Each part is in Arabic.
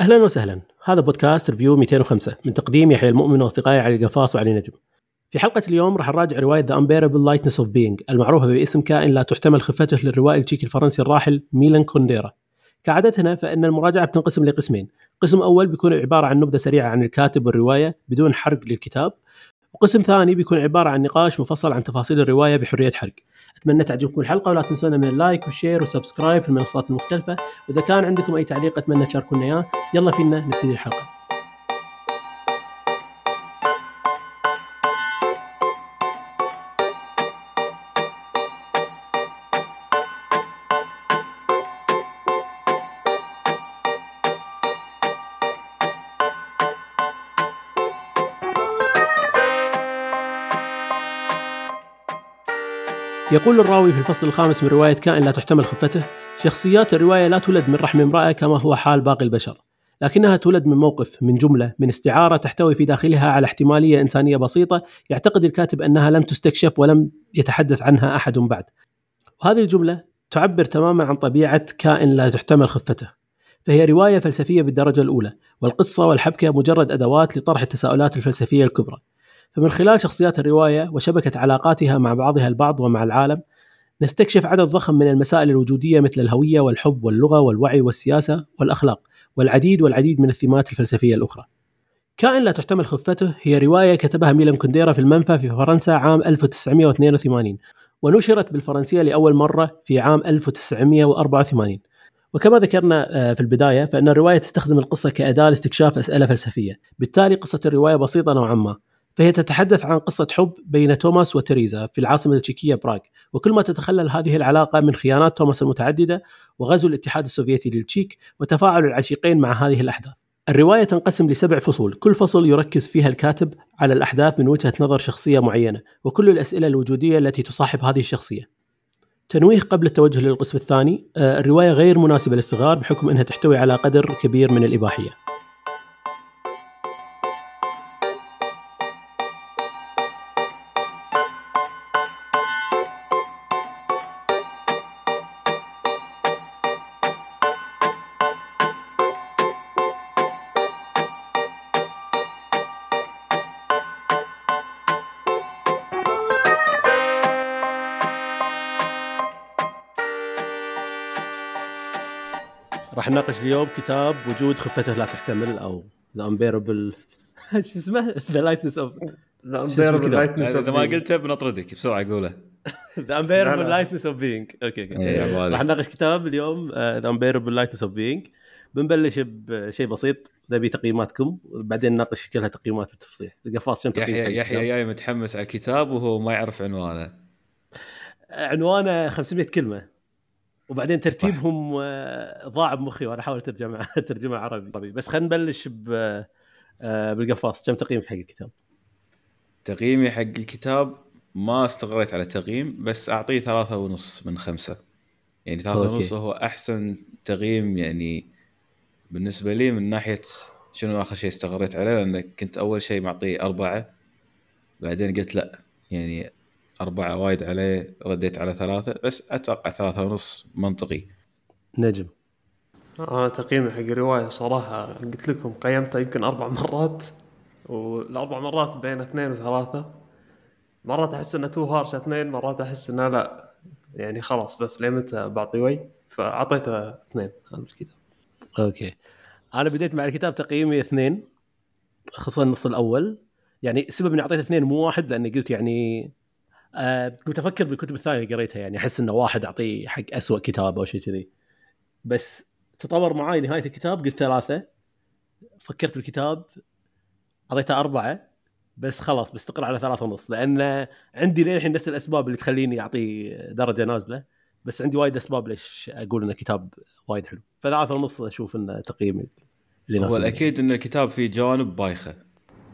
أهلا وسهلا. هذا بودكاست review 205 من تقديم يحيى المؤمن واصدقائي علي القفاص وعلي نجم. في حلقة اليوم راح نراجع رواية The Unbearable Lightness of Being المعروفة باسم كائن لا تحتمل خفته للروائي التشيكي الفرنسي الراحل ميلان كونديرا. كعادتنا فإن المراجعة بتنقسم لقسمين. قسم أول بيكون عبارة عن نبذة سريعة عن الكاتب والرواية بدون حرق للكتاب. وقسم ثاني بيكون عبارة عن نقاش مفصل عن تفاصيل الرواية بحرية حرق. أتمنى تعجبكم الحلقة ولا تنسونا من ال like وال share وال subscribe في المنصات المختلفة. وإذا كان عندكم أي تعليق أتمنى تشاركونا إياه. يلا فينا نبتدي الحلقة. يقول الراوي في الفصل الخامس من رواية كائن لا تحتمل خفته شخصيات الرواية لا تولد من رحم امرأة كما هو حال باقي البشر لكنها تولد من موقف من جملة من استعارة تحتوي في داخلها على احتمالية إنسانية بسيطة يعتقد الكاتب أنها لم تستكشف ولم يتحدث عنها أحد بعد. وهذه الجملة تعبر تماما عن طبيعة كائن لا تحتمل خفته فهي رواية فلسفية بالدرجة الأولى والقصة والحبكة مجرد أدوات لطرح التساؤلات الفلسفية الكبرى. فمن خلال شخصيات الرواية وشبكة علاقاتها مع بعضها البعض ومع العالم نستكشف عدد ضخم من المسائل الوجودية مثل الهوية والحب واللغة والوعي والسياسة والأخلاق والعديد والعديد من الثيمات الفلسفية الأخرى. كائن لا تحتمل خفته هي رواية كتبها ميلان كونديرا في المنفى في فرنسا عام 1982 ونشرت بالفرنسية لأول مرة في عام 1984 وكما ذكرنا في البداية فإن الرواية تستخدم القصة كأداة لاستكشاف أسئلة فلسفية. بالتالي قصة الرواية بسيطة نوعا ما. فهي تتحدث عن قصة حب بين توماس وتريزا في العاصمة التشيكية براغ. وكل ما تتخلل هذه العلاقة من خيانات توماس المتعددة وغزو الاتحاد السوفيتي للتشيك وتفاعل العشيقين مع هذه الأحداث. الرواية تنقسم لسبع فصول. كل فصل يركز فيها الكاتب على الأحداث من وجهة نظر شخصية معينة وكل الأسئلة الوجودية التي تصاحب هذه الشخصية. تنويه قبل التوجه للقسم الثاني الرواية غير مناسبة للصغار بحكم أنها تحتوي على قدر كبير من الإباحية. نناقش اليوم كتاب وجود خفته لا تحتمل أو The Unbearable شو اسمه؟ The lightness of، the unbearable lightness إذا ما قلته بنطردك بسرعة قوله. The Unbearable Lightness of Being okay okay. راح نناقش كتاب اليوم The Unbearable Lightness of Being بنبلش بشيء بسيط نبي تقييماتكم بعدين نناقش كلها تقييمات بالتفصيل. القفاص شنو يحيى يحيى جاي متحمس على الكتاب وهو ما يعرف عنوانه. عنوانه 500 كلمة. وبعدين ترتيبهم ضاع بمخي وأنا أحاول اترجم ترجمة عربي. بس خلينا نبلش بالقفاص. كم تقييمك حق الكتاب؟ تقييمي حق الكتاب ما استقريت على تقييم بس أعطيه ثلاثة ونص من خمسة. يعني ثلاثة ونص هو أحسن تقييم يعني بالنسبة لي من ناحية شنو آخر شيء استقريت عليه لأن كنت أول شيء معطيه أربعة بعدين قلت لا. يعني أربعة وايد عليه رديت على ثلاثة بس أتوقع ثلاثة ونص منطقي. نجم. أنا تقييمي حق الرواية صراحة قلت لكم قيمتها يمكن أربع مرات والأربع مرات بين اثنين وثلاثة. مرات أحس إنه too harsh اثنين مرات أحس إنه لا. يعني خلاص بس لمتى بعطي way? فأعطيته اثنين. هذا الكتاب. Okay. أنا بديت مع الكتاب تقييمي اثنين خصوصا النص الأول. يعني السبب إني أعطيته اثنين مو واحد لأني قلت يعني آه كنت أفكر بالكتب الثانية اللي قريتها يعني أحس إنه واحد أعطيه حق أسوأ كتاب أو شيء كذي. بس تطور معاي نهاية الكتاب قلت ثلاثة. فكرت بالكتاب أعطيته أربعة. بس خلاص بستقر على ثلاثة ونص لأن عندي للحين نفس الأسباب اللي تخليني أعطيه درجة نازلة. بس عندي وايد أسباب ليش أقول ان الكتاب وايد حلو. فثلاثة ونص أشوف إنه تقييمي اللي هو الأكيد إن الكتاب فيه جوانب بايخة.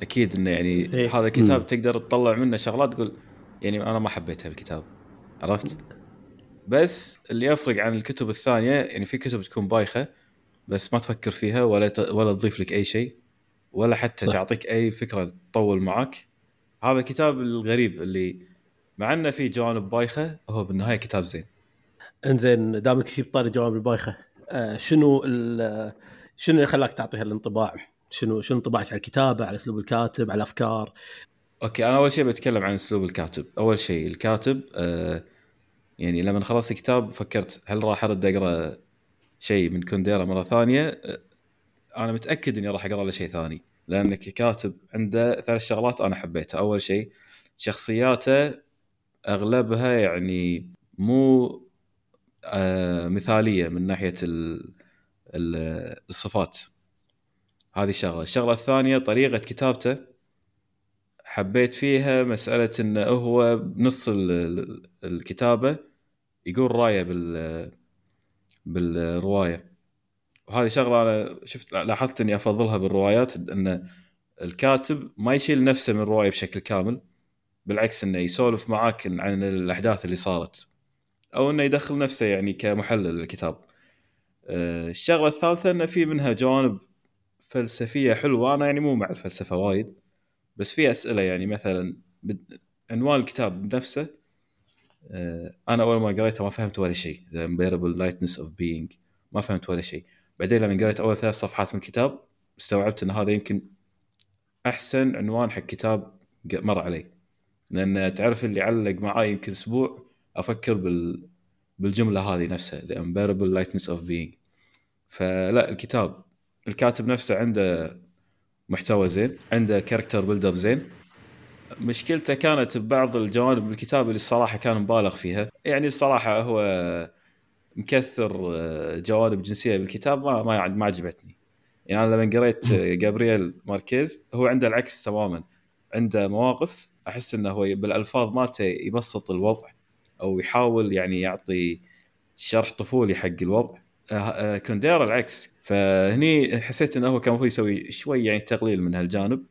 أكيد إنه يعني إيه. هذا الكتاب مم. تقدر تطلع منه شغلات تقول يعني أنا ما حبيتها بالكتاب عرفت؟ بس اللي يفرق عن الكتب الثانية يعني في كتب تكون بايخة بس ما تفكر فيها ولا ت... ولا تضيف لك أي شيء ولا حتى صح. تعطيك أي فكرة تطول معك هذا الكتاب الغريب اللي مع إنه فيه جوانب بايخة هو بالنهاية كتاب زين إنزين دامك في طاري جواب البايخة آه شنو شنو اللي خلاك تعطي هالانطباع؟ شنو شنو انطباعك على الكتابة على أسلوب الكاتب على الأفكار؟ أوكي أنا أول شيء بتكلم عن أسلوب الكاتب. أول شيء الكاتب آه يعني لما خلصت الكتاب فكرت هل راح أرد أقرأ شيء من كونديرا مرة ثانية؟ آه أنا متأكد إني راح أقرأ له شيء ثاني لأنك كاتب عنده ثلاث شغلات أنا حبيتها. أول شيء شخصياته أغلبها يعني مو آه مثالية من ناحية الصفات. هذه شغله الشغلة الثانية طريقة كتابته. حبيت فيها مسألة إنه هو بنص الكتابة يقول رأيه بال بالرواية. وهذه شغلة أنا شفت لاحظت إني أفضلها بالروايات إن الكاتب ما يشيل نفسه من الرواية بشكل كامل بالعكس إنه يسولف معاك عن الأحداث اللي صارت أو إنه يدخل نفسه يعني كمحلل للكتاب. آه، الشغلة الثالثة انه في منها جوانب فلسفية حلوة أنا يعني مو مع الفلسفة وايد. بس في أسئلة يعني مثلا عنوان الكتاب نفسه آه، أنا أول ما قريته ما فهمت ولا شيء. The Unbearable Lightness of Being. ما فهمت ولا شيء. بعدين لما قريت أول ثلاث صفحات من الكتاب استوعبت إن هذا يمكن أحسن عنوان حق كتاب مر علي. لأن تعرف اللي علق معاي يمكن أسبوع أفكر بال بالجملة هذه نفسها The Unbearable Lightness of Being. فلا الكتاب الكاتب نفسه عنده محتوى زين عنده character build up زين. مشكلته كانت ببعض الجوانب بالكتاب اللي الصراحة كان مبالغ فيها. يعني الصراحة هو مكثر آه، جوانب جنسية بالكتاب ما ما ما عجبتني. يعني أنا لما قريت جابرييل ماركيز هو عنده العكس تماما. عنده مواقف أحس إنه هو بالألفاظ مالته يبسط الوضع أو يحاول يعني يعطي شرح طفولي حق الوضع. آه، آه، كونديرا العكس. فهني حسيت إنه هو كان المفروض يسوي شوي يعني تقليل من هالجانب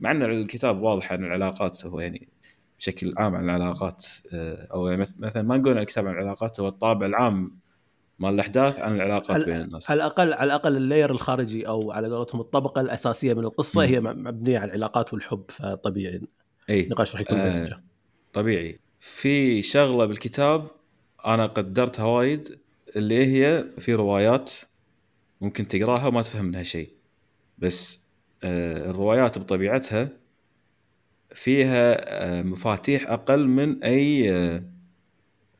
مع إن الكتاب واضح عن العلاقات هو يعني بشكل عام عن العلاقات آه، أو يعني مثلا ما نقول الكتاب عن العلاقات هو الطابع العام مال الأحداث عن العلاقات بين الناس. على الأقل على الأقل اللاير الخارجي أو على قولتهم الطبقة الأساسية من القصة م. هي مبنية على العلاقات والحب فطبيعي. إي. النقاش راح يكون آه طبيعي. في شغلة بالكتاب أنا قدرتها وايد اللي هي في روايات ممكن تقراها وما تفهم منها شيء. بس آه الروايات بطبيعتها فيها آه مفاتيح أقل من أي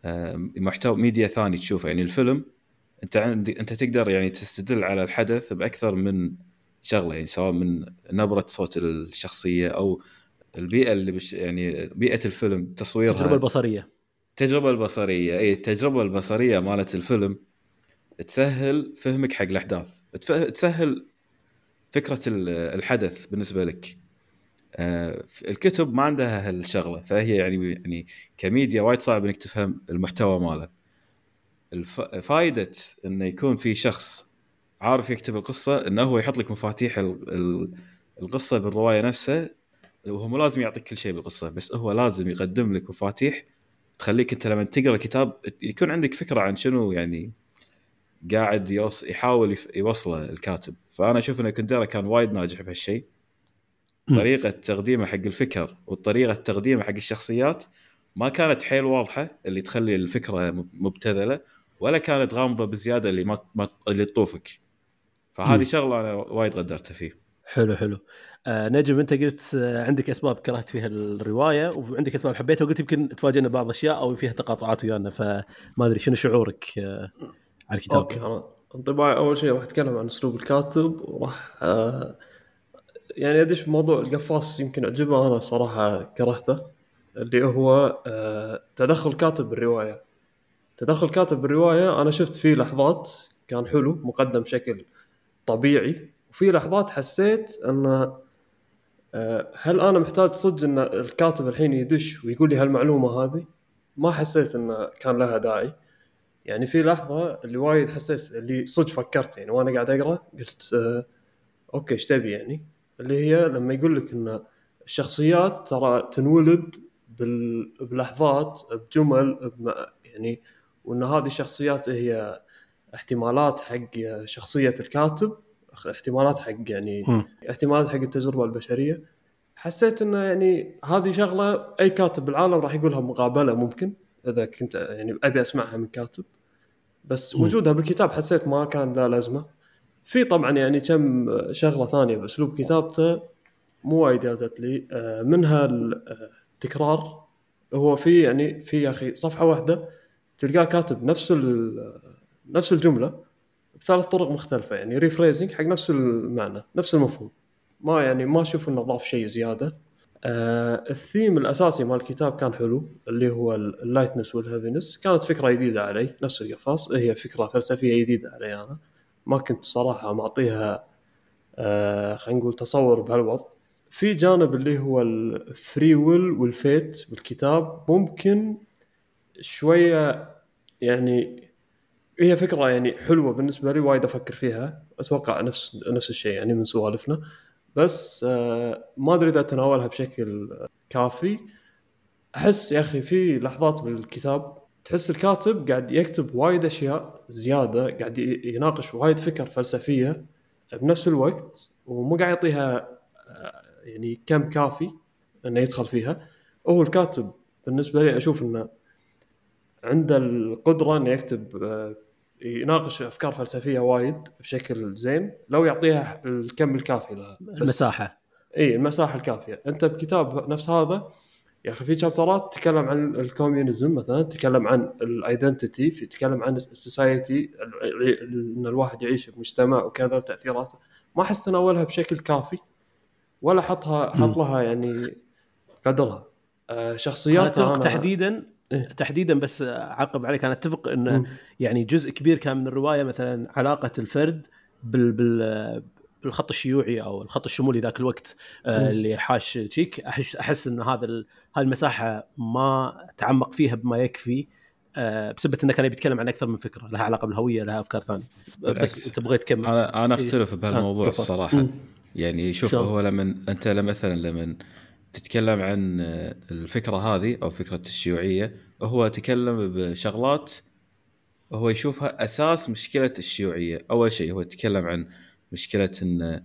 آه محتوى ميديا ثاني تشوفه. يعني الفيلم أنت أنت تقدر يعني تستدل على الحدث بأكثر من شغلة. يعني سواء من نبرة صوت الشخصية أو البيئة اللي بش يعني بيئة الفيلم تصويرها. التجربة البصرية. التجربة البصرية اي التجربة البصرية مالت الفيلم تسهل فهمك حق الأحداث تسهل فكرة الحدث بالنسبة لك. آه، الكتب ما عندها هالشغلة فهي يعني يعني كميديا وايد صعب إنك تفهم المحتوى ماله. فائده إنه يكون في شخص عارف يكتب القصة إنه هو يحط لك مفاتيح القصة بالرواية نفسها وهو مو لازم يعطيك كل شيء بالقصة بس هو لازم يقدم لك مفاتيح تخليك انت لما تقرأ الكتاب يكون عندك فكرة عن شنو يعني قاعد يوص يحاول يوصله الكاتب. فأنا أشوف إن كنديرا كان وايد ناجح بهالشيء. طريقة تقديمه حق الفكر وطريقة تقديمه حق الشخصيات ما كانت حيل واضحة اللي تخلي الفكرة مبتذلة ولا كانت غامضة بزيادة اللي ما, ما اللي تطوفك. فهذه شغلة أنا وايد قدرتها فيه. حلو حلو. آه نجم انت قلت آه عندك أسباب كرهت فيها الرواية وعندك أسباب حبيتها وقلت يمكن تفاجئنا بعض الاشياء أو فيها تقاطعات ويانا فما أدري شنو شعورك آه على الكتاب؟ أوكي أنا انطباعي أول شيء راح أتكلم عن أسلوب الكاتب وراح آه يعني أدش بموضوع القفاص يمكن أعجبه أنا صراحة كرهته اللي هو آه تدخل كاتب بالرواية. تدخل كاتب بالرواية أنا شفت فيه لحظات كان حلو مقدم بشكل طبيعي وفي لحظات حسيت انه آه هل أنا محتاج صدق إن الكاتب الحين يدش ويقول لي هالمعلومة هذه؟ ما حسيت انه كان لها داعي. يعني في لحظة اللي وايد حسيت اللي صدق فكرت يعني وأنا قاعد أقرأ قلت آه أوكي إيش تبي يعني؟ اللي هي لما يقول لك إن الشخصيات ترى تنولد بلحظات بجمل يعني وإن هذه الشخصيات هي احتمالات حق شخصية الكاتب. احتمالات حق يعني م. احتمالات حق التجربة البشرية. حسيت إنه يعني هذه شغلة أي كاتب بالعالم راح يقولها مقابلة ممكن إذا كنت يعني أبي أسمعها من كاتب. بس م. وجودها بالكتاب حسيت ما كان لا لازمة. في طبعا يعني كم شغلة ثانية بأسلوب كتابته مو وايد جازت لي. آه، منها التكرار هو في يعني في يا أخي صفحة واحدة تلقاه كاتب نفس نفس الجملة بثلاث طرق مختلفة يعني ريفريزنج حق نفس المعنى نفس المفهوم. ما يعني ما أشوف إنه ضاف شيء زيادة. آه الثيم الأساسي مال الكتاب كان حلو اللي هو ال lightness وال heaviness كانت فكرة جديدة علي نفس القفاص. هي فكرة فلسفية جديدة علي أنا. ما كنت صراحة معطيها آه خلينا نقول تصور بهالوضع. في جانب اللي هو ال free will وال fate بالكتاب ممكن شوية يعني هي فكرة يعني حلوة بالنسبة لي وايد أفكر فيها. أتوقع نفس نفس الشيء يعني من سوالفنا. بس آه، ما أدري إذا تناولها بشكل كافي. أحس يا أخي في لحظات بالكتاب تحس الكاتب قاعد يكتب وايد أشياء زيادة قاعد يناقش وايد فكر فلسفية بنفس الوقت ومو قاعد يعطيها آه، يعني كم كافي إنه يدخل فيها. هو الكاتب بالنسبة لي أشوف إنه عنده القدرة إنه يكتب آه، يناقش أفكار فلسفية وايد بشكل زين لو يعطيها الكم الكافي لها. المساحة. إي المساحة الكافية. أنت بكتاب نفس هذا يا أخي في chapter ات تتكلم عن ال communism مثلا تتكلم عن ال identity في تتكلم عن ال society إن الواحد يعيش بمجتمع وكذا وتأثيراته. ما أحس تناولها بشكل كافي ولا حطها حط لها يعني قدرها. آه شخصيات تحديدا إيه؟ تحديدا بس أعقب عليك. أنا أتفق انه يعني جزء كبير كان من الرواية مثلا علاقة الفرد بال بال بالخط الشيوعي أو الخط الشمولي ذاك الوقت آه اللي حاش تشيك. أحس إن هذا هذه المساحة ما تعمق فيها بما يكفي آه بسبب إنه كان يتكلم عن أكثر من فكرة لها علاقة بالهوية لها أفكار ثانية. بس انت بغيت تكمل أنا أنا أختلف إيه؟ بهالموضوع آه الصراحة. يعني شوف هو لما أنت مثلا لما تتكلم عن الفكرة هذه أو فكرة الشيوعية. هو تكلم بشغلات هو يشوفها أساس مشكلة الشيوعية. أول شيء هو يتكلم عن مشكلة إن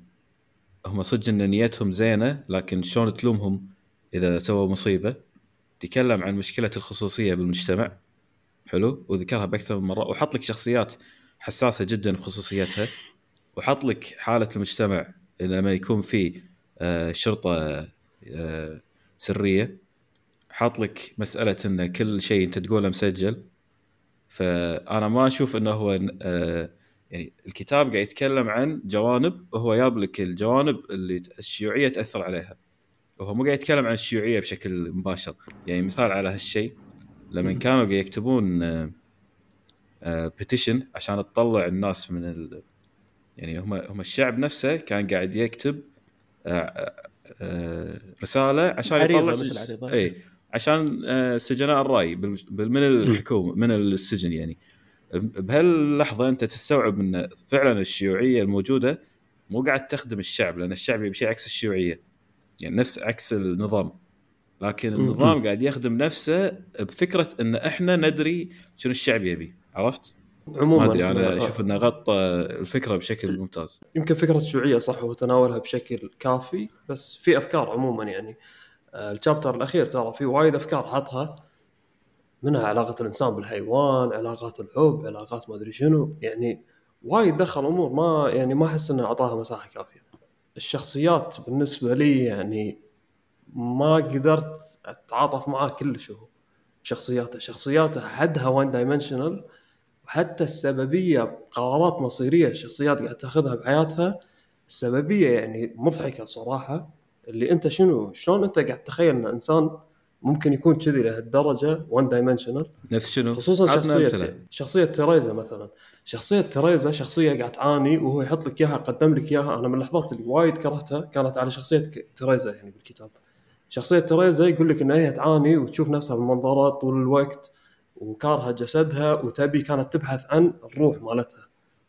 هم صدق إن نيتهم زينة لكن شلون تلومهم إذا سووا مصيبة. تكلم عن مشكلة الخصوصية بالمجتمع. حلو؟ وذكرها بأكثر من مرة. وحط لك شخصيات حساسة جدا بخصوصيتها وحط لك حالة المجتمع. لما يكون في آه، شرطة سرية. حاط لك مسألة إن كل شيء أنت تقوله مسجل. فأنا ما أشوف إنه هو آه، يعني الكتاب قاعد يتكلم عن جوانب وهو جاب لك الجوانب اللي الشيوعية تأثر عليها. وهو مو قاعد يتكلم عن الشيوعية بشكل مباشر. يعني مثال على هالشيء لما كانوا قاعد يكتبون بيتيشن عشان تطلع الناس من ال... يعني هم هم الشعب نفسه كان قاعد يكتب آه، رسالة عشان يطلع اي عشان آه، سجناء الرأي من الحكومة من السجن يعني. بهاللحظة أنت تستوعب إن فعلا الشيوعية الموجودة مو قاعد تخدم الشعب لأن الشعب يبي شيء عكس الشيوعية. يعني نفس عكس النظام. لكن النظام قاعد يخدم نفسه بفكرة إن إحنا ندري شنو الشعب يبي. عرفت؟ عموما ما أدري أنا أشوف إنه غطى الفكرة بشكل ممتاز. يمكن فكرة الشيوعيه صح وتناولها بشكل كافي بس في أفكار عموما يعني. آه، ال chapter الأخير ترى في وايد أفكار حطها منها علاقة الإنسان بالحيوان علاقات الحب علاقات ما أدري شنو. يعني وايد دخل أمور ما يعني ما أحس إنه أعطاها مساحة كافية. الشخصيات بالنسبة لي يعني ما قدرت أتعاطف معاه كلش هو. شخصياته شخصياته حدها one dimensional وحتى السببية قرارات مصيرية الشخصيات قاعد تاخذها بحياتها السببية يعني مضحكة صراحة اللي أنت شنو؟ شلون أنت قاعد تتخيل إن إنسان ممكن يكون كذي لهالدرجة one dimensional نفس شنو؟ خصوصا شخصية شخصية تيريزا مثلا. شخصية تيريزا شخصية قاعد تعاني وهو يحط لك إياها قدم لك إياها. أنا من اللحظات اللي وايد كرهتها كانت على شخصية تيريزا يعني بالكتاب. شخصية تيريزا يقول لك إن هي تعاني وتشوف نفسها بالمنظارات طول الوقت. وكارهه جسدها وتبي كانت تبحث عن الروح مالتها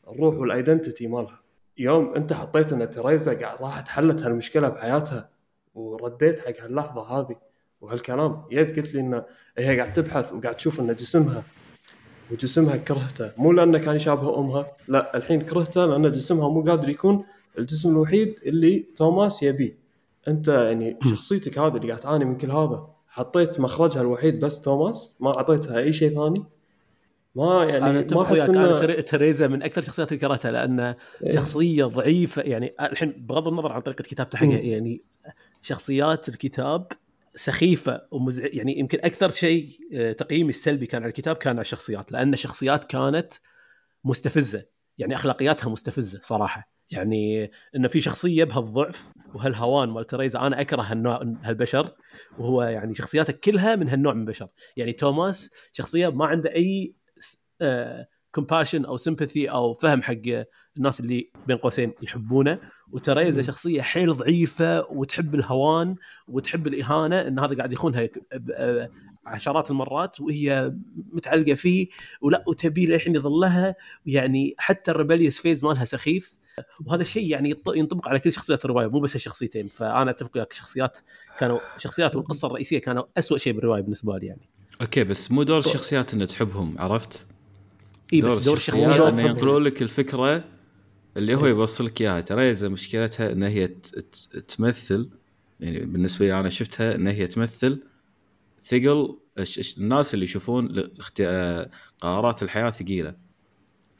الروح وال identity مالها. يوم انت حطيت ان تريزا قاعد راحت حلت هالمشكلة بحياتها ورديت حق هاللحظة هذه وهالكلام يد قلت لي ان هي قاعد تبحث وقاعد تشوف إن جسمها وجسمها كرهته. مو لأنه كان يشابه أمها لا الحين كرهته لأن جسمها مو قادر يكون الجسم الوحيد اللي توماس يبيه. أنت يعني شخصيتك هذه اللي قاعد تعاني من كل هذا. حطيت مخرجها الوحيد بس توماس ما أعطيتها أي شيء ثاني. ما يعني أنا ما أحس إنه تر- تريزا من أكثر الشخصيات اللي كرهتها لأن إيه. شخصية ضعيفة. يعني الحين بغض النظر عن طريقة كتابته حقها. يعني شخصيات الكتاب سخيفة ومزع يعني يمكن أكثر شيء آه، تقييمي السلبي كان على الكتاب كان على الشخصيات لأن الشخصيات كانت مستفزة. يعني أخلاقياتها مستفزة صراحة. يعني إنه في شخصية بهالضعف وهالهوان مال تريزا أنا أكره هالنوع هالبشر وهو يعني شخصياته كلها من هالنوع من البشر يعني توماس شخصية ما عنده أي compassion أو sympathy أو فهم حق الناس اللي بين قوسين يحبونه. وتريزا. شخصية حيل ضعيفة وتحب الهوان وتحب الإهانة إن هذا قاعد يخونها آه، عشرات المرات وهي متعلقة فيه ولا وتبي للحين يظلها. يعني حتى ال rebellious phase مالها سخيف. وهذا الشيء يعني ينطبق على كل شخصيات الرواية مو بس الشخصيتين فأنا أتفق وياك الشخصيات كانوا شخصيات والقصة الرئيسية كانوا أسوأ شيء بالرواية بالنسبة لي يعني. أوكي بس مو دور الشخصيات انه تحبهم عرفت؟ إي بس دور الشخصيات انه ينقلوا لك الفكرة اللي هو يوصل لك إياها. تريزا مشكلتها إن هي تمثل يعني بالنسبة لي أنا شفتها إن هي تمثل ثقل الناس اللي يشوفون آه، قرارات الحياة ثقيلة.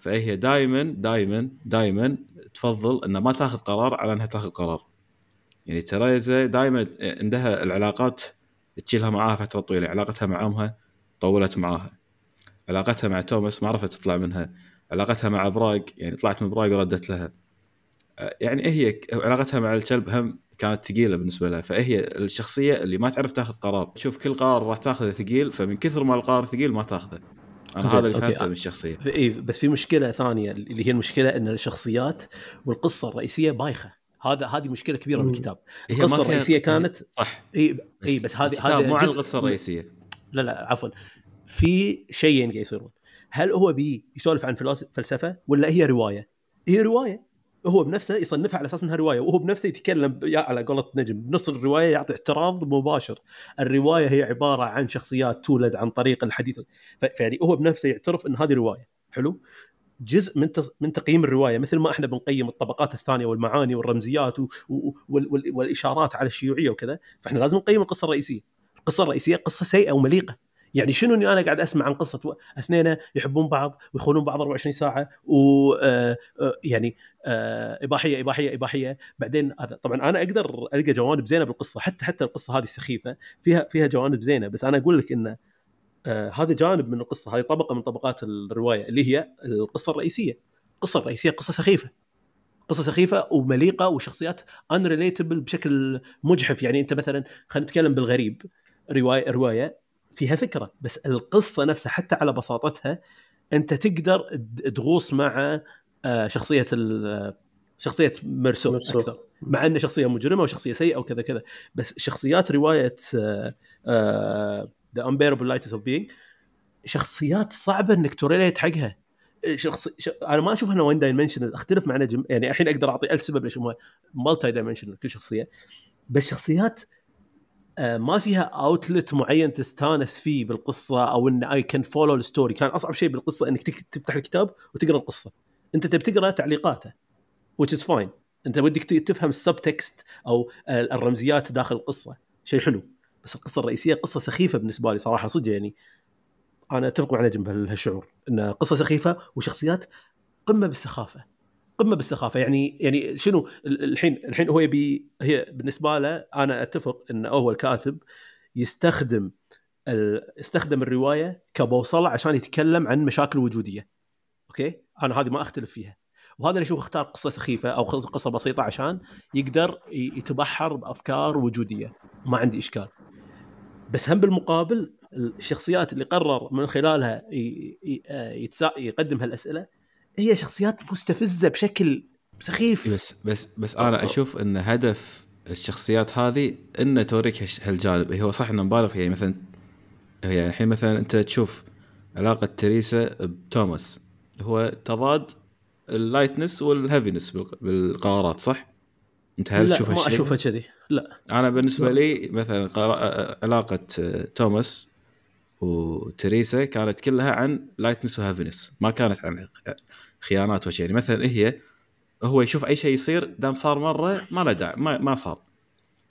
فهي دائما دائما دائما تفضل إنها ما تاخذ قرار على إنها تاخذ قرار. يعني تريزا دائما عندها العلاقات تشيلها معاها فترة طويلة علاقتها مع امها طولت معاها. علاقتها مع توماس ما عرفت تطلع منها. علاقتها مع براغ يعني طلعت من براغ وردت لها. يعني هي علاقتها مع الكلب هم كانت ثقيلة بالنسبة لها فهي الشخصية اللي ما تعرف تاخذ قرار. تشوف كل قرار راح تاخذه ثقيل فمن كثر ما القرار ثقيل ما تاخذه. أنا هذا اللي. فهمته من الشخصية. اي بس في مشكلة ثانية اللي هي المشكلة إن الشخصيات والقصة الرئيسية بايخة. هذا هذه مشكلة كبيرة مم. بالكتاب. القصة الرئيسية كانت صح. اي اي بس هذه الكتاب هذا مو عن جزء- القصة الرئيسية. لا لا عفوا. في شيئين قاعد يصيرون. هل هو بي يسولف عن فلسفة ولا هي رواية؟ هي رواية. هو بنفسه يصنفها على أساس إنها رواية وهو بنفسه يتكلم يا على قولة نجم بنص الرواية يعطي اعتراض مباشر. الرواية هي عبارة عن شخصيات تولد عن طريق الحديث. فيعني هو بنفسه يعترف إن هذه رواية. حلو؟ جزء من من تقييم الرواية مثل ما إحنا بنقيم الطبقات الثانية والمعاني والرمزيات والإشارات على الشيوعية وكذا فإحنا لازم نقيم القصة الرئيسية. القصة الرئيسية قصة سيئة ومليقة. يعني شنو إني أنا قاعد أسمع عن قصة اثنين يحبون بعض ويخونون بعض 24 ساعة و آه، آه، يعني آه، إباحية إباحية إباحية. بعدين هذا طبعا أنا أقدر ألقى جوانب زينة بالقصة. حتى حتى القصة هذه السخيفه فيها فيها جوانب زينة. بس أنا أقول لك إنه هذا جانب من القصة. هذه طبقة من طبقات الرواية اللي هي القصة الرئيسية. القصة الرئيسيه قصة سخيفة. قصة سخيفة ومليقة وشخصيات انريليتبل بشكل مجحف. يعني أنت مثلا خلينا نتكلم بالغريب رواية رواية فيها فكرة بس القصة نفسها حتى على بساطتها أنت تقدر تغوص مع آه، شخصية شخصية مرسو. أكثر مع انه شخصية مجرمة وشخصيه سيئة وكذا كذا بس شخصيات رواية The unbearable lightness of being شخصيات صعبة إنك to relate حقها. شخص ش... أنا ما أشوف إنها one dimensional أختلف مع نجم يعني الحين أقدر أعطي ألف سبب ليش multi dimensional كل شخصية. بس شخصيات ما فيها outlet معين تستانس فيه بالقصة أو إن اي كان follow ال story كان أصعب شيء بالقصة إنك تفتح الكتاب وتقرأ القصة. أنت تبي تقرأ تعليقاته which is fine. أنت ودك تفهم السب تكست أو آه، الرمزيات داخل القصة. شيء حلو. بس القصة الرئيسية قصة سخيفة بالنسبة لي صراحة صدق يعني. أنا أتفق مع نجم بهالشعور انها قصة سخيفة وشخصيات قمة بالسخافة. قمة بالسخافة. يعني يعني شنو ال- الحين الحين هو يبي هي بالنسبة له أنا أتفق انه هو الكاتب يستخدم استخدم الرواية كبوصلة عشان يتكلم عن مشاكل وجودية. أوكي؟ أنا هذه ما أختلف فيها. وهذا اللي أشوف اختار قصة سخيفة أو قص- قصة بسيطة عشان يقدر يتبحر بأفكار وجودية. ما عندي إشكال. بس هم بالمقابل الشخصيات اللي قرر من خلالها يقدم هالأسئلة هي شخصيات مستفزة بشكل سخيف. بس بس بس أنا أشوف إن هدف الشخصيات هذه إنه توريك هالجانب. هو صح إنه مبالغ فيه يعني مثلا هي الحين مثلا أنت تشوف علاقة تريسا بتوماس. هو تضاد ال lightness وال heaviness بالق- بالقرارات صح؟ أنت هل لا تشوف ما؟ أشوفها كذي. لا. أنا بالنسبة لا. لي مثلا علاقة توماس وتريسا كانت كلها عن lightness و heaviness. ما كانت عن خيانات وشيء يعني مثلا هي؟ هو يشوف أي شيء يصير دام صار مرة ما له داعي ما, ما صار.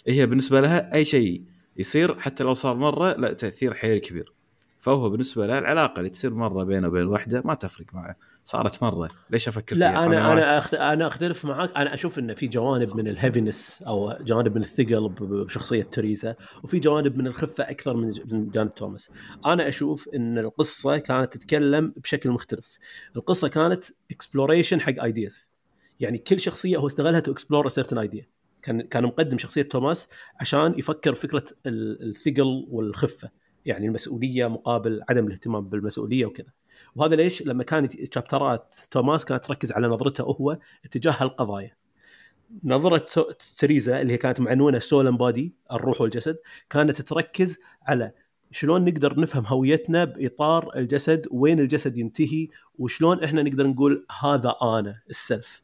هي بالنسبة لها؟ أي شيء يصير حتى لو صار مرة له تأثير حيل كبير. فهو بالنسبة له العلاقة اللي تصير مرة بينه وبين الوحده ما تفرق معه. صارت مرة. ليش أفكر لا فيها؟ أنا أنا أخت... أنا أختلف معك أنا أشوف انه في جوانب من ال heaviness أو جوانب من الثقل بشخصية تريزا وفي جوانب من الخفة أكثر من جانب توماس. أنا أشوف إن القصة كانت تتكلم بشكل مختلف. القصة كانت exploration حق ideas يعني كل شخصية هو استغلها to explore certain idea كان كان مقدم شخصية توماس عشان يفكر فكرة الثقل والخفة. يعني المسؤولية مقابل عدم الاهتمام بالمسؤولية وكذا. وهذا ليش؟ لما كانت chapter ات توماس كانت تركز على نظرته هو اتجاه هالقضايا نظرة تريزا اللي هي كانت معنونة soul body الروح والجسد كانت تركز على شلون نقدر نفهم هويتنا بإطار الجسد وين الجسد ينتهي وشلون إحنا نقدر نقول هذا أنا السلف.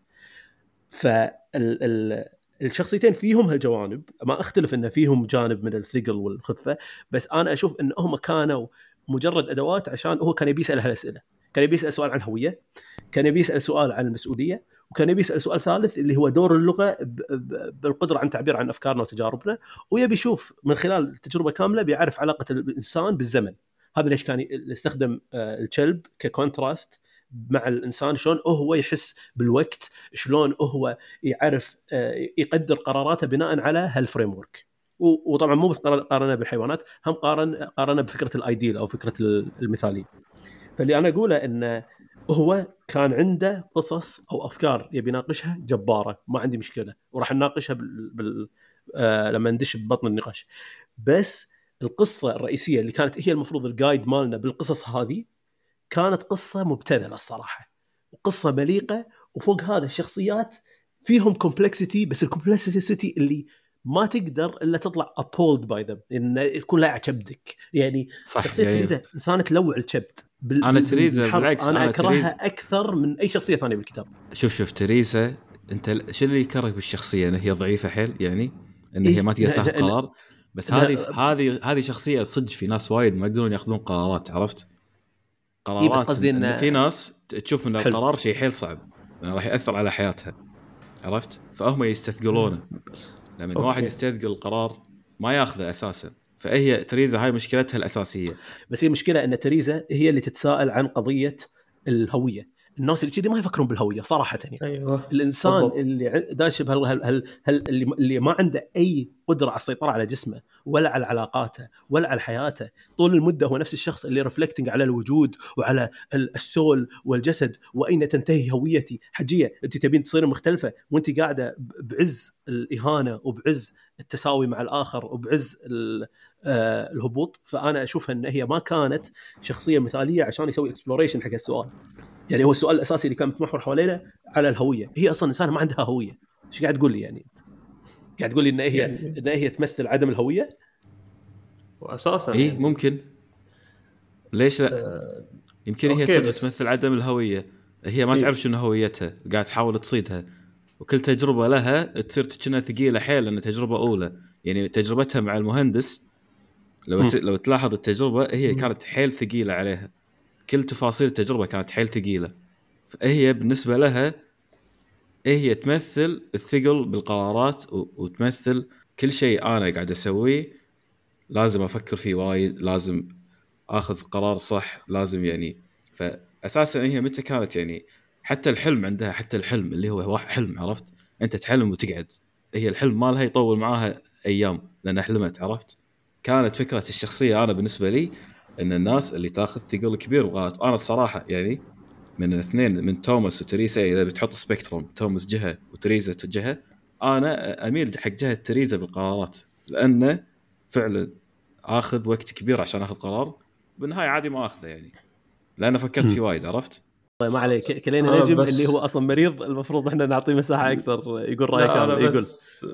فال الشخصيتين فيهم هالجوانب ما أختلف إن فيهم جانب من الثقل والخفة بس أنا أشوف إن هم كانوا مجرد أدوات عشان هو كان يبي يسأل هالأسئلة. كان يبي يسأل سؤال عن الهويه كان يبي يسأل سؤال عن المسؤولية وكان يبي يسأل سؤال ثالث اللي هو دور اللغة بالقدرة عن التعبير عن أفكارنا وتجاربنا. ويبي يشوف من خلال تجربة كاملة بيعرف علاقة الإنسان بالزمن. هذا ليش كان يستخدم آه، الكلب ك contrast مع الإنسان شلون هو يحس بالوقت شلون هو يعرف آه، يقدر قراراته بناء على هال framework وطبعا مو بس قارنه بالحيوانات هم قارن قارنه بفكرة ال ideal أو فكرة المثالية. فاللي أنا أقوله انه هو كان عنده قصص أو أفكار يبي يناقشها جبارة ما عندي مشكلة وراح نناقشها بال... بال... آه لما ندش ببطن النقاش. بس القصة الرئيسية اللي كانت هي المفروض ال guide مالنا بالقصص هذه كانت قصة مبتذلة الصراحة. وقصه مليقة وفوق هذا الشخصيات فيهم complexity بس ال complexity اللي ما تقدر إلا تطلع appalled by them إن تكون لاعب كبدك. يعني صح شخصية يعني تريزا إنسانة تلوع الكبد. بال... أنا تريزا بالعكس أنا, أنا أكرهها تريزا... أكثر من أي شخصية ثانية بالكتاب. شوف شوف تريزا أنت شو اللي يكرهك بالشخصية؟ انها هي ضعيفة حيل؟ يعني إن هي ما تقدر تاخذ قرار؟ بس هذه هذه هذه شخصية صدق في ناس وايد ما يقدرون ياخذون قرارات عرفت؟ قرارات إيه بس قصدي إن... في ناس تشوف إن القرار شيء حيل صعب راح يأثر على حياتها عرفت؟ فهم يستثقلونه. لما واحد يستثقل القرار ما ياخذه أساسا. فهي تريزا هاي مشكلتها الأساسية. بس هي مشكلة أن تريزا هي اللي تتساءل عن قضية الهوية. الناس اللي كذي ما يفكرون بالهوية صراحة يعني أيوه الإنسان بالضبط. اللي داش بهال هل هل هل اللي, اللي ما عنده أي قدرة على السيطرة على جسمه ولا على علاقاته ولا على حياته طول المدة هو نفس الشخص اللي reflecting على الوجود وعلى ال soul والجسد وأين تنتهي هويتي حجية أنت تبين تصير مختلفة وأنت قاعدة بعز الإهانة وبعز التساوي مع الآخر وبعز الهبوط. فأنا أشوف أن هي ما كانت شخصية مثالية عشان يسوي exploration حق السؤال. يعني هو السؤال الأساسي اللي كان متمحور حوالينا على الهوية. هي أصلا إنسانة ما عندها هوية. إيش قاعد تقول لي يعني؟ قاعد تقول لي إن هي يعني... إن هي تمثل عدم الهوية؟ واساسا اي يعني... ممكن. ليش لا؟ آه... يمكن هي صدق بس... تمثل عدم الهوية. هي ما إيه؟ تعرف شنو هويتها. قاعد تحاول تصيدها. وكل تجربة لها تصير كأنها ثقيلة حيل لأن تجربة أولى. يعني تجربتها مع المهندس لو ت... لو تلاحظ التجربة هي كانت حيل ثقيلة عليها. كل تفاصيل التجربة كانت حيل ثقيلة. فهي بالنسبة لها هي تمثل الثقل بالقرارات وتمثل كل شيء أنا قاعد أسويه. لازم أفكر فيه وايد لازم آخذ قرار صح لازم يعني. فاساسا هي متى كانت يعني حتى الحلم عندها حتى الحلم اللي هو حلم عرفت؟ أنت تحلم وتقعد. هي الحلم مالها يطول معاها أيام لأن حلمت عرفت؟ كانت فكرة الشخصية أنا بالنسبة لي إن الناس اللي تاخذ ثقل كبير وغلط. أنا الصراحة يعني من الاثنين من توماس وتريسا إذا بتحط spectrum توماس جهة وتريزا جهة أنا أميل حق جهة تريزا بالقرارات. لأنه فعلا آخذ وقت كبير عشان آخذ قرار بالنهاية عادي ما آخذه يعني. لأن فكرت فيه وايد عرفت؟ طيب ما عليك. خلينا نجم بس... اللي هو أصلا مريض المفروض إحنا نعطيه مساحة أكثر يقول رايه كامل يقول. بس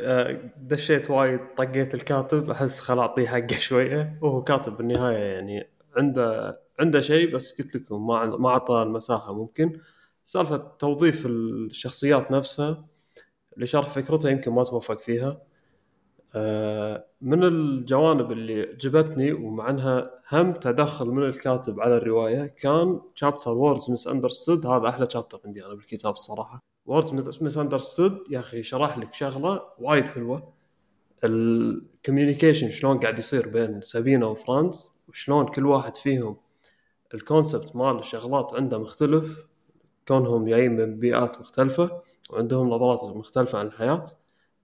آه، دشيت وايد طقيت الكاتب أحس خل أعطيه حقه شوية. وهو كاتب بالنهاية يعني عنده عنده شيء بس قلت لكم ما ما أعطى المساحة ممكن. سالفة توظيف الشخصيات نفسها اللي شرح فكرتها يمكن ما توفق فيها. آه، من الجوانب اللي عجبتني ومع انها هم تدخل من الكاتب على الرواية كان chapter words misunderstood هذا أحلى chapter عندي أنا بالكتاب الصراحه words misunderstood يا أخي شرح لك شغلة وايد حلوة. ال communication شلون قاعد يصير بين سابينا وفرانس وشلون كل واحد فيهم ال concept مال الشغلات عنده مختلف. كونهم جايين من بيئات مختلفة وعندهم نظرات مختلفة عن الحياة.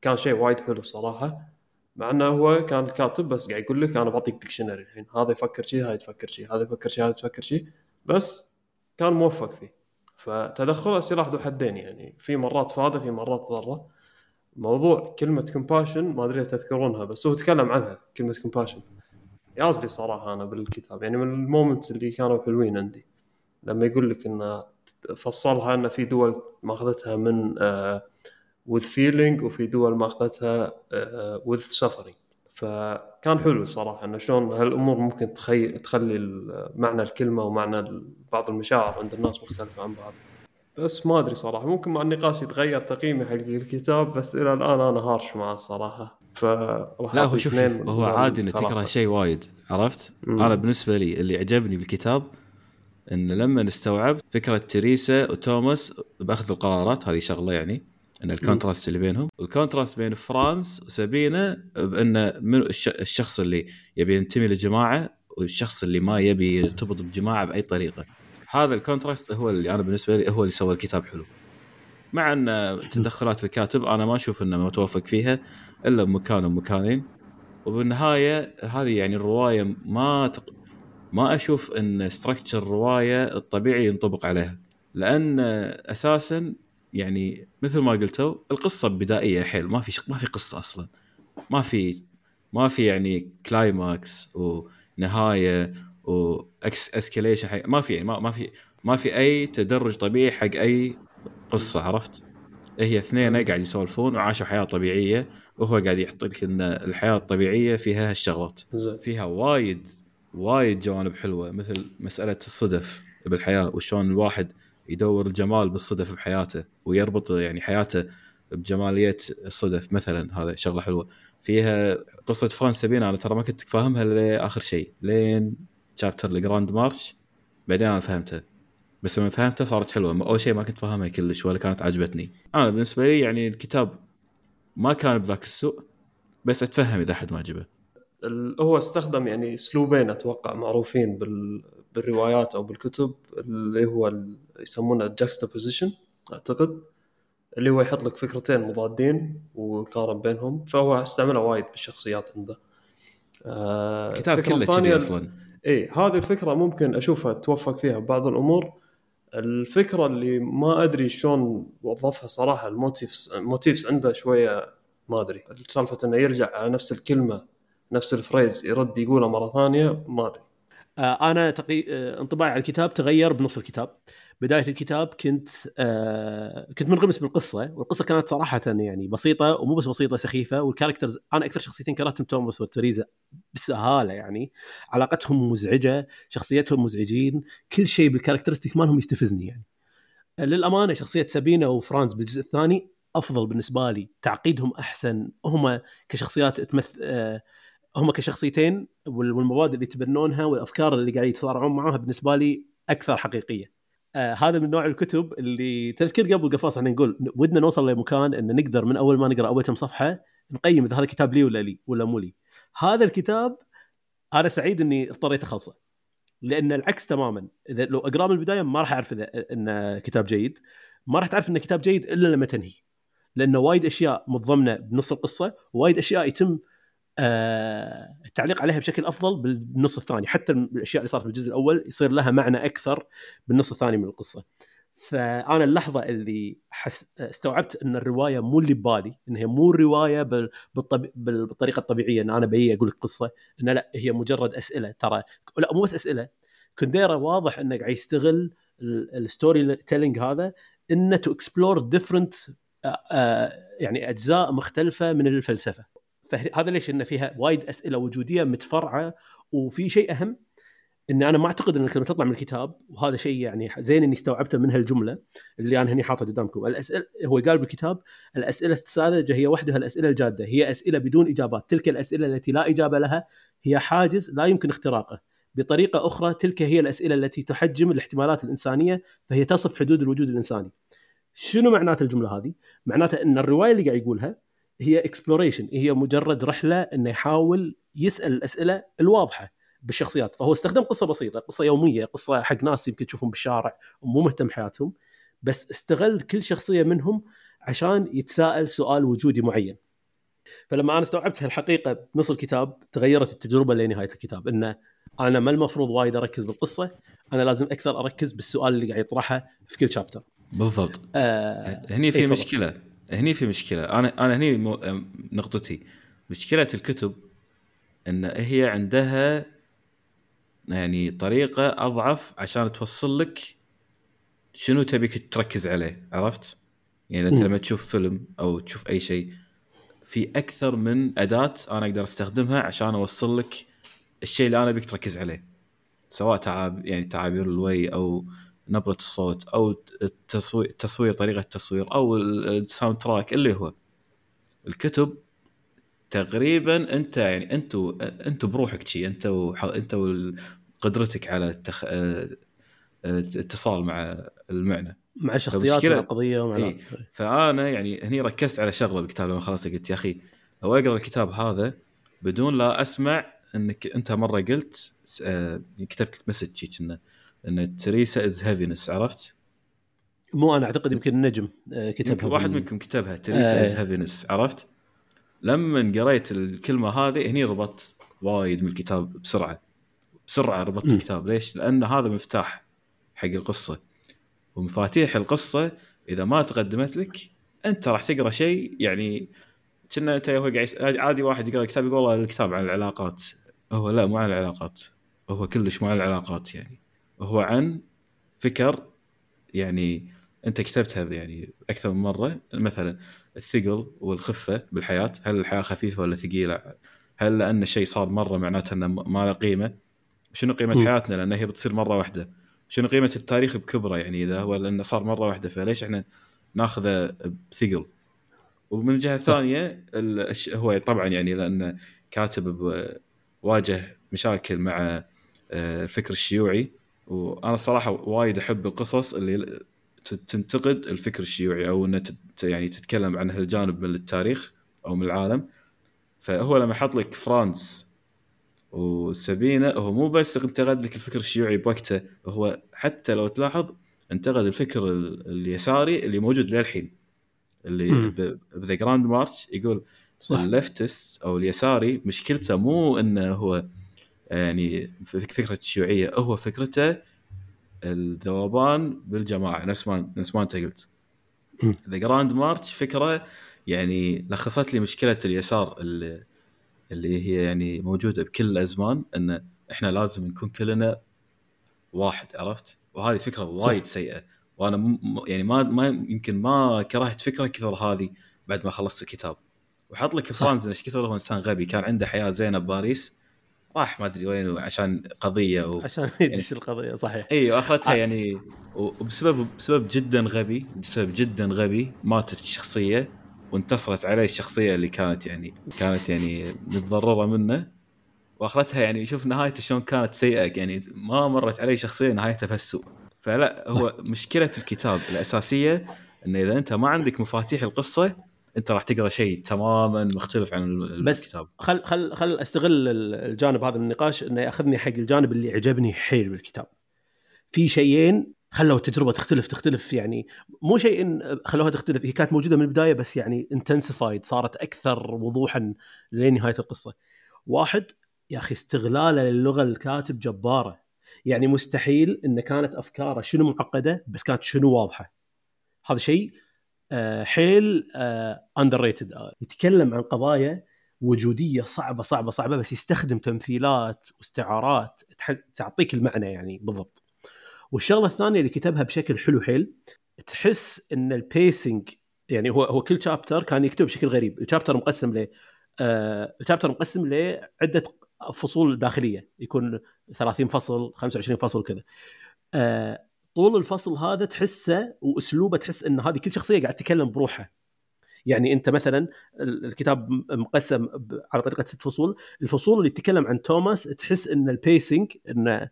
كان شيء وايد حلو صراحة. مع إنه هو كان الكاتب بس قاعد يقول لك أنا بعطيك dictionary الحين. هذا يفكر شيء هذا يفكر شيء هذا يفكر شيء هذا يفكر شيء بس كان موفق فيه. فتدخله سلاح ذو حدين يعني. في مرات فاده في مرات ضره موضوع كلمة compassion ما أدري تذكرونها بس هو تكلم عنها كلمة compassion يازلي صراحة أنا بالكتاب. يعني من ال moments اللي كانوا حلوين عندي. لما يقول لك انه فصلها إن في دول ماخذتها من with uh, feeling وفي دول ماخذتها with uh, suffering فكان حلو صراحة إنه شلون هالأمور ممكن تخي... تخلي معنى الكلمة ومعنى بعض المشاعر عند الناس مختلفة عن بعض. بس ما أدري صراحة ممكن مع النقاش يتغير تقييمي حق الكتاب بس إلى الآن أنا harsh معه الصراحه ف لا هو شوف هو عادي انك تكره شيء وايد عرفت؟ مم. أنا بالنسبة لي اللي عجبني بالكتاب ان لما استوعبت فكرة تريسا وتوماس بأخذ القرارات هذه شغلة يعني. إن ال contrast اللي بينهم ال contrast بين فرانس وسابينا بإن من الشخص اللي يبي ينتمي لجماعة والشخص اللي ما يبي يرتبط بجماعة بأي طريقة. هذا ال contrast هو اللي أنا بالنسبة لي هو اللي سوى الكتاب حلو. مع إن تدخلات الكاتب أنا ما أشوف إنه متوفق فيها إلا بمكان ومكانين. وبالنهاية هذه يعني الرواية ما تق... ما أشوف إن structure الرواية الطبيعي ينطبق عليها. لأن أساسا يعني مثل ما قلتوا القصة بدائيه حيل ما في ما في قصة أصلا. ما في ما في يعني climax ونهاية و escalation حق ما في يعني ما, ما في ما في أي تدرج طبيعي حق أي قصة عرفت؟ هي اثنين قاعد يسولفون وعاشوا حياة طبيعية وهو قاعد يعطيك إن الحياة الطبيعية فيها هالشغلات. فيها وايد وايد جوانب حلوة مثل مسألة الصدف بالحياة وشلون الواحد يدور الجمال بالصدف بحياته ويربط يعني حياته بجمالية الصدف مثلا. هذا شغلة حلوة. فيها قصة فرانس سابينا أنا ترى ما كنت فاهمها لآخر شيء. لين chapter ال Grand March بعدين أنا فهمتها بس لما فهمتها صارت حلوة. أول شيء ما كنت فاهمها كلش ولا كانت عجبتني. أنا بالنسبة لي يعني الكتاب ما كان بذاك السوء بس أتفهم إذا حد ما عجبه. هو استخدم يعني أسلوبين أتوقع معروفين بال... بالروايات أو بالكتب اللي هو يسمونه ال juxtaposition أعتقد. اللي هو يحط لك فكرتين مضادين ويقارن بينهم. فهو استعملها وايد بالشخصيات عنده. آه كتاب كله كذي أصلا. اي هذه الفكرة ممكن أشوفها توفق فيها بعض الأمور. الفكرة اللي ما أدري شلون وظفها صراحة ال motifs motifs عنده شوية ما أدري. سالفة إنه يرجع على نفس الكلمة نفس ال phrase يرد يقولها مرة ثانية ما أدري. أنا تقي... آه انطباعي على الكتاب تغير بنص الكتاب. بداية الكتاب كنت آه كنت منغمس بالقصة والقصة كانت صراحة يعني بسيطة ومو بس بسيطة سخيفة وال characters أنا أكثر شخصيتين كرهتهم توماس وتريزا بسهولة يعني. علاقتهم مزعجة شخصيتهم مزعجين كل شيء بال characteristic مالهم يستفزني يعني. للأمانة شخصية سابينا وفرانز بالجزء الثاني أفضل بالنسبة لي تعقيدهم أحسن هم كشخصيات تمثل آه هم كشخصيتين والمبادئ اللي يتبنونها والأفكار اللي قاعد يتصارعون معاها بالنسبة لي أكثر حقيقية. آه هذا من نوع الكتب اللي تذكر قبل قفاص إحنا نقول ودنا نوصل لمكان إن نقدر من أول ما نقرأ أول كم صفحة نقيم إذا هذا كتاب لي ولا لي ولا مو لي. هذا الكتاب أنا سعيد إني اضطريت أخلصه. لأن العكس تماما إذا لو أقرأه من البداية ما راح أعرف إذا انه كتاب جيد ما راح تعرف انه كتاب جيد إلا لما تنهي لأنه وايد أشياء متضمنة بنص القصة ووايد أشياء يتم آه التعليق عليها بشكل أفضل بالنص الثاني. حتى الأشياء اللي صارت بالجزء الأول يصير لها معنى أكثر بالنص الثاني من القصة. فأنا اللحظة اللي حس استوعبت إن الرواية مو اللي ببالي إن هي مو رواية بالطب... بالطريقة الطبيعية إن أنا بيجي أقول لك قصه إن لا هي مجرد أسئلة. ترى لا مو بس أسئلة. كنديرا واضح انه قاعد يستغل ال storytelling هذا إنه to explore different يعني أجزاء مختلفة من الفلسفة. فهذا ليش ان فيها وايد أسئلة وجودية متفرعة وفي شيء أهم إن أنا ما أعتقد إن الكلمة تطلع من الكتاب وهذا شيء يعني زين إني استوعبته من هالجمله اللي أنا هني حاطه قدامكم. الاسئله هو قال بالكتاب الأسئلة الساذجه هي وحدها الأسئلة الجادة. هي أسئلة بدون إجابات. تلك الأسئلة التي لا إجابة لها هي حاجز لا يمكن اختراقه. بطريقة أخرى تلك هي الأسئلة التي تحجم الاحتمالات الإنسانية فهي تصف حدود الوجود الإنساني. شنو معنات الجملة هذه؟ معناتها إن الرواية اللي قاعد يقولها هي اكسبلوريشن هي مجرد رحلة إنه يحاول يسأل الأسئلة الواضحة بالشخصيات. فهو استخدم قصة بسيطة قصة يومية قصة حق ناس يمكن تشوفهم بالشارع ومو مهتم حياتهم بس استغل كل شخصية منهم عشان يتساءل سؤال وجودي معين. فلما أنا استوعبت هالحقيقة بنص الكتاب تغيرت التجربة لنهاية الكتاب إنه أنا ما المفروض وايد أركز بالقصة أنا لازم أكثر أركز بالسؤال اللي قاعد يطرحه في كل شابتر بالضبط. آه هني في إيه مشكلة. هني في مشكلة. أنا أنا هني نقطتي. مشكلة الكتب إن هي عندها يعني طريقة أضعف عشان توصل لك شنو تبيك تركز عليه عرفت؟ يعني أنت لما تشوف فيلم أو تشوف أي شيء في أكثر من أداة أنا أقدر أستخدمها عشان أوصل لك الشيء اللي أنا أبيك تركز عليه. سواء تعاب يعني تعابير الوجه أو نبرة الصوت أو التصوير تصوير طريقة التصوير أو ال soundtrack اللي هو. الكتب تقريبا أنت يعني انتو انتو بروحك شي أنت أنت وقدرتك على التخ... الاتصال مع المعنى. مع الشخصيات مع القضية ومع إيه. فأنا يعني هني ركزت على شغلة بالكتاب لما خلصت قلت يا أخي لو أقرأ الكتاب هذا بدون لا أسمع إنك أنت مرة قلت آه كتبت مسج كنا. إن تريسا از هيفينس عرفت؟ مو أنا أعتقد يمكن النجم آه، كتبها. واحد منكم كتبها تريسا از هيفينس عرفت؟ لما قريت الكلمة هذه هني ربطت وايد من الكتاب بسرعة. بسرعة ربطت م. الكتاب. ليش؟ لأن هذا مفتاح حق القصة. ومفاتيح القصة إذا ما تقدمت لك أنت راح تقرأ شيء يعني كنا أنت هو قاعد عادي واحد يقرأ كتاب يقول والله الكتاب عن العلاقات. هو لا مو عن العلاقات. هو كلش مو عن العلاقات يعني. هو عن فكر يعني أنت كتبتها يعني أكثر من مرة مثلا الثقل والخفة بالحياة هل الحياة خفيفة ولا ثقيلة؟ هل لأن شيء صار مرة معناته إنه ما له قيمة؟ شنو قيمة م. حياتنا لأن هي بتصير مرة واحدة؟ شنو قيمة التاريخ بكبره يعني إذا هو لأنه صار مرة واحدة فليش إحنا ناخذه بثقل؟ ومن الجهه الثانية هو طبعا يعني لأن كاتب واجه مشاكل مع آه، الفكر الشيوعي وأنا الصراحه وايد أحب القصص اللي تنتقد الفكر الشيوعي أو انها يعني تتكلم عن هالجانب من التاريخ أو من العالم. فهو لما حط لك فرانس وسابينا هو مو بس انتقد لك الفكر الشيوعي بوقته هو حتى لو تلاحظ انتقد الفكر اليساري اللي موجود للحين اللي ب the Grand March يقول صح. أو اليساري مشكلته مو إنه هو يعني فكرة الشيوعية هو فكرته الذوبان بالجماعة نفس ما نفس ما أنت قلت. the Grand March فكرة يعني لخصت لي مشكلة اليسار اللي, اللي هي يعني موجودة بكل الأزمان إن إحنا لازم نكون كلنا واحد عرفت؟ وهذه فكرة وايد سيئة. وأنا م... يعني ما ما يمكن ما كرهت فكرة كثر هذه بعد ما خلصت الكتاب. وحط لك فرانز إيش كثر هو إنسان غبي كان عنده حياة زينة بباريس. راح ما أدري وين عشان قضية و... عشان يدش يعني... القضية صحيح. اي واخرتها آه. يعني وبسبب بسبب جدا غبي بسبب جدا غبي ماتت الشخصيه وانتصرت عليه الشخصية اللي كانت يعني كانت يعني متضررة منه. واخرتها يعني شوف نهايته شلون كانت سيئة يعني ما مرت علي شخصية نهايتها بهالسوء فلا هو مشكلة الكتاب الأساسية إنه إذا أنت ما عندك مفاتيح القصة انت راح تقرا شيء تماما مختلف عن الكتاب بس خل خل خل أستغل الجانب هذا من النقاش إنه يأخذني حق الجانب اللي عجبني حيل بالكتاب. في شيئين خلوا التجربه تختلف تختلف يعني مو شيء خلوها تختلف هي كانت موجودة من البداية بس يعني intensified صارت أكثر وضوحا لنهاية القصة. واحد يا أخي استغلاله للغة الكاتب جبارة. يعني مستحيل إن كانت أفكاره شنو معقدة بس كانت شنو واضحة. هذا شيء حيل under آه، rated يتكلم عن قضايا وجودية صعبة صعبة صعبة بس يستخدم تمثيلات واستعارات تعطيك المعنى يعني بالضبط. والشغلة الثانية اللي كتبها بشكل حلو حيل تحس إن ال pacing يعني هو هو كل chapter كان يكتب بشكل غريب. ال chapter مقسم ل آه مقسم لعدة فصول داخلية. يكون 30 فصل 25 فصل كذا. آه طول الفصل هذا تحسه وأسلوبه تحس إن هذه كل شخصية قاعد تتكلم بروحها. يعني أنت مثلا الكتاب مقسم على طريقة ست فصول. الفصول اللي تتكلم عن توماس تحس إن ال pacing إن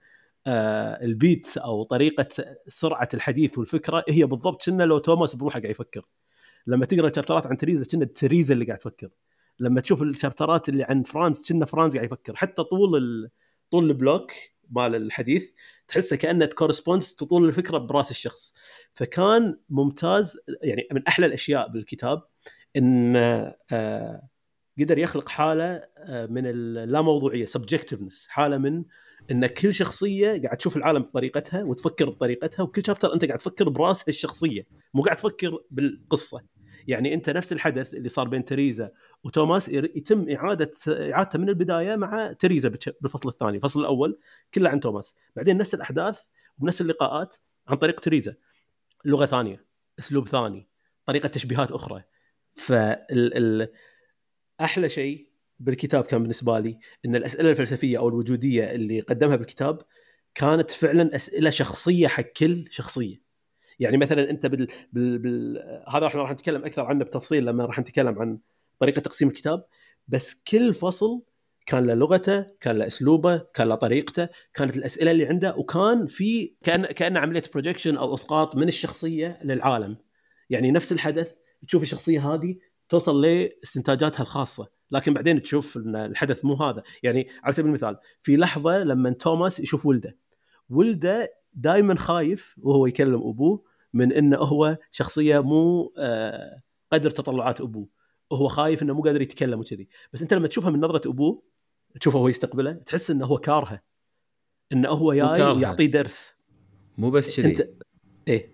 آه ال beat أو طريقة سرعة الحديث والفكرة هي بالضبط كنه لو توماس بروحه قاعد يفكر. لما تقرأ الشابترات عن تريزا كنه تريزا اللي قاعد تفكر. لما تشوف الشابترات اللي عن فرانس كنه فرانس قاعد يفكر. حتى طول. طول ال block مال الحديث تحسه كأنه corresponds طول الفكرة برأس الشخص. فكان ممتاز يعني من أحلى الأشياء بالكتاب إن آه قدر يخلق حالة آه من اللاموضوعيه subjectiveness حالة من إن كل شخصية قاعد تشوف العالم بطريقتها وتفكر بطريقتها وكل chapter أنت قاعد تفكر براس الشخصية مو قاعد تفكر بالقصة. يعني انت نفس الحدث اللي صار بين تريزا وتوماس يتم إعادة إعادته من البداية مع تريزا بالفصل الثاني، الفصل الأول كله عن توماس، بعدين نفس الأحداث ونفس اللقاءات عن طريق تريزا. لغة ثانية، أسلوب ثاني، طريقة تشبيهات أخرى. فال أحلى شيء بالكتاب كان بالنسبة لي إن الأسئلة الفلسفية أو الوجودية اللي قدمها بالكتاب كانت فعلا أسئلة شخصية حق كل شخصية. يعني مثلا أنت بال, بال... بال... هذا إحنا راح نتكلم أكثر عنه بتفصيل لما راح نتكلم عن طريقة تقسيم الكتاب بس كل فصل كان له لغته، كان له أسلوبه، كان له طريقته، كانت الأسئلة اللي عنده وكان في كان كأن عملية بروجكشن أو إسقاط من الشخصية للعالم. يعني نفس الحدث تشوف الشخصية هذه توصل لاستنتاجاتها الخاصة، لكن بعدين تشوف إن الحدث مو هذا، يعني على سبيل المثال في لحظة لما توماس يشوف ولده ولده دائما خايف وهو يكلم أبوه من إنه هو شخصية مو آه، قدر تطلعات أبوه. وهو خايف إنه مو قادر يتكلم وكذي. بس أنت لما تشوفها من نظرة أبوه تشوفه هو يستقبله تحس إنه هو كارهه. إنه هو جاي يعطيه درس. مو بس كذي. أنت إيه.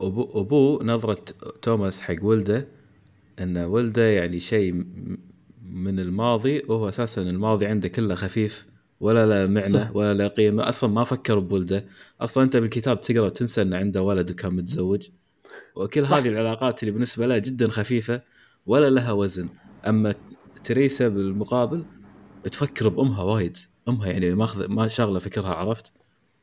أبو أبوه نظرة توماس حق ولده ان ولده يعني شيء من الماضي وهو أساسا الماضي عنده كله خفيف. ولا له معنى صح. ولا له قيمة. أصلا ما فكر بولده. أصلا أنت بالكتاب تقرأ تنسى انه عنده ولد وكان متزوج. وكل صح. هذه العلاقات اللي بالنسبة له جدا خفيفة ولا لها وزن. أما تريسا بالمقابل تفكر بأمها وايد. أمها يعني ماخذ ما شغلة فكرها عرفت؟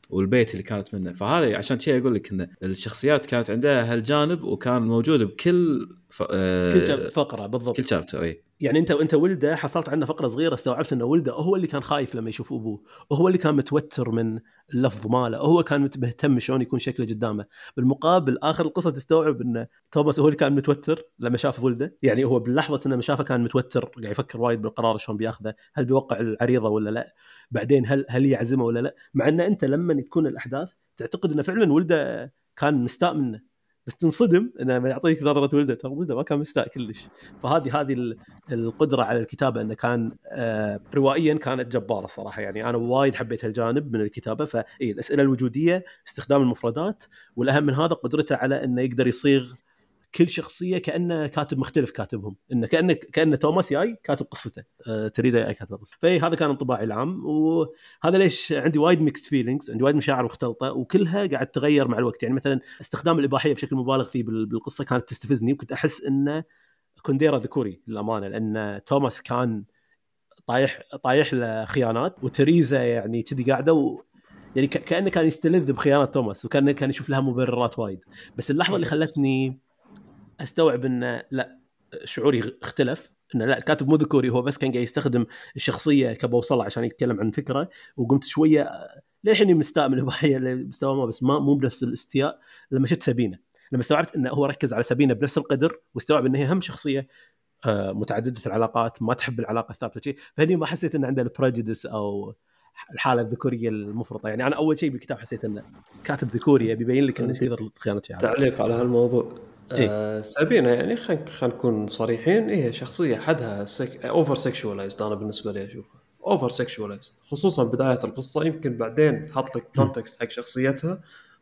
والبيت اللي كانت منه. فهذا عشان شيء أقول لك إن الشخصيات كانت عندها هالجانب وكان موجود بكل ف... آه كل فقرة بالضبط. كل شابتر إي. يعني انت وانت ولده حصلت عنه فقرة صغيرة استوعبت انه ولده هو اللي كان خايف لما يشوف ابوه وهو اللي كان متوتر من اللفظ ماله وهو كان مهتم شلون يكون شكله قدامه. بالمقابل آخر القصة تستوعب إن توماس هو اللي كان متوتر لما شاف ولده يعني هو باللحظه إنه لما شافه كان متوتر قاعد يفكر وايد بالقرار شلون بياخذه هل بيوقع العريضة ولا لا؟ بعدين هل هل يعزمه ولا لا؟ مع ان أنت لما تكون الأحداث تعتقد إنه فعلا ولده كان مستاء منه. بس تنصدم انه يعطيك نظرة ولده. ترى ولده ما كان مستاء كلش. فهذه هذه القدرة على الكتابة إنه كان آه، روائيا كانت جبارة صراحة. يعني أنا وايد حبيت هالجانب من الكتابة. فاي الأسئلة الوجودية استخدام المفردات والأهم من هذا قدرته على إنه يقدر يصيغ كل شخصية كانه كاتب مختلف كاتبهم. إنه كانه كانه توماس جاي كاتب قصته. آه تريزا جاي كاتب قصته. فاي هذا كان انطباعي العام. وهذا ليش عندي وايد mixed feelings عندي وايد مشاعر مختلطة وكلها قاعد تتغير مع الوقت. يعني مثلا استخدام الإباحية بشكل مبالغ فيه بالقصة كانت تستفزني وكنت أحس انه كونديرا ذكوري للأمانة لأن توماس كان طايح طايح له خيانات وتريزا يعني كذي قاعدة و... يعني كأنه كان يستلذ بخيانات توماس وكان كان يشوف لها مبررات وايد. بس اللحظة اللي خلتني أستوعب انه لا شعوري اختلف. انه لا الكاتب مو ذكوري هو بس كان قاعد يستخدم الشخصية كبوصلة عشان يتكلم عن فكرة. وقمت شوية للحين مستاء من الاباحيه مستوى ما بس ما مو بنفس الاستياء. لما شفت سابينه لما استوعبت انه هو ركز على سابينه بنفس القدر واستوعب انها هي هم شخصية آه، متعددة العلاقات ما تحب العلاقة الثابتة شيء فهني ما حسيت إن عنده ال prejudice أو الحالة الذكورية المفرطة. يعني أنا أول شيء بالكتاب حسيت انه كاتب ذكوري بيبين لك انه تقدر خيانه تعليق على هالموضوع. إيه؟ آه سابينا يعني خلينا نكون صريحين. هي شخصية حدها sex... oversexualized أنا بالنسبة لي أشوفها. oversexualized خصوصا بداية القصة. يمكن بعدين حط لك context حق شخصيتها.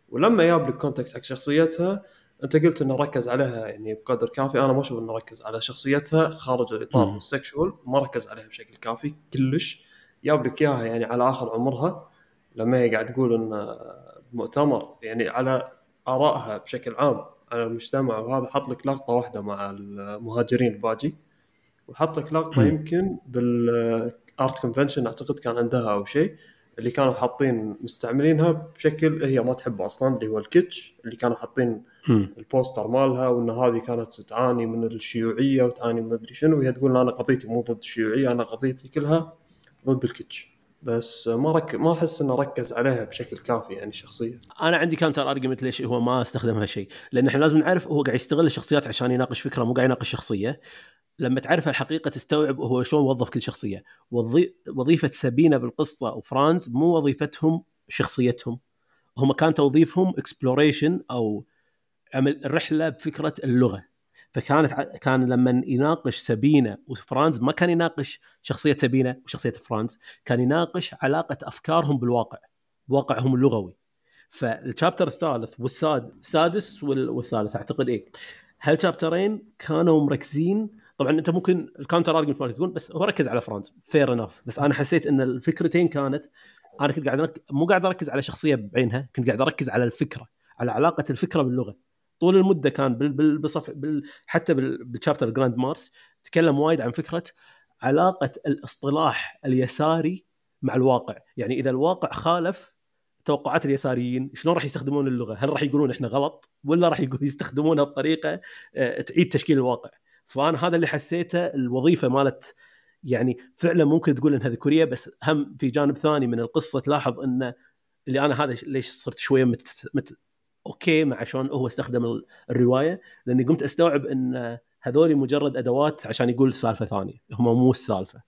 ولما جاب لك context حق شخصيتها أنت قلت إنه ركز عليها يعني بقدر كافي. أنا ما أشوف إنه ركز على شخصيتها خارج الإطار ال sexual ما ركز عليها بشكل كافي كلش. جاب لك إياها يعني على آخر عمرها لما هي قاعد تقول إنه مؤتمر يعني على آرائها بشكل عام. على المجتمع وهذا حط لك لقطة واحدة مع المهاجرين الباجي وحط لك لقطة يمكن بال art convention أعتقد كان عندها أو شيء اللي كانوا حاطين مستعملينها بشكل هي ما تحبه أصلا اللي هو ال kitsch اللي كانوا حاطين ال poster مالها وإن هذه كانت تعاني من الشيوعية وتعاني من مدري شنو وهي تقول أنا قضيتي مو ضد الشيوعية أنا قضيتي كلها ضد ال kitsch. بس ما رك... ما أحس إنه ركز عليها بشكل كافي يعني شخصيا. أنا عندي counter argument ليش هو ما أستخدم هالشيء. لأن إحنا لازم نعرف هو قاعد يستغل الشخصيات عشان يناقش فكرة مو قاعد يناقش شخصية. لما تعرف الحقيقة تستوعب هو شلون وظف كل شخصية. وظي... وظيفة سابينا بالقصة وفرانز مو وظيفتهم شخصيتهم. هم كان توظيفهم exploration أو عمل رحلة بفكرة اللغة. فكانت كان لما يناقش سابينا وفرانز ما كان يناقش شخصية سابينا وشخصية فرانز كان يناقش علاقة أفكارهم بالواقع بواقعهم اللغوي. فال chapter الثالث والساد السادس والثالث أعتقد إيه. هالشابترين كانوا مركزين. طبعا أنت ممكن ال counter argument مالك يكون بس هو ركز على فرانز fair enough بس أنا حسيت إن الفكرتين كانت أنا كنت قاعد مو قاعد أركز على شخصية بعينها كنت قاعد أركز على الفكرة على علاقة الفكرة باللغة. طول المدة كان بال بال بصف بال حتى بال chapter grand march تكلم وايد عن فكرة علاقة الاصطلاح اليساري مع الواقع. يعني إذا الواقع خالف توقعات اليساريين شلون راح يستخدمون اللغة؟ هل راح يقولون إحنا غلط ولا راح يستخدمونها بطريقة آه، تعيد تشكيل الواقع؟ فأنا هذا اللي حسيته الوظيفة مالت يعني فعلا ممكن تقول انها ذكوريه بس هم في جانب ثاني من القصة تلاحظ إن اللي أنا هذا ليش صرت شوية مت, مت أوكي مع شلون هو استخدم الرواية لأني قمت أستوعب إن هذول مجرد أدوات عشان يقول سالفة ثانية. هم مو السالفة.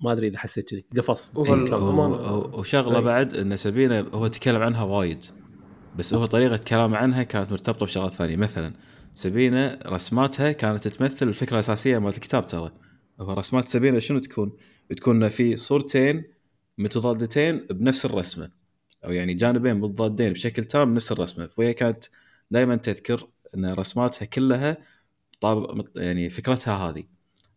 ما أدري إذا حسيت كذي. قفص. وشغله طيب. بعد إن سبينة هو تكلم عنها وايد. بس هو طريقة كلامه عنها كانت مرتبطة بشغلات ثانية. مثلا سبينة رسماتها كانت تمثل الفكرة الأساسية مالت الكتاب ترى. هو رسمات سبينة شنو تكون؟ تكون في صورتين متضادتين بنفس الرسمة. أو يعني جانبين متضادين بشكل تام بنفس الرسمة. فهي كانت دائما تذكر إن رسماتها كلها طاب يعني فكرتها هذه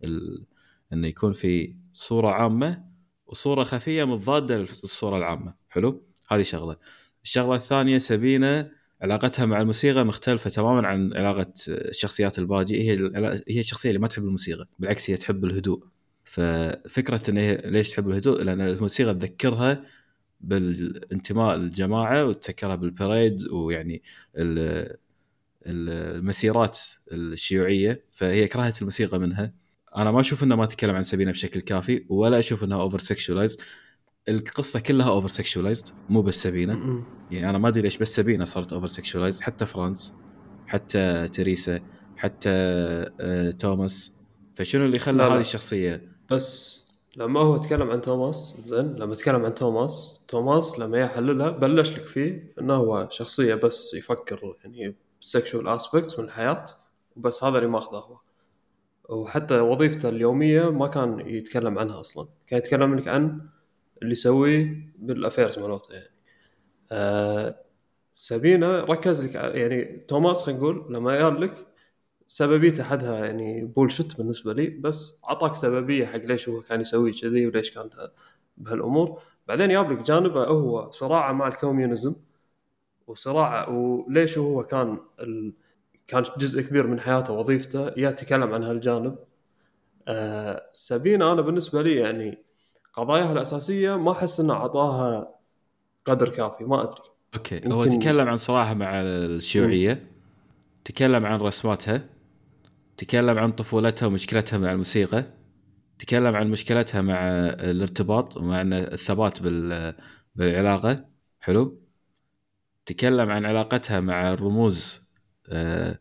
ال... انه يكون في صورة عامة وصورة خفية متضادة للصورة العامة. حلو؟ هذه شغلة. الشغلة الثانية سبينة علاقتها مع الموسيقى مختلفة تماما عن علاقة الشخصيات الباجي. هي هي الشخصية اللي ما تحب الموسيقى بالعكس هي تحب الهدوء. ففكرة انه ليش تحب الهدوء؟ لأن الموسيقى تذكرها بالانتماء للجماعة وتذكرها بال parade ويعني المسيرات الشيوعية فهي كرهت الموسيقى منها. أنا ما أشوف إنه ما تكلم عن سبينة بشكل كافي ولا أشوف إنها oversexualized القصة كلها oversexualized مو بس سبينة. يعني أنا ما أدري ليش بس سبينة صارت oversexualized حتى فرانس حتى تريسا حتى آه توماس. فشنو اللي خلى هذه الشخصية بس لما هو تكلم عن توماس زين لما تكلم عن توماس توماس لما يحللها بلش لك فيه إنه هو شخصية بس يفكر يعني sexual aspects من الحياة وبس هذا اللي ماخذه هو. وحتى وظيفته اليومية ما كان يتكلم عنها أصلا كان يتكلم لك عن اللي يسويه بال affairs مالته يعني. آه سابينا ركز لك يعني توماس خلينا نقول لما قال لك سببيته حدها يعني bullshit بالنسبة لي بس اعطاك سببية حق ليش هو كان يسوي كذي وليش كان بهالأمور بعدين جاب لك جانبه هو صراعه مع ال communism وصراعه وليش هو كان ال... كان جزء كبير من حياته وظيفته يتكلم عن هالجانب آه سابينا أنا بالنسبة لي يعني قضاياها الأساسية ما أحس إنه أعطاها قدر كافي ما أدري أوكي. هو تكلم عن صراحة مع الشيوعية. تكلم عن رسماتها تكلم عن طفولتها ومشكلتها مع الموسيقى تكلم عن مشكلتها مع الارتباط ومع الثبات بالعلاقة. حلو. تكلم عن علاقتها مع الرموز آه،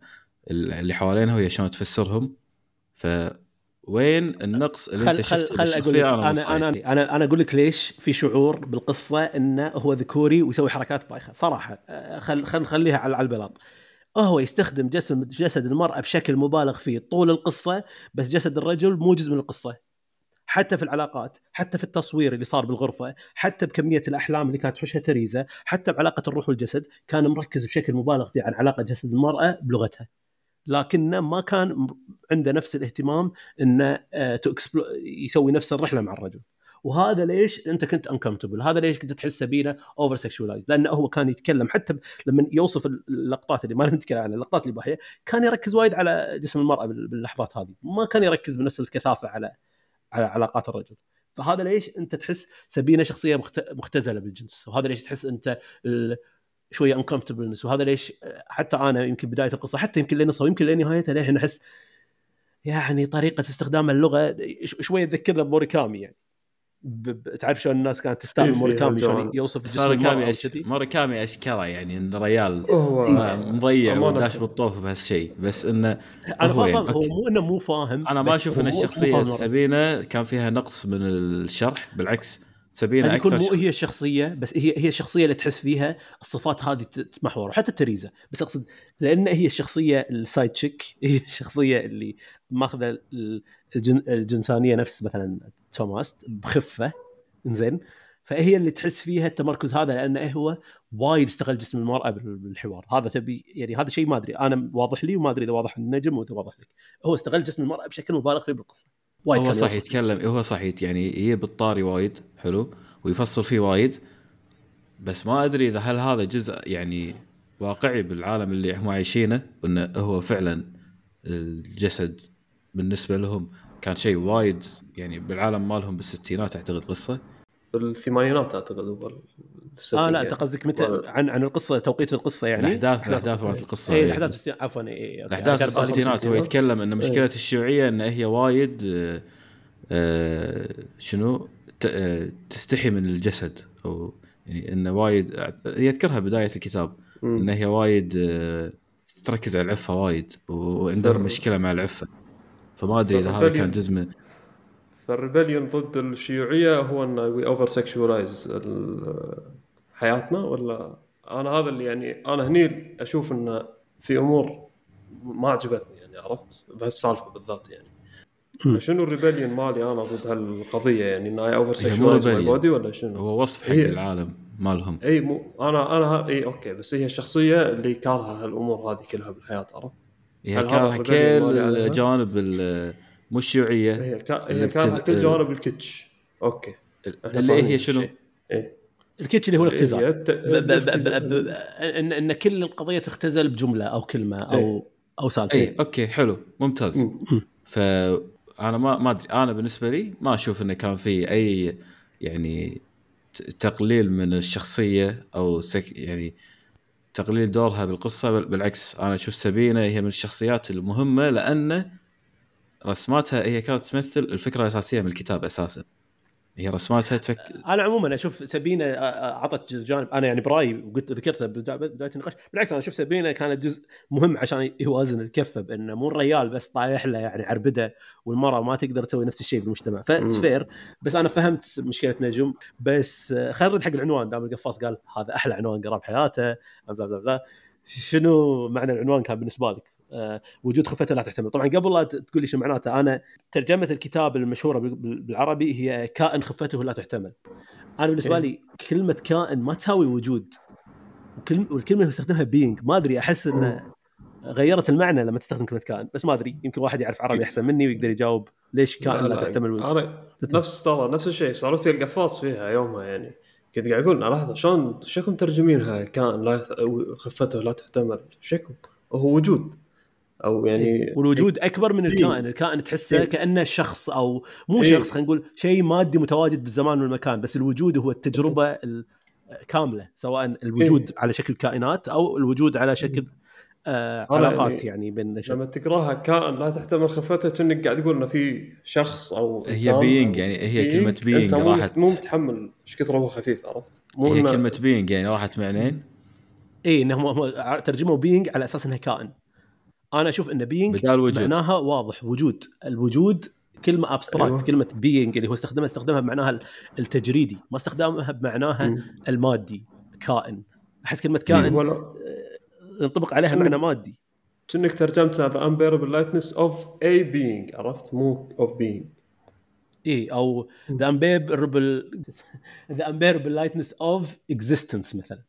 اللي حوالينها وهي شلون تفسرهم. ف وين النقص اللي خل أنت شفته خل أقول لك أنا أنا أنا أنا أقول لك ليش في شعور بالقصة إنه هو ذكوري ويسوي حركات بايخة. صراحة آه، خل خل نخليها على البلاط. هو يستخدم جسم جسد المرأة بشكل مبالغ فيه طول القصة بس جسد الرجل مو جزء من القصة. حتى في العلاقات حتى في التصوير اللي صار بالغرفة حتى بكمية الأحلام اللي كانت تحوشها تريزا حتى بعلاقة الروح والجسد كان مركز بشكل مبالغ فيه عن علاقة جسد المرأة بلغتها. لكنه ما كان عنده نفس الاهتمام إنه آه، يسوي نفس الرحلة مع الرجل. وهذا ليش أنت كنت uncomfortable هذا ليش كنت تحس سبينه oversexualized لأنه هو كان يتكلم حتى لما يوصف اللقطات اللي ما نتكلم عنها اللقطات الاباحيه كان يركز وايد على جسم المرأة باللحظات هذه. ما كان يركز بنفس الكثافة على على علاقات الرجل. فهذا ليش أنت تحس سبينه شخصية مختزلة بالجنس؟ وهذا ليش تحس أنت شوية انكمفتبلنس وهذا ليش حتى أنا يمكن بداية القصة حتى يمكن لنصها ويمكن لنهايتها ليش نحس يعني طريقة استخدام اللغة شوية تذكرنا بموريكامي يعني. تعرف شلون الناس كانت تستعمل في موريكامي. شلون يوصف جسم موريكامي أش... موريكامي اشكره يعني انه ريال مضيع. وداش بالطوف بهالشيء بس إنه أنا هو فاهم يعني هو. مو إنه مو فاهم أنا ما أشوف إن مو- مو الشخصية. سابينا كان فيها نقص من الشرح بالعكس سابينا قد يكون أكثر مو شخ... هي الشخصية بس هي هي الشخصية اللي تحس فيها الصفات هذه تتمحور وحتى تريزا بس أقصد لأن هي الشخصية ال side chick هي الشخصية اللي ماخذه ال- الجن الجنسانية نفس مثلا توماس بخفة زين فهي اللي تحس فيها التمركز هذا لأنه هو وايد استغل جسم المرأة بال- بالحوار. هذا تبي يعني هذا شيء ما أدري. أنا واضح لي وما أدري إذا واضح النجم وإذا واضح لك. هو استغل جسم المرأة بشكل مبالغ فيه بالقصة. وايد هو صح. يتكلم هو صح يعني يجيب الطاري وايد حلو ويفصل فيه وايد. بس ما أدري إذا هل هذا جزء يعني واقعي بالعالم اللي هم عايشينه وإنه هو فعلا الجسد بالنسبة لهم كان شيء وايد يعني بالعالم مالهم بالستينات أعتقد قصة بالثمانينات أعتقد هو آه لا يعني. انت قصدك متى و- عن عن القصة توقيت القصة يعني الاحداث الأحداث مالت القصة اي إيه. الأحداث عفوا اي okay. الأحداث الستينات هو الستينات. يتكلم إن مشكلة إيه. الشيوعية إن هي وايد آه، آه، شنو ت- آه، تستحي من الجسد أو يعني انه وايد يذكرها بداية الكتاب. إن هي وايد آه، تركز على العفة وايد وعندهم مشكلة مع العفة فما أدري إذا هذا كان جزء من فال rebellion ضد الشيوعية هو ان we oversexualize حياتنا ولا أنا هذا اللي يعني أنا هني أشوف انه في أمور ما عجبتني يعني عرفت بهالسالفة بالذات يعني. شنو ال rebellion مالي أنا ضد هالقضية يعني إن I over sexualize my. body ولا شنو؟ هو وصف حق العالم مالهم إي مو أنا أنا إي okay بس هي الشخصية اللي كارهة هالأمور هذه كلها بالحياة عرفت؟ هي ال rebellion كل ال- مو الشيوعيه هي كا... اللي هي كانها بتد- كل جوانب ال kitsch okay. اللي هي شنو؟ اي ال kitsch اللي هو الاختزال. هي الت- ب- ب- ب- ب- الاختزال. ب- ان ان كل القضية تختزل بجملة أو كلمة أو أو سالفة. اي okay حلو ممتاز. مم. فانا ما ما أدري. أنا بالنسبة لي ما أشوف إنه كان في أي يعني ت- تقليل من الشخصية أو سك يعني تقليل دورها بالقصة بالعكس أنا أشوف سابينا هي من الشخصيات المهمة لأن رسماتها هي كانت تمثل الفكرة الأساسية من الكتاب أساسا. هي رسماتها تفك أنا عموما أشوف سبينة آه، آه، عطت جانب. أنا يعني برأيي وقلت ذكرته بدا- بدايه النقاش بالعكس أنا أشوف سبينة كانت جزء مهم عشان يوازن الكفة بأنه مو الريال بس طايح له يعني عربدة والمرأة ما تقدر تسوي نفس الشيء بالمجتمع. فسفير بس أنا فهمت مشكلة نجم. بس خلينا نرد حق العنوان دام القفاص قال هذا أحلى عنوان قراه بحياته بلا بلا بلا. شنو معنى العنوان كان بالنسبة لك؟ آه، وجود خفته لا تحتمل. طبعا قبل لا تقول لي شو معناته أنا ترجمة الكتاب المشهورة بال- بال- بالعربي هي كائن خفته لا تحتمل. أنا بالنسبة إيه. لي كلمة كائن ما تساوي وجود. والكلمة اللي استخدمها بينج ما أدري أحس إنه غيرت المعنى لما تستخدم كلمة كائن بس ما أدري يمكن واحد يعرف عربي أحسن مني ويقدر يجاوب ليش كائن لا, تحتمل وجود. أنا نفس ترى نفس الشيء سالفتي القفاص فيها يومها يعني. كنت قاعد أقول لحظة شلون شكم ترجمينها كائن لا خفته لا تحتمل؟ شكم هو وجود. أو يعني والوجود أكبر من إيه. الكائن الكائن تحسه إيه. كأنه شخص أو مو إيه. شخص خلينا نقول شيء مادي متواجد بالزمان والمكان بس الوجود هو التجربة الكامله سواء الوجود إيه. على شكل كائنات أو الوجود على شكل آه علاقات يعني يعني بين. لما تقراها كائن لا تحتمل خفته كأنك قاعد تقول إنه في شخص أو هي أو يعني هي being أنت مو راحت- مو متحمل إيش كثر هو خفيف عرفت؟ مو هي كلمة being يعني راحت معنيين اي انهم هم ترجموا being على أساس إنها كائن أنا أشوف إن being معناها واضح وجود الوجود كلمة abstract أيوة. كلمة being اللي هو استخدمها استخدمها بمعناها التجريدي ما استخدمها بمعناها مم. المادي كائن أحس كلمة كائن ولا آه، ينطبق عليها؟ معنى مادي كأنك ترجمتها the unbearable lightness of a being عرفت؟ مو of being اي أو the unbearable the unbearable lightness of existence مثلا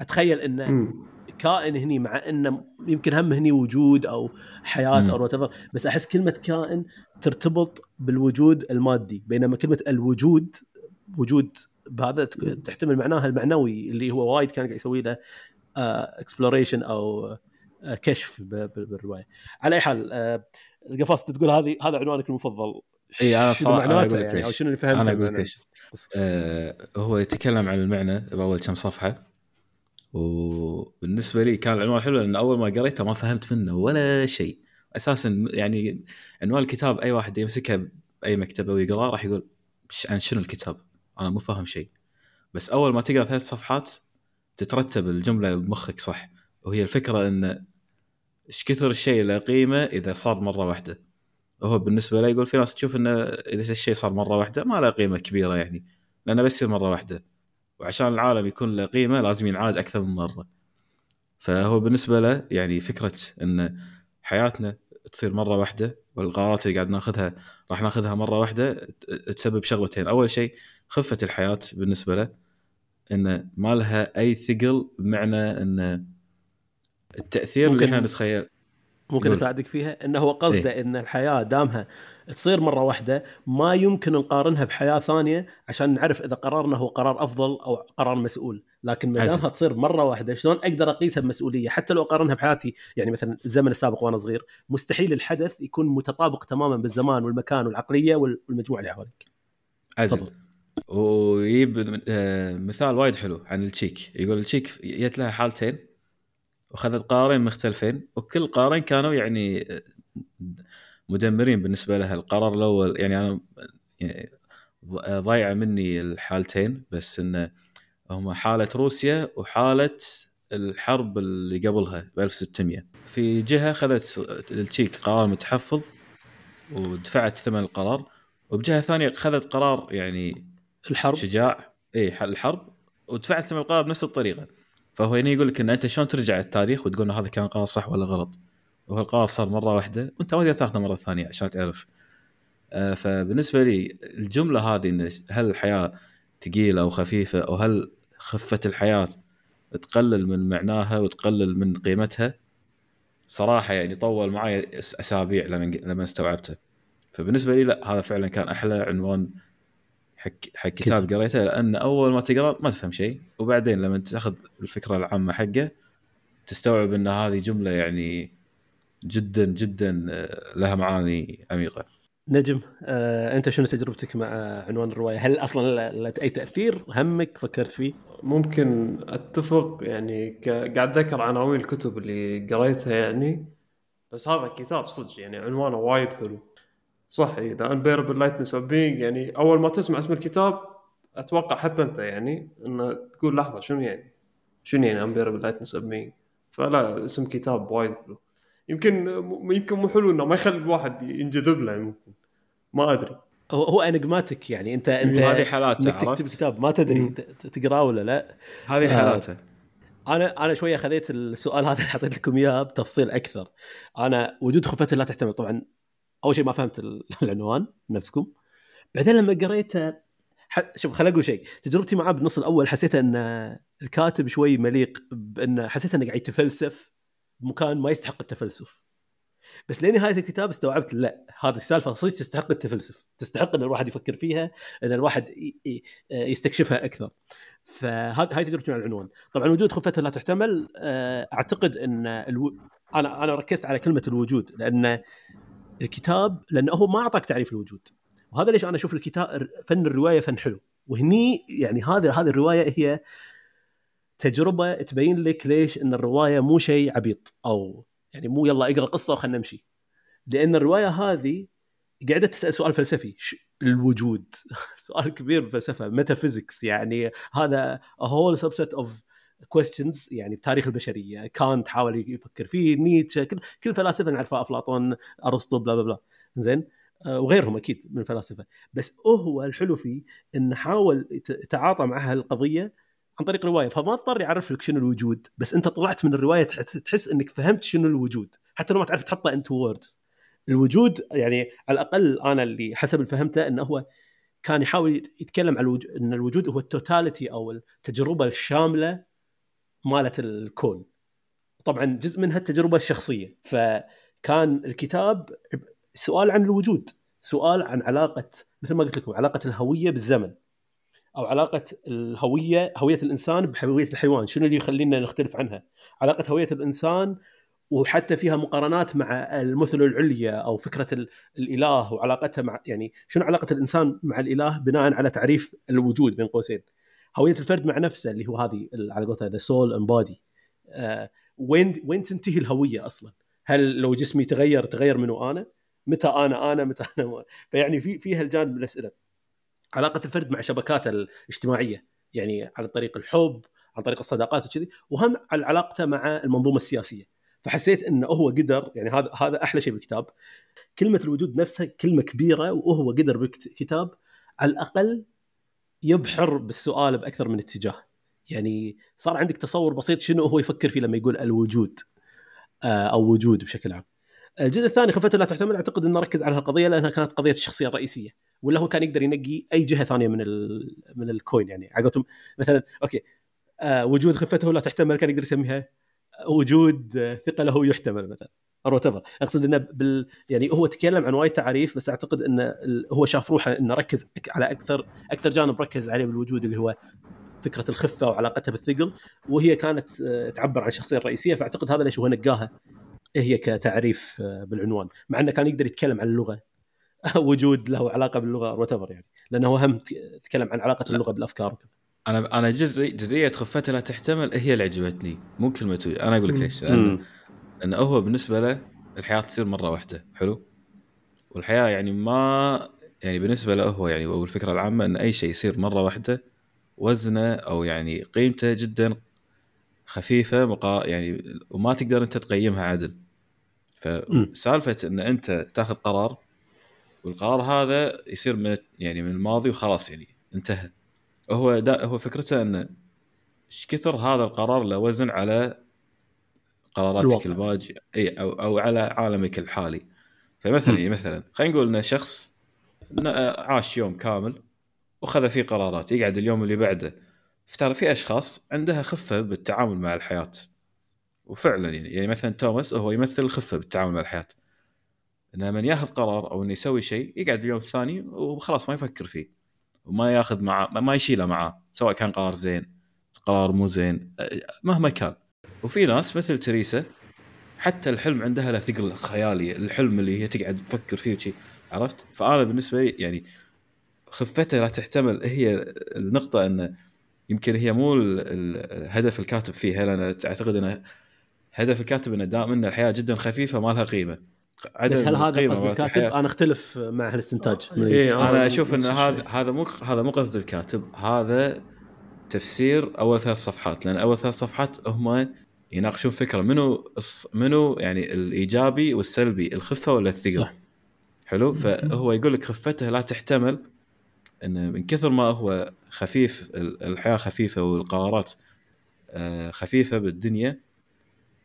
أتخيل إنه. كائن هني مع إنه يمكن هم هني وجود أو حياة مم. أو what بس أحس كلمة كائن ترتبط بالوجود المادي بينما كلمة الوجود وجود بهذا تحتمل معناها المعنوي اللي هو وايد كان قاعد يسوي له exploration أو آه، كشف بالرواية. على أي حال آه، القفاص أنت تقول هذه هذا عنوانك المفضل. إي أنا شنو صراحة أنا معناته؟ يعني أو شنو اللي فهمته أنا أقول لك بالمعنى؟ ليش آه هو يتكلم عن المعنى بأول كم صفحة. وبالنسبة لي كان العنوان حلو لأن أول ما قريته ما فهمت منه ولا شيء. أساسا يعني عنوان الكتاب أي واحد يمسكه بأي مكتبة ويقرأه راح يقول عن شنو الكتاب؟ أنا مو فاهم شيء. بس أول ما تقرأ ثلاث صفحات تترتب الجملة بمخك صح؟ وهي الفكرة إن إيش كثر الشيء له قيمة إذا صار مرة واحدة. وهو بالنسبة له يقول في ناس تشوف إنه إذا الشيء صار مرة واحدة ما له قيمة كبيرة يعني لأنه بس مرة واحدة. وعشان العالم يكون له قيمة لازم ينعاد أكثر من مرة. فهو بالنسبة له يعني فكرة إن حياتنا تصير مرة واحدة والقرارات اللي قاعد ناخذها راح ناخذها مرة واحدة تسبب شغلتين. أول شيء خفة الحياة بالنسبة له انه ما لها أي ثقل بمعنى إن التأثير اللي إحنا نتخيل ممكن أساعدك فيها انه هو قصده إيه؟ إن الحياة دامها تصير مرة واحدة ما يمكن نقارنها بحياة ثانية عشان نعرف إذا قرارنا هو قرار أفضل أو قرار مسؤول، لكن ما دامها تصير مرة واحدة شلون أقدر أقيسها بمسؤولية؟ حتى لو اقارنها بحياتي يعني مثلا الزمن السابق وأنا صغير، مستحيل الحدث يكون متطابق تماما بالزمان والمكان والعقلية والمجموعة اللي حواليك. تفضل. ويجيب آه، مثال وايد حلو عن التشيك. يقول التشيك جت لها حالتين وأخذت قرارين مختلفين وكل قرارين كانوا يعني آه، مدمرين بالنسبة لها القرار الأول. يعني أنا يعني ضايعة مني الحالتين بس انه هم حالة روسيا وحالة الحرب اللي قبلها ب 1600 في جهة أخذت التشيك قرار متحفظ ودفعت ثمن القرار وبجهة ثانية أخذت قرار يعني الحرب؟ شجاع. اي الحرب ودفعت ثمن القرار بنفس الطريقة. فهو هنا يقول لك إن أنت شلون ترجع التاريخ وتقول هذا كان قرار صح ولا غلط. وهو القرار صار مرة واحدة وأنت ما تقدر تاخذه مرة ثانية عشان تعرف. آه فبالنسبة لي الجملة هذه إن هل الحياة ثقيلة أو خفيفة أو هل خفة الحياة تقلل من معناها وتقلل من قيمتها؟ صراحة يعني طول معي أسابيع لما لما استوعبته. فبالنسبة لي لا هذا فعلا كان أحلى عنوان حق حق كتاب قريته لأن أول ما تقرأ ما تفهم شيء. وبعدين لما تاخذ الفكرة العامة حقه تستوعب إن هذه جملة يعني جدا جدا آه، لها معاني عميقة. نجم آه، أنت شنو تجربتك مع عنوان الرواية؟ هل أصلا أي تأثير همك فكرت فيه؟ ممكن أتفق يعني قاعد أذكر عناوين الكتب اللي قريتها يعني بس هذا كتاب صدق يعني عنوانه وايد حلو صح اذا unbearable lightness of being يعني أول ما تسمع اسم الكتاب أتوقع حتى أنت يعني إنه تقول لحظة شنو يعني؟ شنو يعني unbearable lightness of being؟ فلا اسم كتاب وايد حلو يمكن يمكن مو حلو إنه ما يخلي الواحد ينجذب له ممكن ما أدري. هو هو انجماتيك يعني. انت أنت هذه حالاته إنك تكتب كتاب ما تدري تقراه ولا لا. هذه آه، حالاته. أنا أنا شوية خذيت السؤال هذا اللي حطيت لكم إياه بتفصيل أكثر. أنا وجود خفه لا تحتمل. طبعا أول شيء ما فهمت العنوان نفسكم. بعدين لما قريته شوف خليني أقول شيء. تجربتي معاه بالنص الأول حسيت إن الكاتب شوي مليق بان حسيت إنه قاعد يتفلسف. بمكان ما يستحق التفلسف. بس لنهايه الكتاب استوعبت لا هذه السالفه صدق تستحق التفلسف. تستحق إن الواحد يفكر فيها إن الواحد يستكشفها أكثر. فهذه هاي تجربتي مع العنوان. طبعا وجود خفة لا تحتمل آه، أعتقد إن ألو... أنا أنا ركزت على كلمة الوجود لأن الكتاب لأنه هو ما أعطاك تعريف الوجود. وهذا ليش أنا أشوف الكتاب فن الرواية فن حلو. وهني يعني هذه هذه الرواية هي تجربة تبين لك ليش إن الرواية مو شيء عبيط أو يعني مو يلا اقرأ قصة وخلنا نمشي. لأن الرواية هذه قاعدة تسأل سؤال فلسفي. الوجود؟ سؤال كبير بالفلسفة. metaphysics يعني هذا whole subset of questions. يعني بتاريخ البشرية. كانت حاول يفكر فيه. نيتشه كل كل الفلاسفه نعرفها. أفلاطون أرسطو blah blah blah. زين؟ آه، وغيرهم أكيد من الفلاسفة. بس هو الحلو فيه انه حاول يتعاطى مع هالقضية عن طريق رواية فما اضطر يعرف لك شنو الوجود بس انت طلعت من الرواية تحس انك فهمت شنو الوجود حتى لو ما تعرف تحطه into words الوجود يعني على الأقل أنا اللي حسب اللي فهمته إنه هو كان يحاول يتكلم عن الوجود إن الوجود هو التوتاليتي أو التجربة الشاملة مالت الكون. طبعا جزء منها التجربة الشخصية فكان الكتاب سؤال عن الوجود سؤال عن علاقة مثل ما قلت لكم علاقة الهوية بالزمن. أو علاقة الهوية هوية الإنسان بهوية الحيوان. شنو اللي يخلينا نختلف عنها؟ علاقة هوية الإنسان وحتى فيها مقارنات مع المثل العليا أو فكرة الإله وعلاقتها مع يعني شنو علاقة الإنسان مع الإله بناء على تعريف الوجود بين قوسين؟ هوية الفرد مع نفسه اللي هو هذه على قولتها the soul and body وين وين تنتهي الهوية أصلا؟ هل لو جسمي تغير تغير منه أنا؟ متى أنا أنا متى أنا فيعني في في هالجانب من الأسئلة. علاقة الفرد مع شبكاته الاجتماعية يعني على طريق الحب عن طريق الصداقات وكذي وهم على علاقته مع المنظومة السياسية. فحسيت إنه هو قدر يعني هذا هذا أحلى شيء بالكتاب كلمة الوجود نفسها كلمة كبيرة وهو قدر بالكتاب على الأقل يبحر بالسؤال بأكثر من اتجاه. يعني صار عندك تصور بسيط شنو هو يفكر فيه لما يقول الوجود آه، أو وجود بشكل عام. الجزء الثاني خفته لا تحتمل أعتقد انه ركز على القضية لأنها كانت قضية الشخصيه الرئيسيه ولا هو كان يقدر ينقي أي جهة ثانية من من الكوين يعني. عقلتهم مثلا okay آه وجود خفته لا تحتمل كان يقدر يسميها وجود ثقله يحتمل مثلا أو أقصد إنه بال يعني هو تكلم عن وايد تعريف بس أعتقد إنه هو شاف روحه إنه ركز على أكثر أكثر جانب ركز عليه بالوجود اللي هو فكرة الخفة وعلاقتها بالثقل. وهي كانت آه، تعبر عن الشخصية الرئيسية فأعتقد هذا ليش هو نقاها هي كتعريف آه، بالعنوان. مع إنه كان يقدر يتكلم عن اللغة وجود له علاقة باللغة وات يعني. لأنه هم تكلم عن علاقة اللغة بالأفكار أنا أنا جزء جزئية خفتها لا تحتمل هي اللي عجبتني. مو كلمه أنا أقول لك ليش لأن لأنه هو بالنسبة له الحياة تصير مرة واحدة. حلو؟ والحياة يعني ما يعني بالنسبة له هو يعني أو الفكرة العامة إن أي شيء يصير مرة واحدة وزنه أو يعني قيمته جدا خفيفة مقا يعني وما تقدر أنت تقيمها عدل. فسالفة إن أنت تأخذ قرار والقرار هذا يصير من يعني من الماضي وخلاص يعني انتهى. هو دا هو فكرته انه إيش كثر هذا القرار له وزن على قراراتك الباجي إي أو أو على عالمك الحالي. فمثلا يعني مثلا خلينا نقول إن شخص عاش يوم كامل وخذ فيه قرارات يقعد اليوم اللي بعده. فترى في أشخاص عندها خفة بالتعامل مع الحياة. وفعلا يعني يعني مثلا توماس هو يمثل الخفة بالتعامل مع الحياة. انه من ياخذ قرار أو إنه يسوي شيء يقعد اليوم الثاني وخلاص ما يفكر فيه. وما ياخذ معه ما يشيله معاه سواء كان قرار زين قرار مو زين مهما كان. وفي ناس مثل تريسا حتى الحلم عندها له ثقل خيالي الحلم اللي هي تقعد تفكر فيه وشي عرفت؟ فأنا بالنسبة لي يعني خفتها لا تحتمل هي النقطة انه يمكن هي مو الهدف الكاتب فيها لأن أعتقد انه هدف الكاتب انه دائما إن الحياة جدا خفيفة ما لها قيمة. بس هل هذا قصد الكاتب؟ أنا أختلف مع هالاستنتاج إيه أنا أشوف إن هذا هذا مو هذا مو قصد الكاتب. هذا تفسير أول ثلاث صفحات لأن أول ثلاث صفحات هم يناقشون فكرة منو منو يعني الإيجابي والسلبي الخفة ولا الثقل. صح. حلو؟ فهو يقول لك خفته لا تحتمل إن من كثر ما هو خفيف الحياة خفيفة والقرارات آه، خفيفة بالدنيا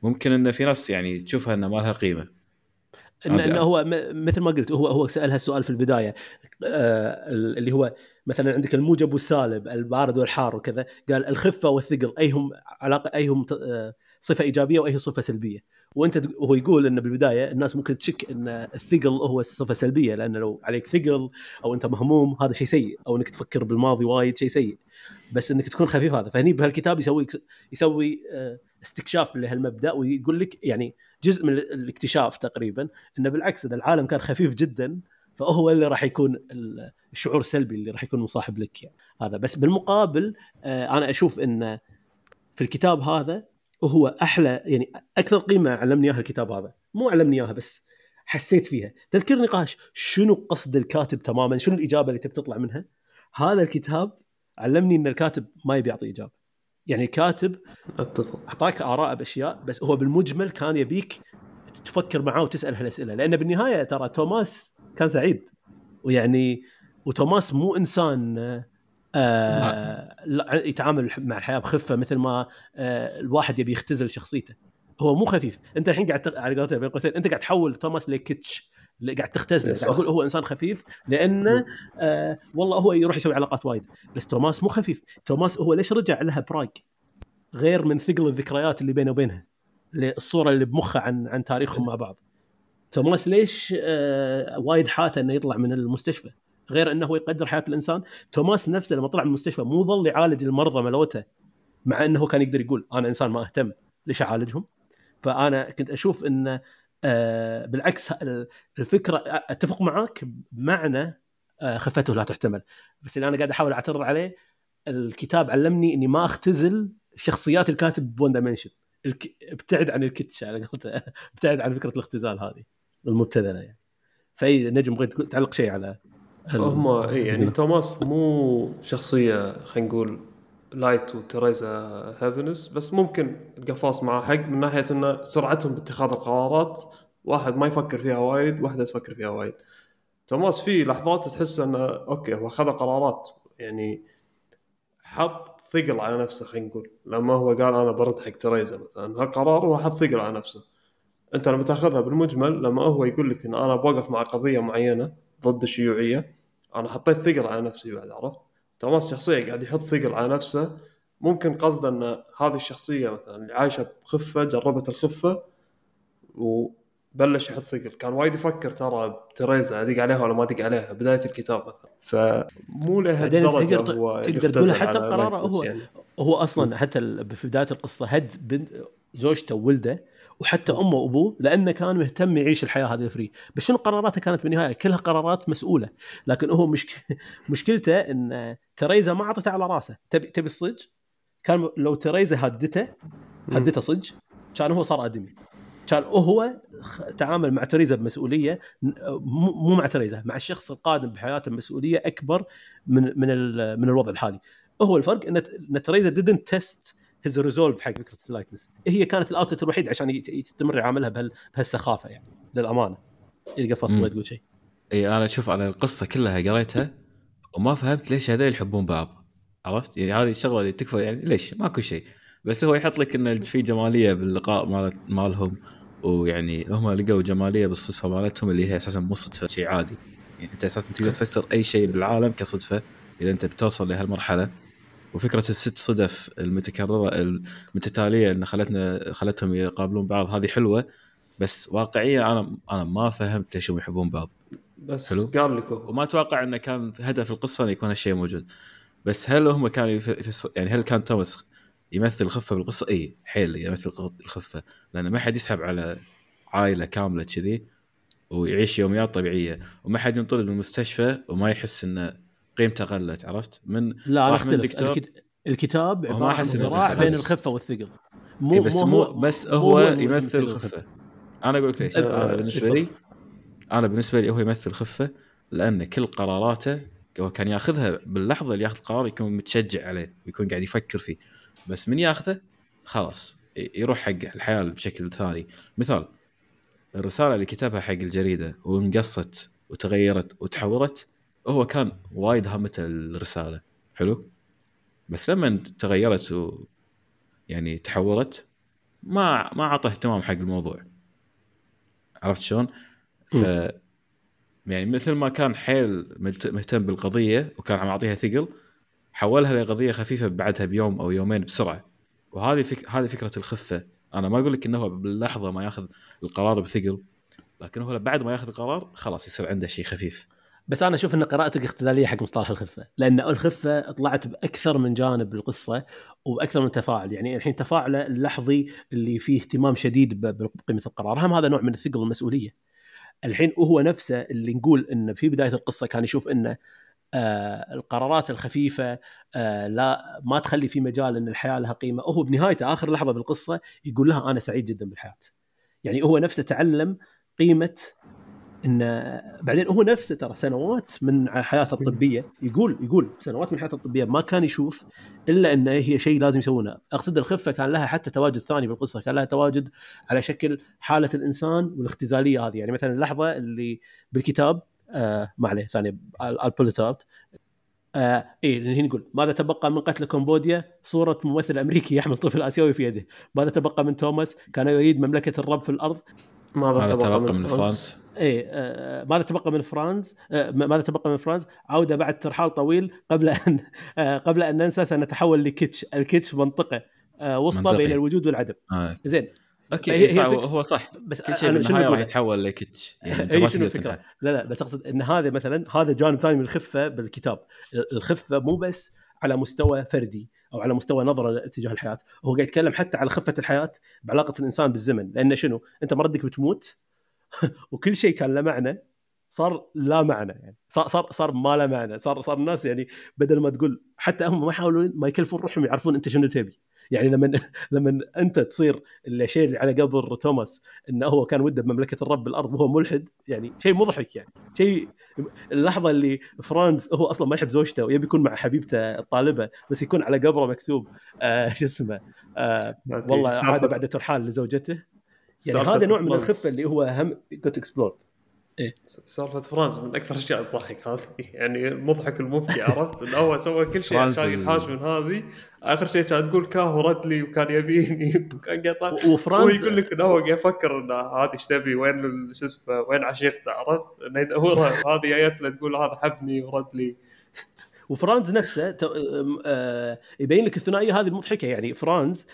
ممكن إن في ناس يعني تشوفها إنها ما لها قيمة. إن, إن هو مثل ما قلت هو هو سأل هالسؤال في البداية آه اللي هو مثلا عندك الموجب والسالب البارد والحار وكذا قال الخفة والثقل ايهم علاقة ايهم آه صفة إيجابية وأي صفة سلبية. وأنت وهو يقول انه بالبداية الناس ممكن تشك إن الثقل هو صفة سلبية لأنه لو عليك ثقل أو أنت مهموم هذا شيء سيء أو إنك تفكر بالماضي وايد شيء سيء. بس إنك تكون خفيف هذا. فهني بهالكتاب يسوي يسوي آه، استكشاف لهالمبدأ ويقول لك يعني جزء من الاكتشاف تقريبا إنه بالعكس إذا العالم كان خفيف جدا فهو اللي راح يكون الشعور السلبي اللي راح يكون مصاحب لك يعني. هذا. بس بالمقابل آه، أنا أشوف إن في الكتاب هذا وهو أحلى يعني أكثر قيمة علمني إياها الكتاب هذا. مو علمني إياها بس حسيت فيها. تذكر نقاش شنو قصد الكاتب تماما؟ شنو الإجابة اللي تبي تطلع منها؟ هذا الكتاب علمني إن الكاتب ما يبي يعطي إجابة. يعني الكاتب أتفق. أعطاك آراء بأشياء بس هو بالمجمل كان يبيك تفكر معاه وتسال هالاسئله لأن بالنهاية ترى توماس كان سعيد. ويعني وتوماس مو إنسان آه يتعامل مع الحياة بخفة مثل ما آه الواحد يبي يختزل شخصيته. هو مو خفيف. أنت الحين قاعد على قولتك بين قوسين أنت قاعد تحول توماس لكيتش. قاعد تختزله قاعد تقول هو إنسان خفيف لأنه آه والله هو يروح يسوي علاقات وايد. بس توماس مو خفيف. توماس هو ليش رجع لها براغ؟ غير من ثقل الذكريات اللي بينه وبينها الصورة اللي بمخه عن عن تاريخهم مع بعض. توماس ليش آه وايد حاته إنه يطلع من المستشفى؟ غير إنه هو يقدر حياة الإنسان. توماس نفسه لما طلع من المستشفى مو ظل يعالج المرضى ملوته مع إنه كان يقدر يقول أنا إنسان ما أهتم. ليش أعالجهم؟ فأنا كنت أشوف ان آه بالعكس الفكرة أتفق معك بمعنى آه خفته لا تحتمل. بس اللي أنا قاعد أحاول أعترض عليه الكتاب علمني إني ما أختزل شخصيات الكاتب ب one dimension. ابتعد عن ال kitsch على قولته. ابتعد عن فكرة الاختزال هذه المبتذلة يعني. فأي نجم بغيت تعلق شيء على هم اي يعني توماس مو شخصية خلينا نقول light وتريزا heaviness بس ممكن القفاص معاه حق من ناحية إنه سرعتهم باتخاذ القرارات واحد ما يفكر فيها وايد واحدة تفكر فيها وايد. توماس في لحظات تحس إنه okay هو اخذ قرارات يعني حط ثقل على نفسه خلينا نقول. لما هو قال أنا برد حق تريزا مثلا هالقرار هو حط ثقل على نفسه. أنت لما تأخذها بالمجمل لما هو يقول لك إن أنا بوقف مع قضية معينة ضد الشيوعيه أنا حطيت ثقل على نفسي بعد عرفت؟ توماس شخصيه قاعد يحط ثقل على نفسه. ممكن قصده إن هذه الشخصية مثلا اللي عايشة بخفة جربت الخفة وبلش يحط ثقل. كان وايد يفكر ترى بتريزا أدق عليها ولا ما أدق عليها بداية الكتاب مثلا. فمو لهالدرجه هو تقدر تقول حتى بقراره هو. يعني. هو أصلا حتى في بداية القصة هد بنت زوجته وولده وحتى أمه وأبوه لأنه كان مهتم يعيش الحياة هذه الفري بس شنو قراراته كانت بالنهاية؟ كلها قرارات مسؤولة. لكن هو مشك... مشكلته إن تريزا ما أعطته على راسه. تبي تبي الصج؟ كان لو تريزا هدته هدته صج كان هو صار أدمي. كان هو تعامل مع تريزا بمسؤولية مو مع تريزا مع الشخص القادم بحياته بمسؤولية أكبر من من من الوضع الحالي. هو الفرق إن تريزا didn't test his resolve حق فكرة ال lightness هي كانت ال outlet الوحيد عشان يستمر يعاملها بهال بهالسخافة يعني للأمانة. إذا قفص ما تقول شيء. إي أنا أشوف على القصة كلها قريتها وما فهمت ليش هذول يحبون بعض. عرفت؟ يعني هذه الشغلة اللي تكفى يعني ليش؟ ماكو شيء. بس هو يحط لك انه في جمالية باللقاء مال مالهم ويعني هم لقوا جمالية بالصدفة مالتهم اللي هي أساسا مو صدفة شيء عادي. يعني أنت أساسا تقدر تفسر أي شيء بالعالم كصدفة إذا أنت بتوصل لهالمرحلة. وفكرة الست صدف المتكررة المتتالية اللي خلتنا خلتهم يقابلون بعض هذه حلوة بس واقعية أنا أنا ما فهمت ليش هم يحبون بعض بس حلو قال لك وما أتوقع إنه كان هدف القصة إنه يكون هالشيء موجود بس هل هم كانوا. يعني هل كان توماس يمثل الخفه بالقصة؟ اي حيل يمثل الخفة لأنه ما حد يسحب على عائلة كاملة كذي ويعيش يوميات طبيعية وما حد ينطرد من المستشفى وما يحس إنه قيمته قلت عرفت؟ من لا أنا أختلف. الكتاب عبارة عن صراع بين الخفه والثقل. مو بس مو بس هو يمثل الخفة. أنا أقول لك ليش. أنا بالنسبة لي أنا بالنسبة لي هو يمثل الخفة لأن كل قراراته هو كان ياخذها باللحظة اللي ياخذ قرار يكون متشجع عليه ويكون قاعد يفكر فيه. بس من ياخذه خلاص يروح حق الحياة بشكل ثاني. مثال الرسالة اللي كتبها حق الجريدة وانقصت وتغيرت وتحورت هو كان وايد هامته الرسالة. حلو؟ بس لما تغيرت و يعني تحولت ما ما أعطى اهتمام حق الموضوع. عرفت شلون؟ ف يعني مثل ما كان حيل مهتم بالقضية وكان عم يعطيها ثقل حولها لقضية خفيفة بعدها بيوم أو يومين بسرعة. وهذه فك... هذه فكرة الخفة. أنا ما أقول لك انه باللحظة ما ياخذ القرار بثقل لكن هو بعد ما ياخذ القرار خلاص يصير عنده شيء خفيف. بس أنا أشوف إن قراءتك اختزاليه حق مصطلح الخفة لأن الخفة طلعت بأكثر من جانب بالقصة وبأكثر من تفاعل يعني الحين تفاعله اللحظي اللي فيه اهتمام شديد بقيمة القرار هم هذا نوع من الثقل والمسؤولية. الحين هو نفسه اللي نقول انه في بداية القصة كان يشوف انه آه القرارات الخفيفة آه لا ما تخلي في مجال إن الحياة لها قيمة. وهو بنهايته آخر لحظة بالقصة يقول لها أنا سعيد جدا بالحياة. يعني هو نفسه تعلم قيمة إن بعدين هو نفسه ترى سنوات من حياته الطبية يقول يقول سنوات من حياته الطبية ما كان يشوف إلا إن هي شيء لازم يسوونه، أقصد الخفة كان لها حتى تواجد ثاني بالقصة، كان لها تواجد على شكل حالة الإنسان والاختزالية هذه، يعني مثلا اللحظة اللي بالكتاب آه ما عليه ثاني البوليت آه اي نقول ماذا تبقى من قتل كمبوديا؟ صورة ممثل أمريكي يحمل طفل آسيوي في يده، ماذا تبقى من توماس؟ كان يريد مملكة الرب في الأرض، ماذا تبقى, تبقى من, من فرانس؟ اي آه ماذا تبقى من فرانس؟ آه ماذا تبقى من فرانس؟ عودة بعد ترحال طويل قبل أن آه قبل أن ننسى سنتحول ل kitsch، ال kitsch منطقة آه وسطى بين الوجود والعدم. آه. زين. okay هي هي هو صح. بس كل شيء بالنهاية راح يتحول ل kitsch. يعني أنت ما تقدر لا لا بس أقصد إن هذا مثلا هذا جانب ثاني من الخفة بالكتاب. الخفة مو بس على مستوى فردي. أو على مستوى نظرة تجاه الحياة. هو قاعد يتكلم حتى على خفة الحياة بعلاقة الإنسان بالزمن لأن شنو؟ أنت مردك بتموت وكل شيء كان له معنى صار لا معنى يعني. صار صار صار ما له معنى. صار صار الناس يعني بدل ما تقول حتى هم ما يحاولون ما يكلفون روحهم يعرفون أنت شنو تبي. يعني لما لما أنت تصير الشيء اللي على قبر توماس انه هو كان وده بمملكة الرب بالأرض وهو ملحد يعني شيء مضحك يعني. شيء اللحظة اللي فرانز هو أصلا ما يحب زوجته ويبي يكون مع حبيبته الطالبة بس يكون على قبره مكتوب آه شو اسمه آه والله عاد بعد ترحال لزوجته. يعني هذا نوع من الخفه اللي هو هم got explored إيه. سالفة فرانز من أكثر الاشياء تضحك هذه. يعني المضحك المبكي عرفت؟ انه هو سوى كل شيء عشان ينحاش من هذه. آخر شيء كان تقول كاهو رد لي وكان يبيني وكان قطع. وفرانز هو يقول لك انه هو قاعد يفكر انه هذه إيش تبي؟ وين شو اسمه؟ وين عشيقته؟ عرفت؟ انه يدورها هذه جاية له تقول هذا حبني ورد لي وفرانز نفسه آه، يبين لك الثنائية هذه المضحكة. يعني فرانز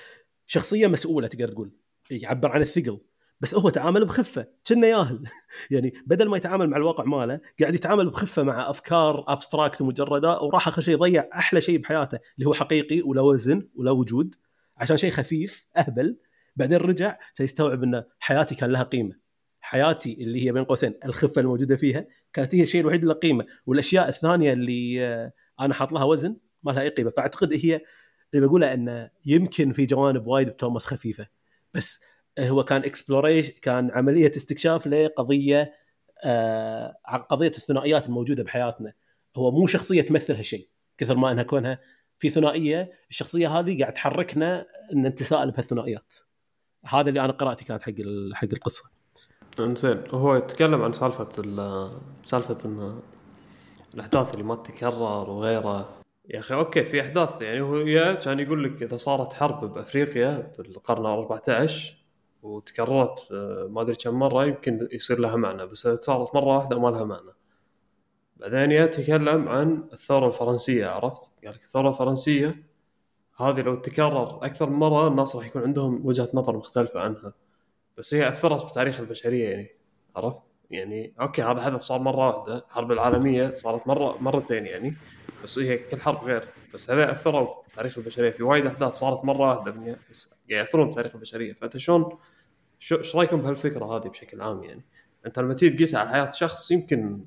شخصية مسؤولة تقدر تقول. يعبر عن الثقل. بس هو تعامل بخفة كنا ياهل. يعني بدل ما يتعامل مع الواقع ماله قاعد يتعامل بخفة مع أفكار abstract ومجردة وراح آخر شيء يضيع أحلى شيء بحياته اللي هو حقيقي وله وزن وله وجود عشان شيء خفيف أهبل. بعدين رجع سيستوعب إن حياتي كان لها قيمة. حياتي اللي هي بين قوسين الخفة الموجودة فيها كانت هي الشيء الوحيد اللي له قيمة. والأشياء الثانية اللي آه، أنا حاط لها وزن ما لها أي قيمة. فأعتقد هي اللي بقوله انه يمكن في جوانب وايد بتوماس خفيفة. بس هو كان اكسبلوريشن كان عملية استكشاف لقضية آه عن قضية الثنائيات الموجودة بحياتنا. هو مو شخصية تمثل هالشيء كثر ما إنها كونها في ثنائية الشخصية هذه قاعد تحركنا إن نتساءل بهالثنائيات هذا اللي أنا قراتي كانت حق حق القصة. إنزين هو يتكلم عن سالفة سالفة إن الأحداث اللي ما تتكرر وغيره. يا أخي أوكي في أحداث يعني هو كان يقول لك إذا صارت حرب بأفريقيا بالقرن ال 14 وتكررت آه، ما أدري كم مرة يمكن يصير لها معنى بس صارت مرة واحدة ما لها معنى بعدين يتكلم عن الثورة الفرنسية عرفت؟ قال لك الثورة الفرنسية هذه لو تكرر أكثر من مرة الناس راح يكون عندهم وجهة نظر مختلفة عنها بس هي أثرت بتاريخ البشرية يعني عرفت؟ يعني okay هذا حدث صار مرة واحدة. الحرب العالمية صارت مرة مرتين يعني. بس هي كل حرب غير. بس هذا اثروا بتاريخ البشرية. في وايد أحداث صارت مرة واحدة من بس يأثرون بتاريخ البشرية. فأنت شلون شو إيش رأيكم بهالفكرة هذه بشكل عام يعني؟ أنت لما تيجي تقيسها على حياة شخص يمكن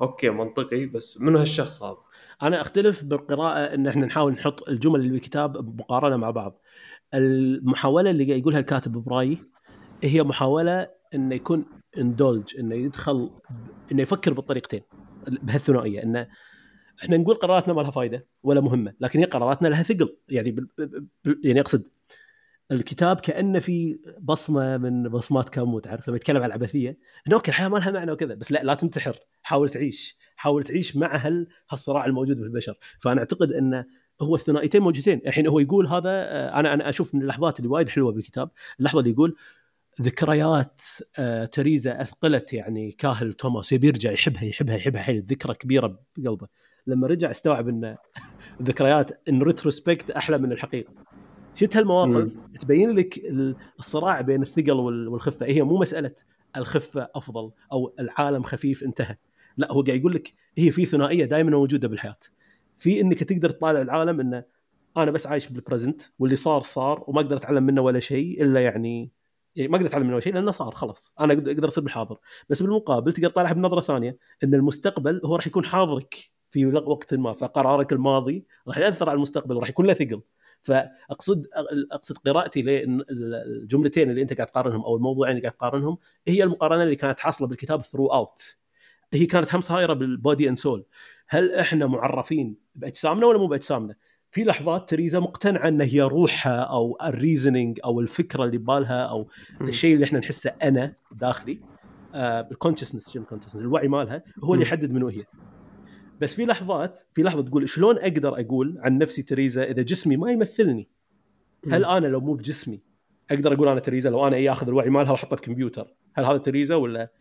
okay منطقي بس منو هالشخص هذا؟ أنا أختلف بالقراءة إن إحنا نحاول نحط الجمل اللي بالكتاب مقارنة مع بعض. المحاولة اللي يقولها الكاتب برايي هي محاولة إنه يكون اندولج إنه يدخل إنه يفكر بالطريقتين بهالثنائية إنه إحنا نقول قراراتنا ما لها فائده ولا مهمة لكن هي قراراتنا لها ثقل يعني ب... ب... يعني أقصد الكتاب كأنه في بصمة من بصمات كامو تعرف لما يتكلم عن العبثية إنه أوكي الحياة ما لها معنى وكذا بس لا لا تنتحر حاول تعيش حاول تعيش مع هال هالصراع الموجود في البشر فأنا أعتقد انه هو الثنائيتين موجودين. الحين هو يقول هذا آه، أنا أنا أشوف من اللحظات اللي وايد حلوة بالكتاب اللحظة اللي يقول ذكريات آه تريزا أثقلت يعني كاهل توماس. يبي يرجع يحبها يحبها يحبها حيل ذكرى كبيرة بقلبه. لما رجع استوعب إن ذكريات إن ريتروسبكت أحلى من الحقيقة. شفت هالمواقف. تبين لك الصراع بين الثقل والخفة. هي مو مسألة الخفة أفضل أو العالم خفيف انتهى. لا هو قاعد يقول لك هي في ثنائية دائما موجودة بالحياة. في إنك تقدر تطالع العالم إنه أنا بس عايش بالبريزنت واللي صار صار وما أقدر أتعلم منه ولا شيء إلا يعني يعني ما أقدر أتعلم منه شيء لأنه صار خلاص. أنا أقدر أصير بالحاضر. بس بالمقابل تقدر تطالعها بنظرة ثانية إن المستقبل هو راح يكون حاضرك في وقت ما فقرارك الماضي راح يأثر على المستقبل وراح يكون له ثقل. فأقصد أقصد قراءتي للجملتين اللي أنت قاعد تقارنهم أو الموضوعين اللي قاعد تقارنهم هي المقارنة اللي كانت حاصلة بالكتاب throughout هي كانت هم صايرة بال body and soul هل إحنا معرفين بأجسامنا ولا مو بأجسامنا؟ في لحظات تريزا مقتنعة إن هي روحها أو ال reasoning أو الفكرة اللي ببالها أو الشيء اللي إحنا نحسه أنا داخلي ال consciousness ال consciousness الوعي مالها هو اللي يحدد منو هي. بس في لحظات في لحظة تقول شلون أقدر أقول عن نفسي تريزا إذا جسمي ما يمثلني؟ هل أنا لو مو بجسمي أقدر أقول أنا تريزا؟ لو أنا آخذ الوعي مالها وأحطه بكمبيوتر هل هذا تريزا ولا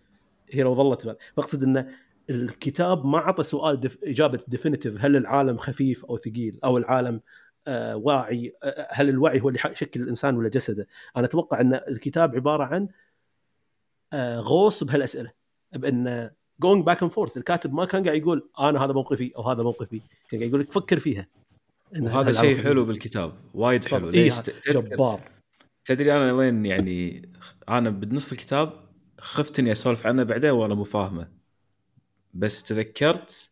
هي لو ظلت؟ بقصد ان الكتاب ما عطى سؤال def... إجابة definitive هل العالم خفيف أو ثقيل؟ أو العالم آه واعي آه هل الوعي هو اللي يشكل الإنسان ولا جسده؟ أنا أتوقع إن الكتاب عبارة عن آه غوص بهالأسئلة بإن going back and forth الكاتب ما كان قاعد يقول أنا هذا موقفي أو هذا موقفي كان قاعد يقول لك فكر فيها. وهذا شيء حلو بالكتاب وايد حلو. إيه ليش جبار. تدري أنا وين يعني أنا بنص الكتاب خفت إني أسولف عنه بعدين وأنا مو فاهمه. بس تذكرت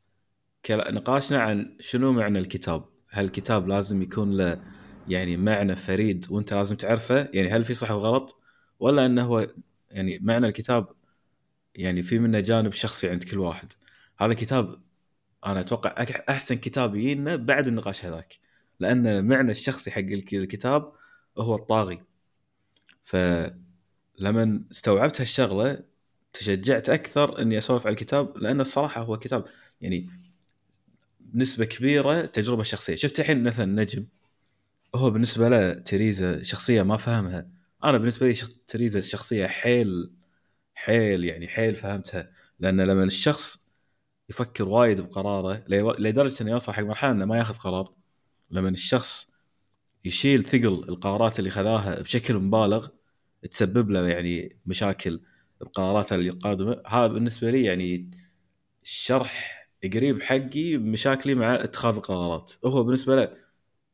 نقاشنا عن شنو معنى الكتاب؟ هل الكتاب لازم يكون له يعني معنى فريد وانت لازم تعرفه؟ يعني هل في صح وغلط؟ ولا إنه هو يعني معنى الكتاب يعني في منه جانب شخصي عند كل واحد. هذا كتاب أنا أتوقع أحسن كتاب يجينا بعد النقاش هذاك. لأن معنى الشخصي حق الكتاب هو الطاغي. فلما استوعبت هالشغلة تشجعت أكثر إني أسولف على الكتاب لأن الصراحة هو كتاب يعني بنسبه كبيرة تجربة شخصية. شفت الحين مثلا نجم هو بالنسبة له تريزا شخصية ما فهمها. أنا بالنسبة لي شخ... تريزا شخصية حيل حيل يعني حيل فهمتها. لأن لما الشخص يفكر وايد بقراره لدرجة إنه يوصل حق مرحلة إنه ما ياخذ قرار لما الشخص يشيل ثقل القرارات اللي خذاها بشكل مبالغ تسبب له يعني مشاكل. بقراراته القادمه هذا بالنسبة لي يعني شرح قريب حقي بمشاكلي مع اتخاذ القرارات. هو بالنسبة له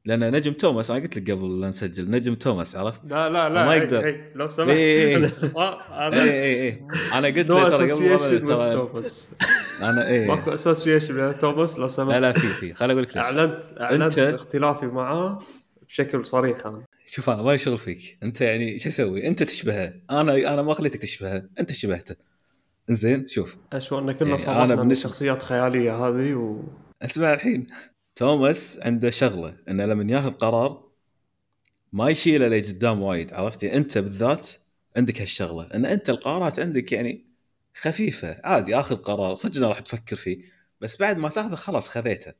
لأن نجم توماس أنا قلت لك قبل لا نسجل نجم توماس عرفت؟ لا لا لا ما إيه، يقدر. إيه، لو سمحت. اي اي اي اي أنا قلت له ترى association قبل ترى. توماس أنا اي ماكو association بين توماس لو لا سمحت. لا في في. خليني أقول لك أعلنت أعلنت اختلافي معاه بشكل صريح. أنا شوف أنا مالي شغل فيك. أنت يعني شو أسوي؟ أنت تشبهه. أنا أنا ما خليتك تشبهه. أنت شبهته. زين شوف. اشوى أن كنا يعني أنا من بالنسبة- الشخصيات خيالية هذه و أسمع الحين. توماس عنده شغلة إنه لما ياخذ قرار ما يشيله لقدام وايد عرفت؟ يعني أنت بالذات عندك هالشغلة. إن أنت القرارات عندك يعني خفيفة. عادي آخذ قرار. صدق راح تفكر فيه. بس بعد ما تاخذه خلاص خذيته.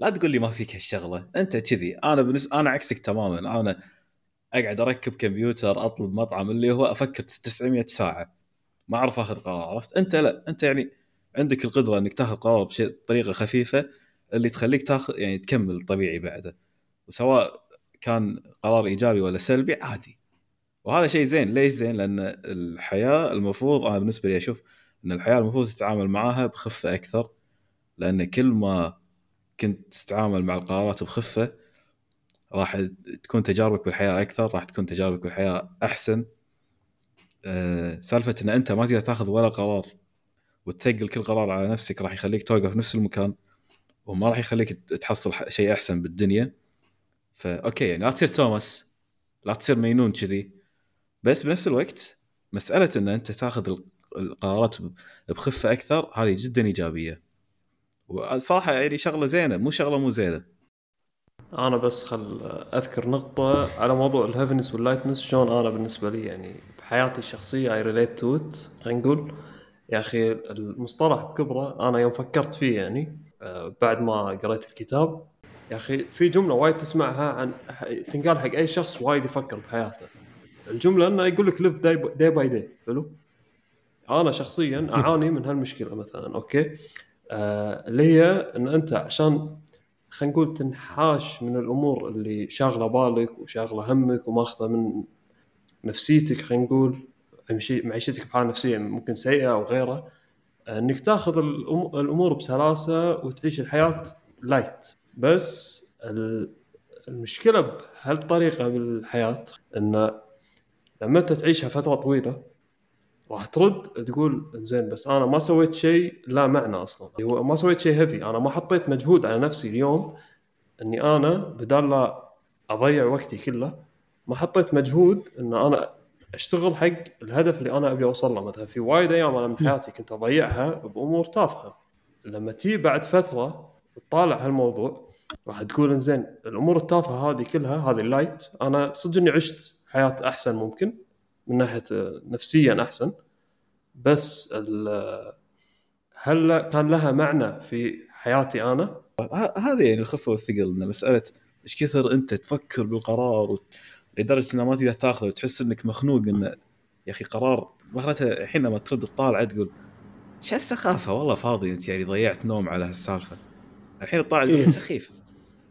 لا تقول لي ما فيك هالشغلة. أنت كذي. أنا بالنسبة أنا عكسك تماما. أنا أقعد أركب كمبيوتر أطلب مطعم اللي هو أفكر 900 ساعة. ما أعرف آخذ قرار عرفت؟ أنت لا أنت يعني عندك القدرة إنك تاخذ قرار بشيء بطريقة خفيفة اللي تخليك تاخذ يعني تكمل طبيعي بعده. وسواء كان قرار إيجابي ولا سلبي عادي. وهذا شيء زين. ليش زين؟ لأن الحياة المفروض أنا بالنسبة لي أشوف إن الحياة المفروض تتعامل معها بخفة أكثر. لأن كل ما كنت تتعامل مع القرارات بخفة راح تكون تجاربك بالحياة أكثر راح تكون تجاربك بالحياة أحسن. أه سالفة إن أنت ما تقدر تاخذ ولا قرار وتثقل كل قرار على نفسك راح يخليك توقف نفس المكان وما راح يخليك تحصل شيء أحسن بالدنيا. ف okay يعني لا تصير توماس لا تصير مينون كذي. بس بنفس الوقت مسألة إن أنت تاخذ ال- القرارات بخفة أكثر هذه جدا إيجابية. وصراحة يعني شغلة زينة مو شغلة مو زينة. أنا بس خل أذكر نقطة على موضوع ال heaviness وال lightness شلون أنا بالنسبة لي يعني بحياتي الشخصية I relate to it خلينا نقول يا أخي المصطلح بكبرة أنا يوم فكرت فيه يعني آه، بعد ما قريت الكتاب يا أخي في جملة وايد تسمعها عن تنقال حق أي شخص وايد يفكر بحياته. الجملة إنه يقول لك live day by day حلو؟ أنا شخصيا أعاني من هالمشكلة مثلا okay؟ آه اللي هي إن أنت عشان خلينا نقول تنحاش من الأمور اللي شاغلة بالك وشاغلة همك وماخذة من نفسيتك خلينا نقول معيشي- معيشتك بحالة نفسية ممكن سيئة أو غيره إنك تاخذ الأمور بسلاسة وتعيش الحياة light بس ال- المشكلة بهالطريقة بالحياة إن لما أنت تعيشها فترة طويلة راح ترد تقول زين بس أنا ما سويت شيء لا معنى أصلا. هو ما سويت شيء heavy أنا ما حطيت مجهود على نفسي اليوم إني أنا بدال لا أضيع وقتي كله ما حطيت مجهود إن أنا أشتغل حق الهدف اللي أنا أبي أوصل له. مثلا في وايد أيام أنا من حياتي كنت أضيعها بأمور تافهة. لما تي بعد فترة تطالع هالموضوع راح تقول إنزين الأمور التافهة هذه كلها هذه ال light أنا صدق إني عشت حياة أحسن ممكن. من ناحية نفسيا أحسن. بس هل كان لها معنى في حياتي أنا؟ هذه يعني الخفة والثقل إنه مسألة إيش كثر أنت تفكر بالقرار وت- لدرجة انه ما تقدر تاخذه وتحس إنك مخنوق انه يا أخي قرار مغلته الحين لما ترد تطالع تقول شو السخافه والله فاضي أنت يعني ضيعت نوم على هالسالفة. الحين تطالع تقول إيه. سخيف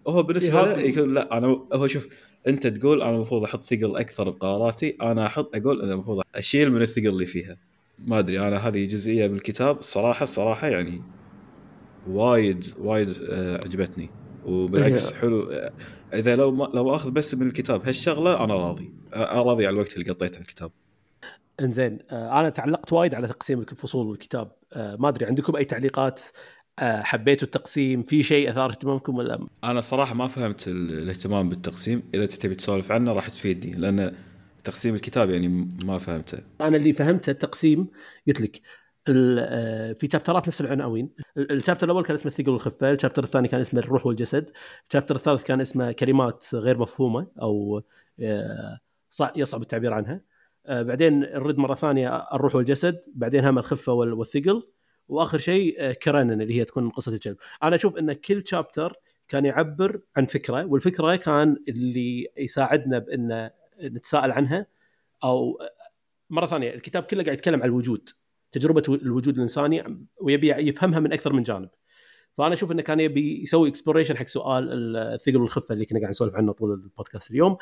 وهو بالنسبة إيه، له يقول لا أنا هو شوف انت تقول أنا المفروض أحط ثقل أكثر بقراراتي أنا أحط أقول أنا المفروض اشيل من الثقل اللي فيها. ما أدري أنا هذه جزئية بالكتاب الصراحه الصراحه يعني وايد وايد آه، عجبتني. وبالعكس هي- حلو آه، إذا لو ما لو أخذ بس من الكتاب هالشغلة أنا راضي. آه، راضي على الوقت اللي قضيته على الكتاب. إنزين آه، أنا تعلقت وايد على تقسيم الفصول والكتاب. ما أدري عندكم أي تعليقات؟ حبيتوا التقسيم؟ في شيء أثار اهتمامكم ولا أنا صراحة ما فهمت الاهتمام بالتقسيم. إذا تبي تسولف عنه راح تفيدني لأن تقسيم الكتاب يعني ما فهمته. أنا اللي فهمته التقسيم قلت لك آه، في شابترات نفس العناوين. الشابتر الأول كان اسمه الثقل والخفه الشابتر الثاني كان اسمه الروح والجسد الشابتر الثالث كان اسمه كلمات غير مفهومة أو آه، يصعب التعبير عنها. آه، بعدين نرد مرة ثانية الروح والجسد بعدين هم الخفة والثقل. وآخر شيء كرنن اللي هي تكون قصة الكلب أنا أشوف إن كل شابتر كان يعبر عن فكرة والفكرة كان اللي يساعدنا بإن نتساءل عنها أو مرة ثانية الكتاب كله قاعد يتكلم عن الوجود تجربة الوجود الإنساني ويبي يفهمها من أكثر من جانب. فأنا أشوف إنه كان يبي يسوي exploration حق سؤال الثقل والخفة اللي كنا قاعد نسولف عنه طول البودكاست اليوم.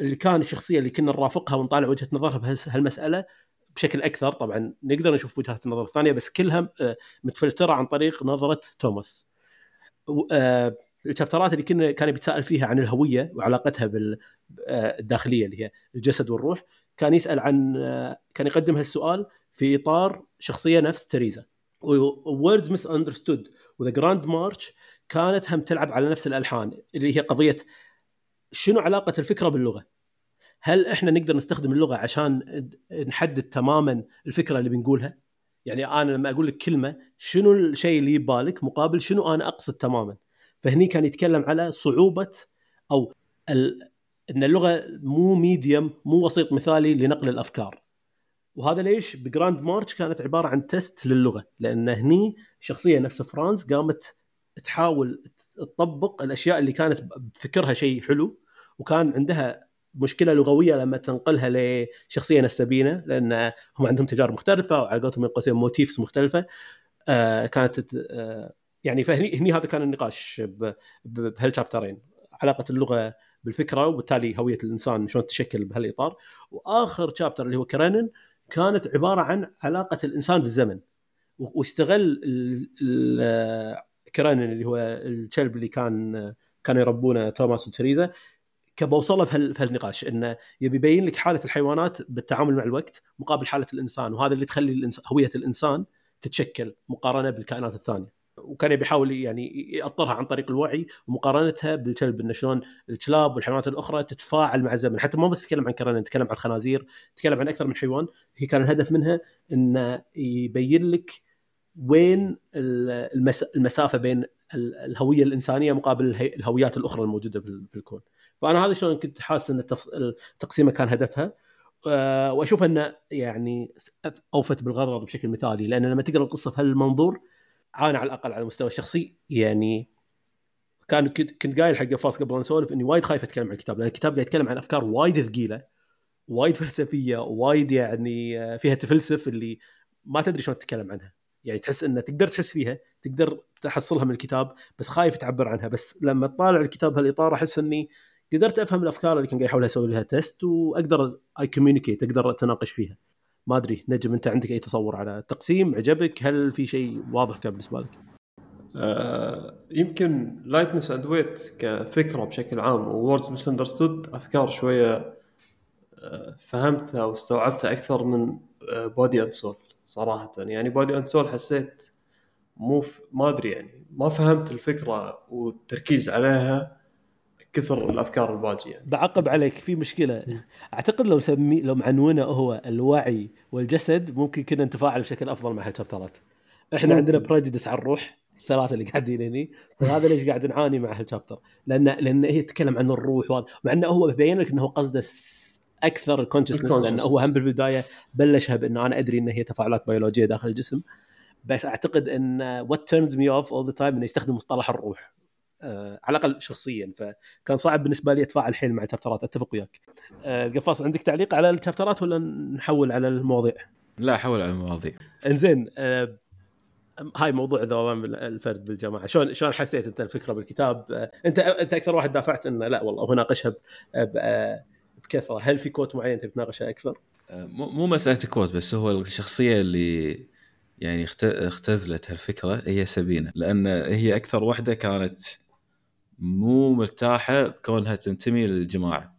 اللي كان الشخصية اللي كنا نرافقها ونطالع وجهة نظرها بهالمساله بشكل أكثر. طبعا نقدر نشوف وجهات النظر الثانية بس كلها آه، متفلترة عن طريق نظرة توماس. آه، ال chapterات اللي كنا كان بيتساءل فيها عن الهوية وعلاقتها بالداخليه آه، اللي هي الجسد والروح كان يسأل عن كان يقدم هالسؤال في إطار شخصية نفس تريزا words misunderstood و the grand march كانت هم تلعب على نفس الألحان اللي هي قضية شنو علاقة الفكرة باللغة؟ هل إحنا نقدر نستخدم اللغة عشان نحدد تماما الفكرة اللي بنقولها؟ يعني أنا لما أقول لك كلمة شنو الشيء اللي ببالك مقابل شنو أنا أقصد تماما؟ فهني كان يتكلم على صعوبة أو ال... إن اللغة مو medium مو وسيط مثالي لنقل الأفكار وهذا ليش ب grand march كانت عبارة عن test للغة لأن هني شخصية نفس فرانس قامت تحاول تطبق الأشياء اللي كانت بفكرها شيء حلو وكان عندها مشكلة لغوية لما تنقلها لشخصية نفس سبينه لأن هم عندهم تجارب مختلفة وعلى قولتهم من قوسين motifs مختلفة. آه كانت آه يعني فهني هني هذا كان النقاش بهالشابترين علاقة اللغة بالفكرة وبالتالي هوية الإنسان شلون تشكل بهالاطار وآخر شابتر اللي هو كرنن كانت عبارة عن علاقة الإنسان بالزمن. واستغل كرانن اللي هو الكلب اللي كان كانوا يربونه توماس وتريزا كبوصلة في هالنقاش انه يبي يبين لك حالة الحيوانات بالتعامل مع الوقت مقابل حالة الإنسان وهذا اللي تخلي الإنسان هوية الإنسان تتشكل مقارنة بالكائنات الثانية. وكان يبي يحاول يعني يأطرها عن طريق الوعي ومقارنتها بالكلب انه شلون الكلاب والحيوانات الأخرى تتفاعل مع الزمن. حتى ما بس تتكلم عن كرنة تتكلم عن الخنازير تتكلم عن أكثر من حيوان. هي كان الهدف منها انه يبين لك وين المسافة بين الهوية الإنسانية مقابل الهويات الأخرى الموجودة في الكون فأنا هذا شلون كنت حاسس إن التقسيمه كان هدفها. آه، وأشوف إنه يعني أوفت بالغرض بشكل مثالي لأن لما تقرأ القصة في هالمنظور عانى على الأقل على المستوى الشخصي. يعني كان كنت قايل حق فاس قبل نسولف إني وايد خايف أتكلم عن الكتاب لأن الكتاب قاعد يتكلم عن أفكار وايد ثقيلة وايد فلسفية وايد يعني آه، فيها تفلسف اللي ما تدري شلون تتكلم عنها. يعني تحس انه تقدر تحس فيها تقدر تحصلها من الكتاب بس خايف تعبر عنها. بس لما تطالع الكتاب بهالإطار أحس إني قدرت أفهم الأفكار اللي كان قاعد يحاول أسوي لها test وأقدر اي communicate أقدر أتناقش فيها. ما أدري نجم أنت عندك أي تصور على التقسيم عجبك؟ هل في شيء واضح كان بالنسبة لك؟ آه يمكن lightness and weight كفكرة بشكل عام words misunderstood أفكار شوية آه فهمتها واستوعبتها أكثر من body and soul صراحة. يعني body and soul حسيت مو ما أدري يعني ما فهمت الفكرة والتركيز عليها. كثر الأفكار الباجية بعقب عليك في مشكلة. أعتقد لو سمي لو معنونه هو الوعي والجسد ممكن كنا نتفاعل بشكل أفضل مع هال chapterات. إحنا ممكن. عندنا prejudice على الروح الثلاثة اللي قاعدين هني فهذا ليش قاعد نعاني مع هال chapter؟ لأن لأن هي تتكلم عن الروح وهذا. مع إنه هو بيبين لك إنه قصده أكثر ال consciousness لأنه هو هم بالبداية بلشها بان أنا أدري إن هي تفاعلات بيولوجيه داخل الجسم. بس أعتقد إن what turns me off all the time إنه يستخدم مصطلح الروح. آه على الأقل شخصيا فكان صعب بالنسبة لي اتفاعل حيل مع الشابترات أتفق وياك. آه القفاص عندك تعليق على الشابترات ولا نحول على المواضيع؟ لا حول على المواضيع. إنزين آه هاي موضوع دوام الفرد بالجماعة. شلون شلون حسيت أنت الفكرة بالكتاب؟ آه أنت أنت أكثر واحد دافعت انه لا والله هو ناقشها بكثره هل في كوت معين تبي تناقشها أكثر؟ آه، مو مسألة كوت بس هو الشخصية اللي يعني اختزلت هالفكرة هي سبينة. لأن هي أكثر واحدة كانت مو مرتاحة بكونها تنتمي للجماعة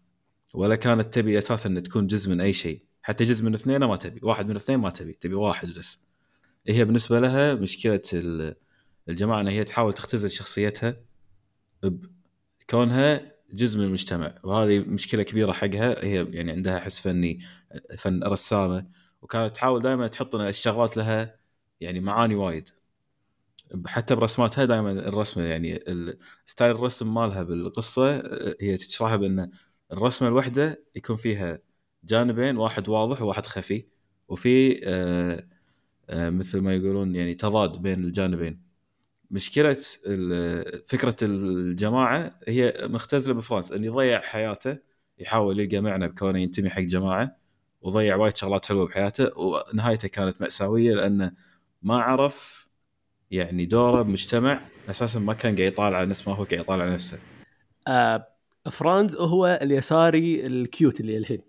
ولا كانت تبي أساسا ان تكون جزء من أي شيء. حتى جزء من اثنين ما تبي واحد من اثنين ما تبي تبي واحد بس هي بالنسبة لها مشكلة الجماعة انها هي تحاول تختزل شخصيتها بكونها جزء من المجتمع. وهذه مشكلة كبيرة حقها. هي يعني عندها حس فني فن رسامة وكانت تحاول دائما تحط الشغلات لها يعني معاني وايد. حتى برسماتها دائما الرسمة يعني ستايل الرسم مالها بالقصة هي تشرحها بأن الرسمة الواحده يكون فيها جانبين واحد واضح وواحد خفي وفي آه، آه، مثل ما يقولون يعني تضاد بين الجانبين. مشكلة فكرة الجماعة هي مختزلة بفرنسا انه يضيع حياته يحاول يلقى معنى بكونه ينتمي حق جماعة وضيع وايد شغلات حلوة بحياته ونهايته كانت مأساوية لأنه ما عرف يعني دوره بمجتمع أساسا ما كان قاعد يطالع نفس ما هو قاعد يطالع نفسه. آه فرانز هو اليساري ال cute اللي الحين.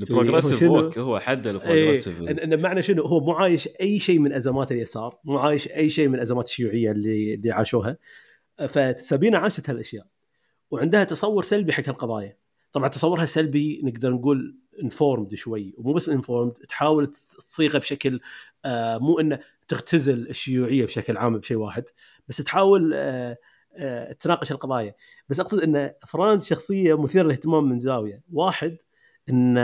ال progressive woke هو حد ال progressive إيه ان معنى شنو؟ هو مو عايش أي شيء من أزمات اليسار مو عايش أي شيء من أزمات الشيوعية اللي اللي عاشوها. فسابينا عاشت هالأشياء وعندها تصور سلبي حق هالقضايا. طبعا تصورها سلبي نقدر نقول informed شوي ومو بس informed تحاول تصيغه بشكل آه مو إنه تختزل الشيوعية بشكل عام بشيء واحد بس تحاول آه آه تناقش القضايا. بس أقصد إن فرانس شخصية مثيرة للاهتمام من زاوية. واحد إن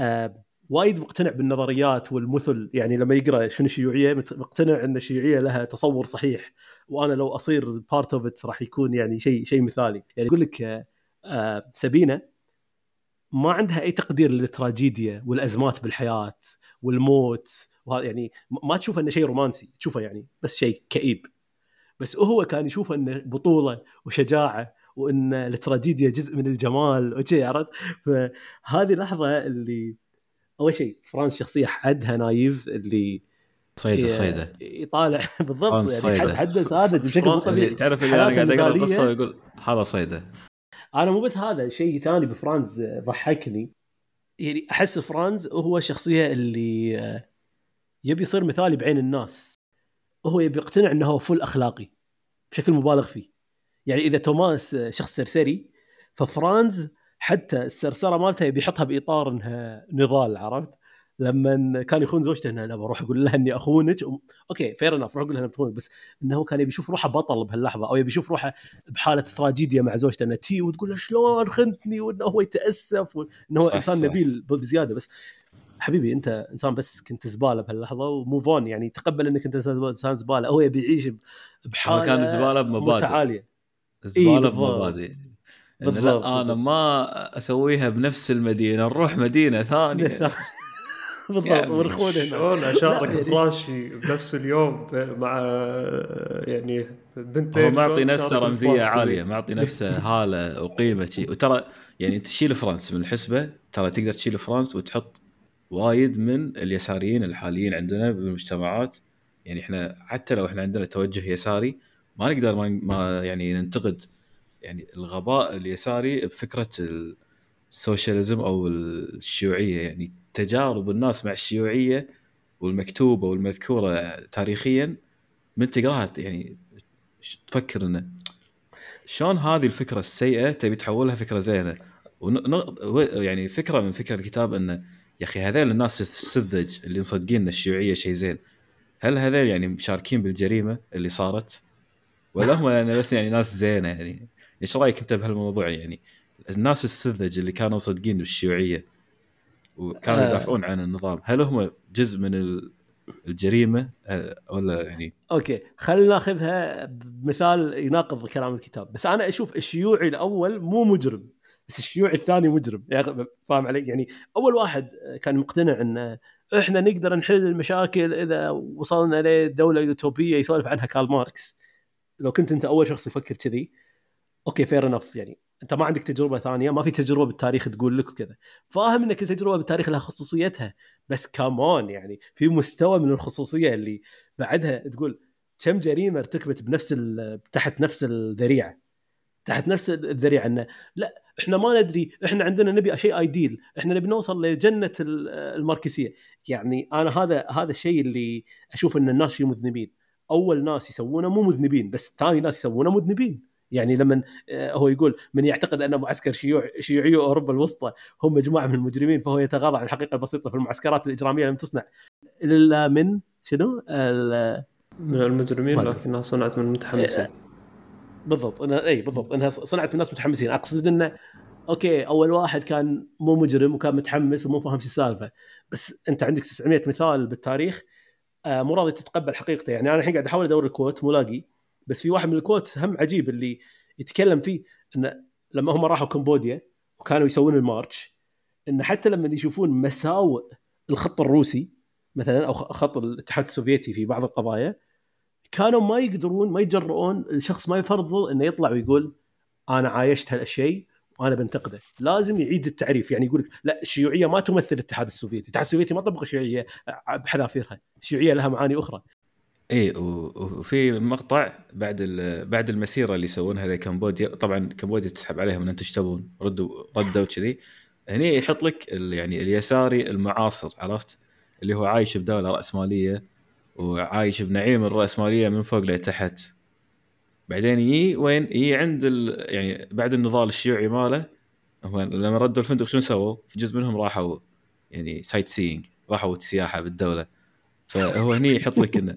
آه وايد مقتنع بالنظريات والمثل. يعني لما يقرأ شنو الشيوعية مقتنع إن الشيوعية لها تصور صحيح. وأنا لو أصير part of راح يكون يعني شيء شيء مثالي. يعني يقول لك سبينة ما عندها أي تقدير للتراجيديا والأزمات بالحياة والموت. وهذا يعني ما تشوفه أنه شيء رومانسي تشوفه يعني بس شيء كئيب. بس هو كان يشوفه أنه بطولة وشجاعة وأن التراجيديا جزء من الجمال وشي عرفت؟ فهذه اللحظه اللي أول شيء فرانس شخصية حدها naive اللي صيدة صيدة. يطالع بالضبط يعني حده ساذج بشكل مو طبيعي. تعرف اللي أنا قاعد أقرأ القصة ويقول هذا صيدة. أنا مو بس هذا شيء ثاني بفرانز ضحكني. يعني أحس فرانز هو الشخصيه اللي يبي يصير مثالي بعين الناس هو يبي يقتنع إنه هو فل أخلاقي بشكل مبالغ فيه يعني إذا توماس شخص سرسري ففرانز حتى السرسرة مالته يبي يحطها بإطار إنها نضال عرفت؟ لما كان يخون زوجته إنه أنا بروح أقول لها إني أخونك okay fair enough روح أقول لها بتخونك بس إنه كان يبي يشوف روحه بطل بهاللحظة أو يبي يشوف روحه بحالة تراجيديا مع زوجته إنه تيي وتقول له شلون خنتني وإنه هو يتأسف وإنه هو إنسان صح. نبيل بزيادة بس حبيبي أنت إنسان بس كنت زبالة بهاللحظة و move on يعني تقبل إنك أنت إنسان زبالة. هو يبي يعيش بحاله كان زبالة بمبادئ. متعالية. زبالة إيه بمبادئ. إن لا أنا ما أسويها بنفس المدينة نروح مدينة ثانية. بالضبط. يعني ونخون هنا. شلون اشارك يعني فراشي بنفس اليوم مع يعني بنتين هو معطي نفسه رمزية عالية معطي نفسه هالة وقيمه شيء وترى يعني تشيل فرانس من الحسبة ترى تقدر تشيل فرانس وتحط وايد من اليساريين الحاليين عندنا بالمجتمعات يعني إحنا حتى لو إحنا عندنا توجه يساري ما نقدر ما يعني ننتقد يعني الغباء اليساري بفكرة السوشياليزم أو الشيوعية. يعني تجارب الناس مع الشيوعية والمكتوبة والمذكورة تاريخيا من تقراها يعني تفكر إنه شلون هذه الفكرة السيئة تبي تحولها فكرة زينة؟ يعني فكرة من فكره الكتاب إنه يا أخي هذيل الناس السذج اللي مصدقين ان الشيوعية شيء زين. هل هذيل يعني مشاركين بالجريمة اللي صارت؟ ولا هم يعني بس يعني ناس زينة يعني؟ إيش رأيك أنت بهالموضوع يعني؟ الناس السذج اللي كانوا مصدقين بالشيوعية وكانوا آه. يدافعون عن النظام هل هم جزء من الجريمة؟ آه، ولا يعني؟ أوكي خلينا ناخذها بمثال يناقض كلام الكتاب. بس أنا أشوف الشيوعي الأول مو مجرم. بس الشيوعي الثاني مجرم. يعني فاهم علي؟ يعني أول واحد كان مقتنع إن إحنا نقدر نحل المشاكل إذا وصلنا لدولة يوتوبية يسولف عنها كارل ماركس. لو كنت أنت أول شخص يفكر كذي okay fair enough يعني أنت ما عندك تجربة ثانية ما في تجربة بالتاريخ تقول لك وكذا. فاهم إنك التجربة بالتاريخ لها خصوصيتها. بس كمان يعني في مستوى من الخصوصية اللي بعدها تقول كم جريمة ارتكبت بنفس تحت نفس الذريعة. تحت نفس الذريعة إنه لا إحنا ما ندري إحنا عندنا نبي شيء ايديل إحنا نبي نوصل لجنة الماركسية. يعني أنا هذا هذا الشيء اللي أشوف إن الناس فيه مذنبين. أول ناس يسوونه مو مذنبين بس ثاني ناس يسوونه مذنبين. يعني لما آه، هو يقول من يعتقد أن معسكر شيوع شيوعي أوروبا الوسطى هم مجموعة من المجرمين فهو يتغاضى عن الحقيقة البسيطة في المعسكرات الإجرامية لم تصنع. إلا من؟ شنو؟ من المجرمين لكنها صنعت من المتحمسين بالضبط. انها إي بالضبط. إنها صنعت من ناس متحمسين. أقصد إنه okay أول واحد كان مو مجرم وكان متحمس ومو فاهم شو السالفة بس أنت عندك 900 مثال بالتاريخ آه مو راضي تتقبل حقيقته. يعني أنا الحين قاعد أحاول أدور ال quote مو لاقي. بس في واحد من ال quotes هم عجيب اللي يتكلم فيه إنه لما هم راحوا كمبوديا وكانوا يسوون ال march إنه حتى لما يشوفون مساوئ الخط الروسي مثلا أو خط الاتحاد السوفيتي في بعض القضايا كانوا ما يقدرون ما يجرؤون الشخص ما يفرضل إنه يطلع ويقول أنا عايشت هالشيء وأنا بنتقده. لازم يعيد التعريف يعني يقول لا الشيوعية ما تمثل الاتحاد السوفيتي الاتحاد السوفيتي ما طبق الشيوعيه بحذافيرها الشيوعية لها معاني أخرى. إي وفي مقطع بعد بعد المسيرة اللي يسوونها لكمبوديا طبعا كمبوديا تسحب عليهم إن أنتم تبون ردوا ردوا كذي هني يحط لك يعني اليساري المعاصر عرفت؟ اللي هو عايش بدولة رأسمالية وعايش بنعيم الرأسمالية من فوق لتحت. بعدين يجي وين؟ يجي عند ال... يعني بعد النضال الشيوعي ماله هو لما ردوا الفندق شنو سووا؟ في جزء منهم راحوا يعني sightseeing راحوا سياحة بالدولة. فهو هني يحط لك إنه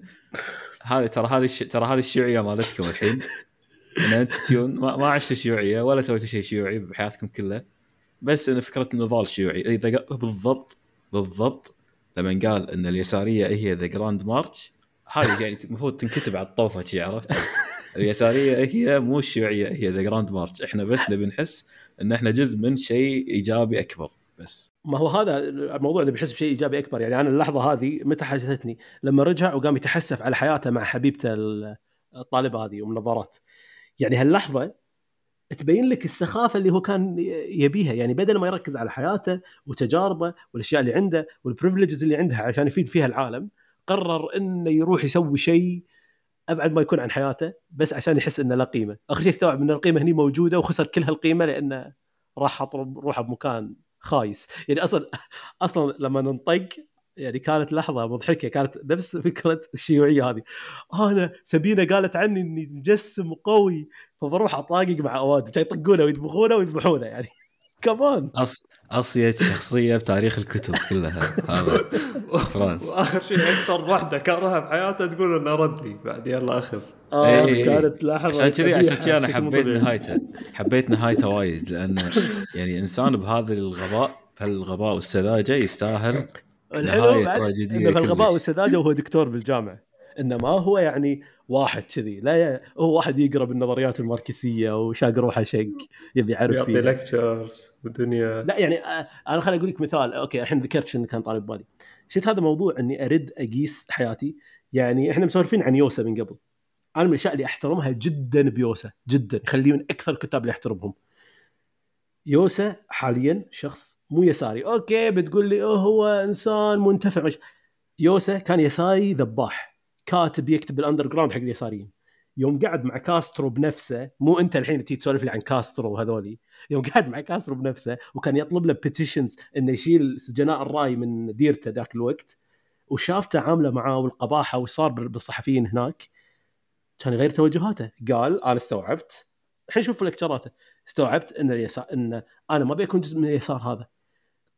هذه ترى هذه ترى هذه الشيوعية مالتكم الحين. إن أنت تيون ما, ما عشتوا شيوعية ولا سويتوا شيء شيوعي بحياتكم كلها. بس إن فكرة النضال شيوعي إذا بالضبط بالضبط لما قال إن اليسارية هي the grand march هذه يعني المفروض تنكتب على الطوفة شي عرفت؟ اليسارية هي مو الشيوعية هي the grand march إحنا بس نبي نحس إن إحنا جزء من شيء إيجابي أكبر بس. ما هو هذا الموضوع اللي بيحس بشيء إيجابي أكبر. يعني أنا اللحظة هذه متى حسستني؟ لما رجع وقام يتحسف على حياته مع حبيبته الطالبة هذه أم نظارات. يعني هاللحظة تبين لك السخافة اللي هو كان يبيها يعني بدل ما يركز على حياته وتجاربه والأشياء اللي عنده والبريفليجز اللي عندها عشان يفيد فيها العالم قرر إنه يروح يسوي شيء أبعد ما يكون عن حياته بس عشان يحس إنه له قيمة. اخر شيء استوعب إن القيمة هني موجودة وخسر كل هالقيمة لأنه راح حط روحه بمكان خايس. يعني أصلا أصلا لما ننطق يعني كانت لحظة مضحكة كانت نفس فكرة الشيوعية هذه. أنا سبينة قالت عني إني مجسم وقوي فبروح أطاقق مع اوادم جاي يطقونه ويذبحونه ويذبحونه يعني. كمان أص... اصيد شخصية بتاريخ الكتب كلها. هذا فرانس. وآخر شيء أكثر واحدة كرهها بحياته تقول انه ردي بعد يلا اخذ آه إيه. كانت لحظة عشان كذي عشان كذي أنا حبيت نهايته. حبيت نهايته وايد لأن يعني إنسان بهذا الغباء بهالغباء والسذاجة يستاهل الحلو إنه في الغباء والسذاجة وهو دكتور بالجامعة. إنه ما هو يعني واحد كذي لا هو واحد يقرا بالنظريات الماركسية وشاق روحه شق يبي يعرف يعطي لكتشرز ودنيا لا يعني آه، أنا خليني أقول لك مثال. أوكي الحين ذكرت شنو كان طالب بالي. شفت هذا موضوع إني أرد أقيس حياتي؟ يعني إحنا مسولفين عن يوسا من قبل. أنا من الأشياء اللي أحترمها جدا بيوسا جدا. يخليه من أكثر الكتاب اللي أحترمهم. يوسا حاليا شخص مو يساري. okay بتقول لي هو إنسان منتفع. مش يوسا كان يساري ذباح. كاتب يكتب بال underground حق اليساريين. يوم قعد مع كاسترو بنفسه مو أنت الحين تي تسولف لي عن كاسترو وهذولي. يوم قعد مع كاسترو بنفسه وكان يطلب له petitions إنه يشيل سجناء الرأي من ديرته ذاك الوقت وشاف تعامله معاه والقباحة وصار بالصحفيين هناك. كان يغير توجهاته. قال أنا استوعبت. الحين شوف lectures اته استوعبت إن اليسار إن أنا ما ابي اكون جزء من اليسار هذا.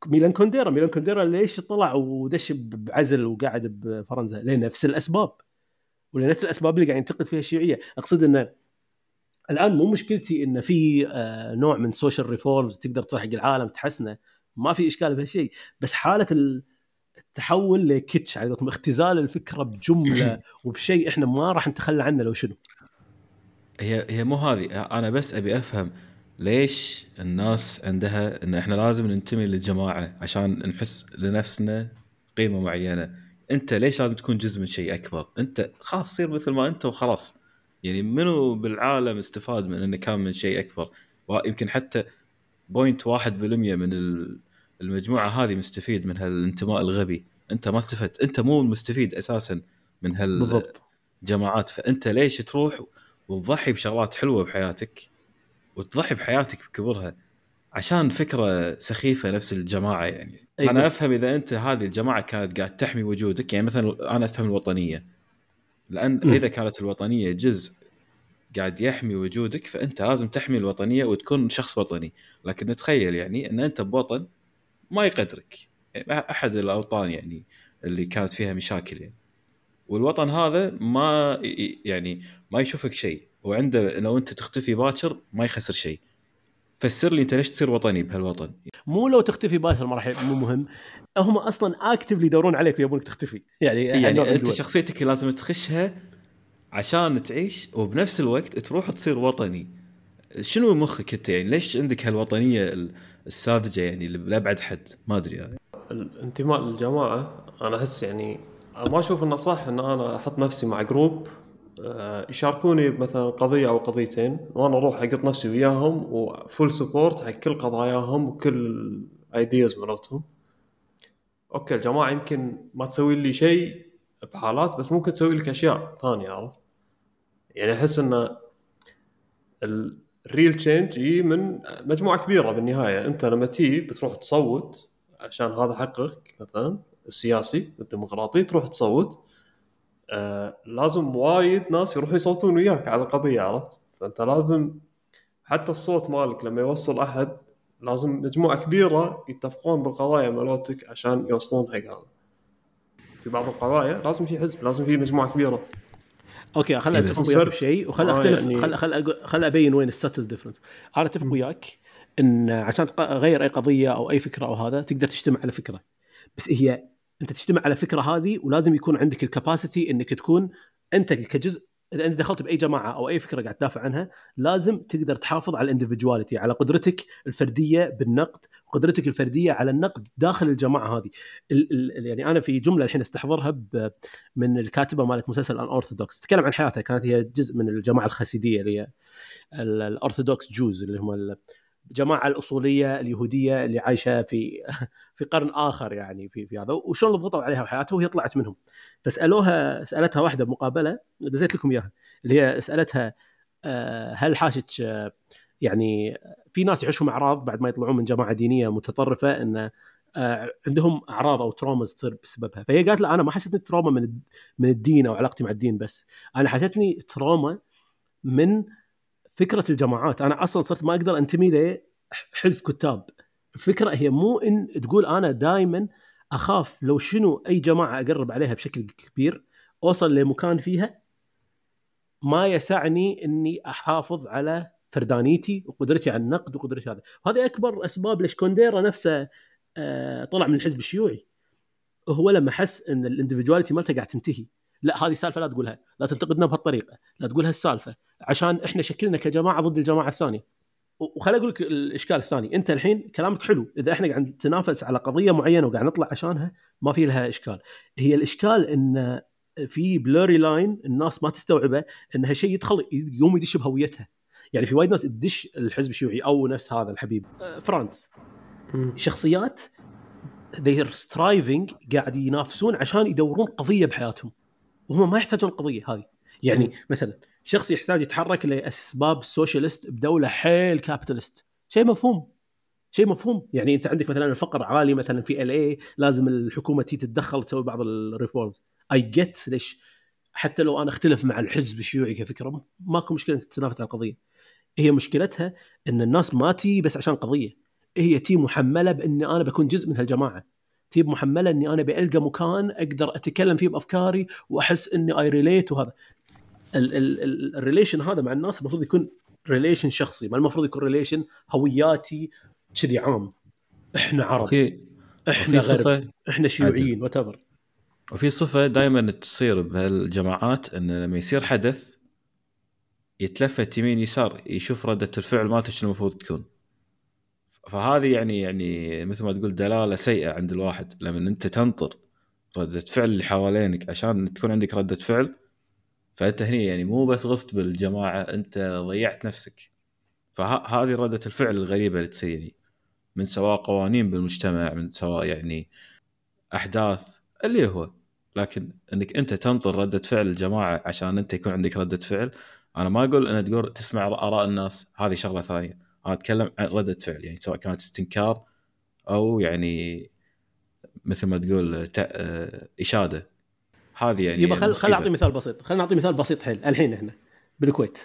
ميلان كونديرا. ميلان كونديرا ليش طلع ودش بعزلة وقاعد بفرنسا؟ لنفس الأسباب. ولنفس الأسباب اللي قاعد ينتقد فيها الشيوعية. أقصد إنه الآن مو مشكلتي إن في آه، نوع من social reforms تقدر تصير حق العالم تحسنه. ما في إشكال في هالشيء. بس حالة التحول ل kitsch على اختزال الفكرة بجملة وبشيء إحنا ما راح نتخلى عنه لو شنو. هي هي مو هذه. أنا بس أبي أفهم ليش الناس عندها إن إحنا لازم ننتمي للجماعة عشان نحس لنفسنا قيمة معينة؟ أنت ليش لازم تكون جزء من شيء أكبر؟ أنت خلاص صير مثل ما أنت وخلاص. يعني منو بالعالم استفاد من إنه كان من شيء أكبر؟ يمكن حتى بوينت واحد بالمية من المجموعة هذه مستفيد من هالانتماء الغبي. أنت ما استفدت. أنت مو مستفيد أساسا من هالجماعات فأنت ليش تروح وتضحي بشغلات حلوة بحياتك؟ وتضحي بحياتك بكبرها عشان فكرة سخيفة نفس الجماعة يعني. أيوة. أنا أفهم إذا أنت هذه الجماعة كانت قاعد تحمي وجودك يعني مثلا أنا أفهم الوطنية. لأن م. إذا كانت الوطنية جزء قاعد يحمي وجودك فأنت لازم تحمي الوطنية وتكون شخص وطني. لكن نتخيل يعني أن أنت بوطن ما يقدرك. يعني أحد الأوطان يعني اللي كانت فيها مشاكل يعني. والوطن هذا ما يعني ما يشوفك شيء. وعنده لو انت تختفي باكر ما يخسر شيء. فسر لي انت ليش تصير وطني بهالوطن. مو لو تختفي باكر ما راح مو مهم. هم أصلا اكتفلي يدورون عليك ويبونك تختفي. يعني يعني أنت شخصيتك لازم تخشها عشان تعيش وبنفس الوقت تروح تصير وطني. شنو مخك أنت؟ يعني ليش عندك هالوطنية الساذجة يعني لأبعد حد؟ ما أدري يعني. الانتماء للجماعة أنا أحس يعني ما أشوف إنه صح إن أنا أحط نفسي مع group يشاركوني مثلا قضية أو قضيتين وأنا أروح اقط نفسي وياهم و full support حق كل قضاياهم وكل ideas مالتهم. okay الجماعة يمكن ما تسوي لي شيء بحالات بس ممكن تسوي لك أشياء ثانية عرفت؟ يعني أحس إن ال real change يجي من مجموعة كبيرة بالنهاية. أنت لما تيجي بتروح تصوت عشان هذا حقك مثلا السياسي الديمقراطي تروح تصوت آه لازم وايد ناس يروحوا يصوتون وياك على القضية عرفت؟ فأنت لازم حتى الصوت مالك لما يوصل أحد لازم مجموعة كبيرة يتفقون بالقضايا مالتك عشان يوصلون حق هذا. في بعض القضايا لازم في حزب لازم في مجموعة كبيرة. okay خل أتفق وياك بشيء وخل آه أختلف يعني... خل خل خل أبين وين ال subtle difference أنا أتفق وياك إن عشان تغير أي قضية أو أي فكرة أو هذا تقدر تجتمع على فكرة بس هي أنت تجتمع على فكرة هذه ولازم يكون عندك ال capacity إنك تكون أنت كجزء إذا أنت دخلت بأي جماعة أو أي فكرة قاعد تدافع عنها لازم تقدر تحافظ على ال individuality على قدرتك الفردية بالنقد قدرتك الفردية على النقد داخل الجماعة هذه. ال ال يعني أنا في جملة الحين أستحضرها من الكاتبة مالت مسلسل Unorthodox تتكلم عن حياتها كانت هي جزء من الجماعة الحسيديه اللي هي ال Orthodox Jews اللي هم الجماعه الأصولية اليهودية اللي عايشة في في قرن آخر يعني في في هذا وشلون ضغطوا عليها بحياتها وهي طلعت منهم. فسألوها سألتها واحدة بمقابله دزيت لكم إياها اللي هي سألتها آه، هل حاشك آه، يعني في ناس يعيشوا أعراض بعد ما يطلعون من جماعة دينية متطرفة إن آه، عندهم أعراض أو traumas تصير بسببها. فهي قالت لا أنا ما حسيتني trauma من من الدين أو علاقتي مع الدين بس. أنا حسيتني trauma من فكرة الجماعات أنا أصلا صرت ما أقدر أنتمي لحزب كتاب. الفكرة هي مو إن تقول أنا دائما أخاف لو شنو أي جماعة أقرب عليها بشكل كبير أوصل لمكان فيها ما يسعني إني أحافظ على فردانيتي وقدرتي على النقد وقدرتي هذا هذه أكبر أسباب ليش كونديرا نفسه آه، طلع من الحزب الشيوعي. هو لما حس إن ال individuality مالته قاعد تنتهي. لا هذه سالفة لا تقولها لا تنتقدنا بهالطريقة لا تقول هالسالفه عشان إحنا شكلنا كجماعة ضد الجماعة الثانية. وخليني أقول لك الإشكال الثاني أنت الحين كلامك حلو إذا إحنا قاعد نتنافس على قضية معينة وقاعد نطلع عشانها ما في لها إشكال. هي الإشكال إن في blurry line الناس ما تستوعبه إن هالشيء يدخل يقوم يدش بهويتها. يعني في وايد ناس تدش الحزب الشيوعي أو نفس هذا الحبيب. آه، فرانس. شخصيات they're striving قاعد ينافسون عشان يدورون قضية بحياتهم. وهم ما يحتاجون القضية هذه. يعني مثلا شخص يحتاج يتحرك لأسباب socialist بدولة حيل capitalist شيء مفهوم. شيء مفهوم. يعني أنت عندك مثلا الفقر عالي مثلا في ال اي لازم الحكومة تي تتدخل تسوي بعض ال reforms I get ليش؟ حتى لو أنا أختلف مع الحزب الشيوعي كفكرة ماكو مشكلة تتنافس على القضية. هي مشكلتها إن الناس ما تي بس عشان قضية. هي تي محملة باني أنا بكون جزء من هالجماعة. تي محملة إني أنا بلقى مكان أقدر أتكلم فيه بأفكاري وأحس إني I relate وهذا. ال relation هذا مع الناس المفروض يكون relation شخصي ما المفروض يكون relation هوياتي كذي عام. إحنا عرب. في إحنا غرب. إحنا شيوعيين what وفي صفة دائما تصير بهالجماعات انه لما يصير حدث يتلفت يمين يسار يشوف ردة الفعل مالته شنو المفروض تكون. فهذه يعني يعني مثل ما تقول دلالة سيئة عند الواحد لما أنت تنطر ردة فعل اللي حوالينك عشان تكون عندك ردة فعل فأنت هني يعني مو بس غصت بالجماعة أنت ضيعت نفسك. فهذه ردة الفعل الغريبة اللي تصير من سواء قوانين بالمجتمع من سواء يعني أحداث اللي هو. لكن إنك أنت تنطر ردة فعل الجماعة عشان أنت يكون عندك ردة فعل أنا ما أقول ان تقول تسمع آراء الناس هذه شغلة ثانية. أنا أتكلم عن رده فعل يعني سواء كانت استنكار أو يعني مثل ما تقول إشادة. هذه يعني يبقى خل خل أعطي مثال بسيط. خلينا نعطي مثال بسيط حيل. الحين إحنا بالكويت.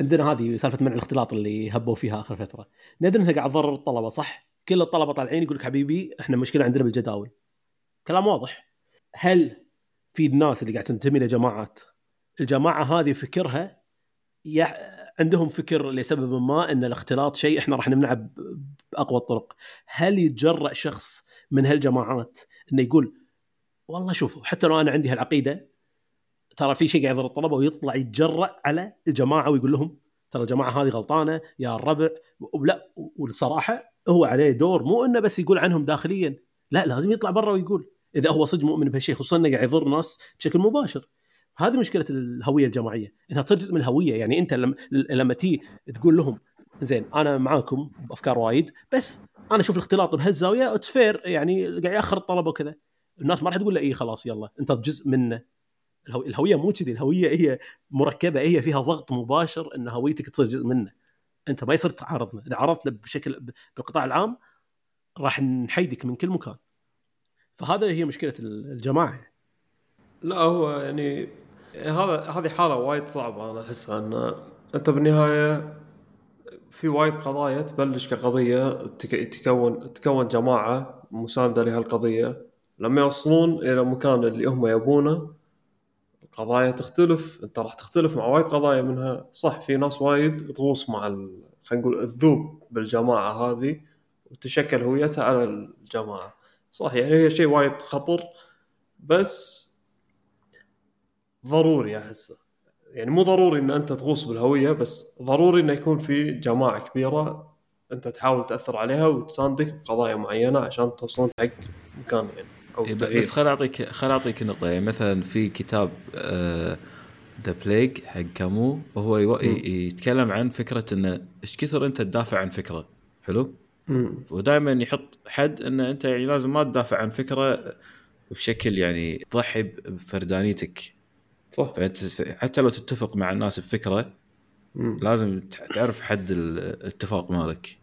عندنا هذه سالفة منع الاختلاط اللي هبوا فيها آخر فترة. ندري إنها قاعد تضرر الطلبة صح؟ كل الطلبة طالعين يقول لك حبيبي إحنا مشكلة عندنا بالجداول. كلام واضح. هل في الناس اللي قاعد تنتمي لجماعات الجماعة هذه فكرها يح... عندهم فكر لسبب ما إن الاختلاط شيء إحنا راح نمنعه بأقوى الطرق. هل يتجرأ شخص من هالجماعات إنه يقول والله شوفوا حتى لو أنا عندي هالعقيدة ترى في شيء قاعد يضر الطلبة ويطلع يتجرأ على الجماعة ويقول لهم ترى الجماعة هذه غلطانة يا الربع. ولا والصراحة هو عليه دور مو إنه بس يقول عنهم داخليا لا لازم يطلع برا ويقول. إذا هو صدق مؤمن بهالشيء خصوصا إنه قاعد يضر ناس بشكل مباشر. هذه مشكلة الهوية الجماعية إنها تصير جزء من الهوية. يعني أنت لما لما تي تقول لهم زين أنا معاكم بأفكار وايد بس أنا أشوف الاختلاط بهالزاوية it's fair يعني قاعد يأخر الطلبه وكذا. الناس ما راح تقول له اي خلاص يلا أنت جزء منه الهوية مو كذي الهوية هي مركبة هي فيها ضغط مباشر إن هويتك تصير جزء منه. أنت ما يصير تعارضنا. إذا عارضتنا بشكل بالقطاع العام راح نحيدك من كل مكان. فهذا هي مشكلة الجماعة. لا هو يعني هذا هذه حالة وايد صعبة أنا احسها أن أنت بالنهاية في وايد قضايا تبلش كقضية تكون تكون جماعة مساندة لهالقضية. لما يوصلون إلى مكان اللي هم يبونه القضايا تختلف أنت راح تختلف مع وايد قضايا منها. صح في ناس وايد تغوص مع ال... خلينا نقول الذوب بالجماعة هذه وتشكل هويتها على الجماعة. صح يعني هي شيء وايد خطر بس ضروري احسه يعني مو ضروري إن أنت تغوص بالهوية بس ضروري إنه يكون في جماعة كبيرة أنت تحاول تأثر عليها وتساندك بقضايا معينة عشان توصلون حق مكان يعني أو إيه بس خل اعطيك خل أعطيك نقطة. يعني مثلا في كتاب The Plague حق كامو وهو يتكلم عن فكرة انه إيش كثر أنت تدافع عن فكرة. حلو؟ ودائما يحط حد انه أنت يعني لازم ما تدافع عن فكرة بشكل يعني تضحي بفردانيتك. صح. فأنت حتى لو تتفق مع الناس بفكرة مم. لازم تعرف حد الاتفاق مالك.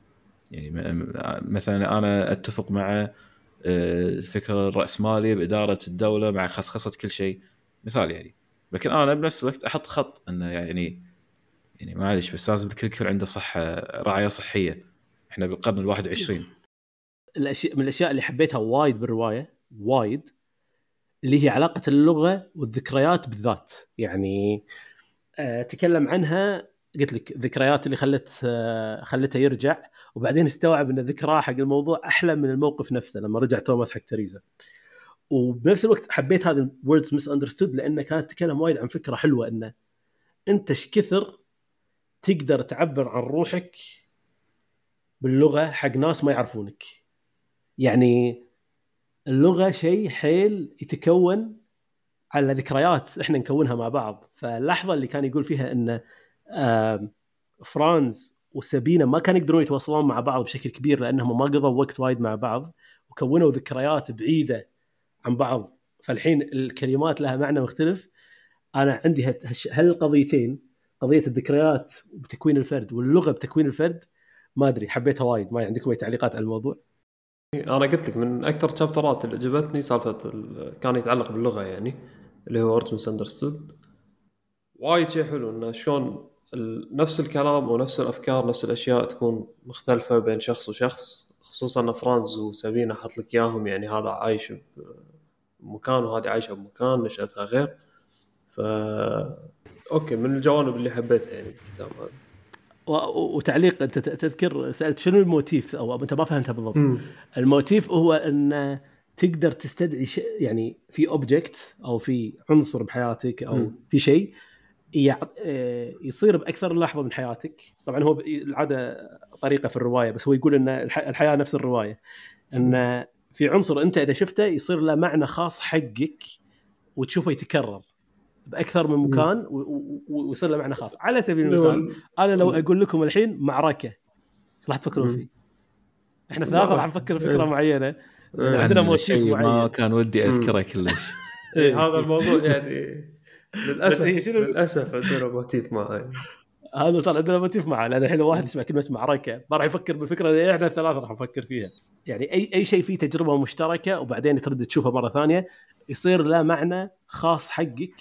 يعني مثلا أنا أتفق مع آه، الراسمالي بإدارة الدولة مع خصخصة كل شيء. مثال يعني. لكن أنا بنفس الوقت أحط خط إنه يعني يعني معلش بس لازم الكل يكون عنده صحه رعاية صحية. إحنا بالقرن ال 21 الاشياء من الأشياء اللي حبيتها وايد بالرواية وايد اللي هي علاقة اللغة والذكريات بالذات. يعني أه تكلم عنها قلت لك ذكريات اللي خلت أه خلته يرجع وبعدين استوعب إن ذكراه حق الموضوع أحلى من الموقف نفسه لما رجع توماس حق تريزا وبنفس الوقت حبيت هذا الوردز مس اندرستود لأنه كانت تتكلم وايد عن فكرة حلوة انه أنت إيش كثر تقدر تعبر عن روحك باللغة حق ناس ما يعرفونك. يعني اللغة شيء حيل يتكون على ذكريات إحنا نكونها مع بعض فاللحظة اللي كان يقول فيها إن فرانز وسابينا ما كانوا يقدرون يتواصلون مع بعض بشكل كبير لأنهم ما قضوا وقت وايد مع بعض وكونوا ذكريات بعيدة عن بعض فالحين الكلمات لها معنى مختلف أنا عندي هالقضيتين قضية الذكريات بتكوين الفرد واللغة بتكوين الفرد ما أدري حبيتها وايد ما عندكم أي تعليقات على الموضوع؟ أنا قلت لك من أكثر ال chapters اللي عجبتني سالفة كان يتعلق باللغة يعني اللي هو art misunderstood وايد شيء حلو إنه شلون نفس الكلام ونفس الأفكار نفس الأشياء تكون مختلفة بين شخص وشخص خصوصا إن فرانز وسابينا حط لك إياهم يعني هذا عايش بمكان وهذه عايشة بمكان نشأتها غير. ف okay من الجوانب اللي حبيتها يعني الكتاب هذا. وتعليق انت تذكر سألت شنو ال motif؟ أو أنت ما فهمتها بالضبط. م. ال motif هو أن تقدر تستدعي شيء يعني في object أو في عنصر بحياتك أو م. في شيء يصير بأكثر لحظة من حياتك. طبعا هو العادة طريقة في الرواية بس هو يقول إن الحياة نفس الرواية. إن في عنصر أنت إذا شفته يصير له معنى خاص حقك وتشوفه يتكرر. بأكثر من مكان ويصير له معنى خاص. على سبيل المثال أنا لو أقول لكم الحين معركة إيش راح تفكرون فيه؟ إحنا ثلاثة راح نفكر فكرة معينة. عندنا motif معين ما كان ودي أذكره كلش. إيه هذا الموضوع يعني للأسف للأسف عندنا motif معي هذا صار عندنا motif معه لأن الحين واحد يسمع كلمة معركة ما راح يفكر بالفكرة اللي إحنا الثلاثة راح نفكر فيها. يعني أي أي شيء فيه تجربة مشتركة وبعدين ترد تشوفه مرة ثانية يصير له معنى خاص حقك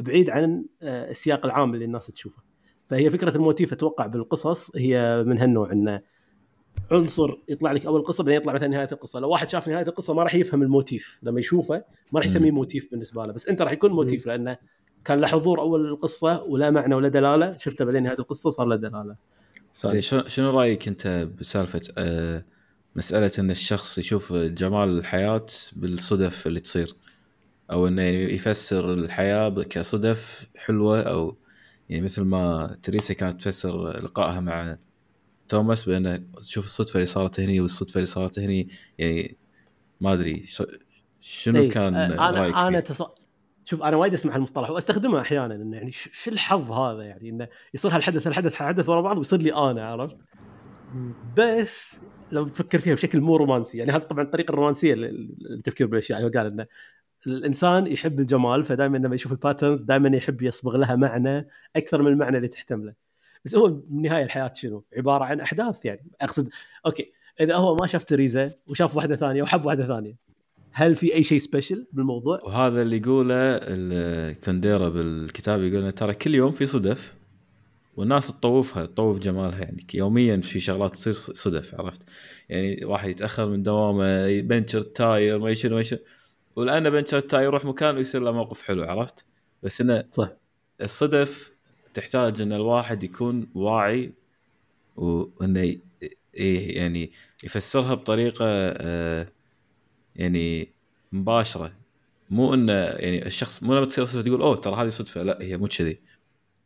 بعيد عن آه، السياق العام اللي الناس تشوفه. فهي فكرة ال motif أتوقع بالقصص هي من هالنوع إنه عنصر يطلع لك أول القصة بعدين يطلع مثلا نهاية القصة. لو واحد شاف نهاية القصة ما راح يفهم ال motif. لما يشوفه ما راح يسميه motif بالنسبة له. بس أنت راح يكون motif لأنه كان له حضور أول القصة ولا معنى ولا دلالة. شفته بعدين نهاية القصة صار له دلالة. زين شنو رأيك أنت بسالفة آه مسألة إن الشخص يشوف جمال الحياة بالصدف اللي تصير؟ أو إنه يعني يفسر الحياة كصدف حلوة أو يعني مثل ما تريسا كانت تفسر لقائها مع توماس بأنه تشوف الصدفة اللي صارت هني والصدفة اللي صارت هني يعني ما أدري شنو أي. كان أنا رايك أنا تص... شوف أنا وايد أسمع المصطلح وأستخدمه أحيانا إنه يعني شو الحظ هذا يعني إنه يصير هالحدث الحدث حدث ورا بعض ويصير لي أنا عرفت؟ بس لو تفكر فيها بشكل مو رومانسي يعني هذا طبعا الطريقة الرومانسية للتفكير بالأشياء يعني قال إنه الإنسان يحب الجمال فدائما لما يشوف ال patterns دائما يحب يصبغ لها معنى أكثر من المعنى اللي تحتمله بس هو بالنهايه الحياة شنو؟ عبارة عن أحداث يعني. أقصد okay إذا هو ما شاف تريزا وشاف واحدة ثانية وحب واحدة ثانية هل في أي شيء special بالموضوع؟ وهذا اللي يقوله كونديرا بالكتاب يقول ترى كل يوم في صدف والناس تطوفها تطوف جمالها يعني. يوميا في شغلات تصير صدف عرفت؟ يعني واحد يتأخر من دوامه بنشر ال tire ما شنو ما شنو. بنشر ال tire يروح مكان ويصير له موقف حلو عرفت؟ بس إنه صح. الصدف تحتاج إن الواحد يكون واعي وانه إيه يعني يفسرها بطريقة آه يعني مباشرة. مو إنه يعني الشخص مو لما تصير صدفة تقول أوه ترى هذه صدفة لا هي مو كذي.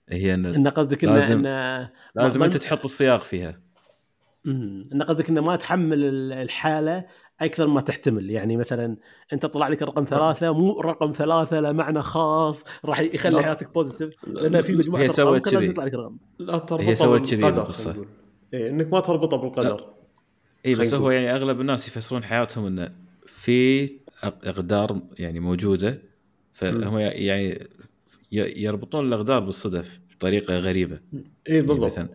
هي إن إن قصدك انه لازم, إن لازم أنت تحط السياق فيها. امم إن قصدك إنه ما تحمل الحالة أكثر ما تحتمل. يعني مثلا أنت طلع لك رقم ثلاثة مو رقم ثلاثة له معنى خاص راح يخلي حياتك positive لأن في مجموعة هي سوت لازم يطلع لك رقم. لا تربطها هي سوت كذي القصة إيه إنك ما تربطها بالقدر. اي بس هو يعني أغلب الناس يفسرون حياتهم إنه في إقدار يعني موجودة فهم يعني يربطون الأقدار بالصدف بطريقة غريبة. اي بالضبط. يعني مثلا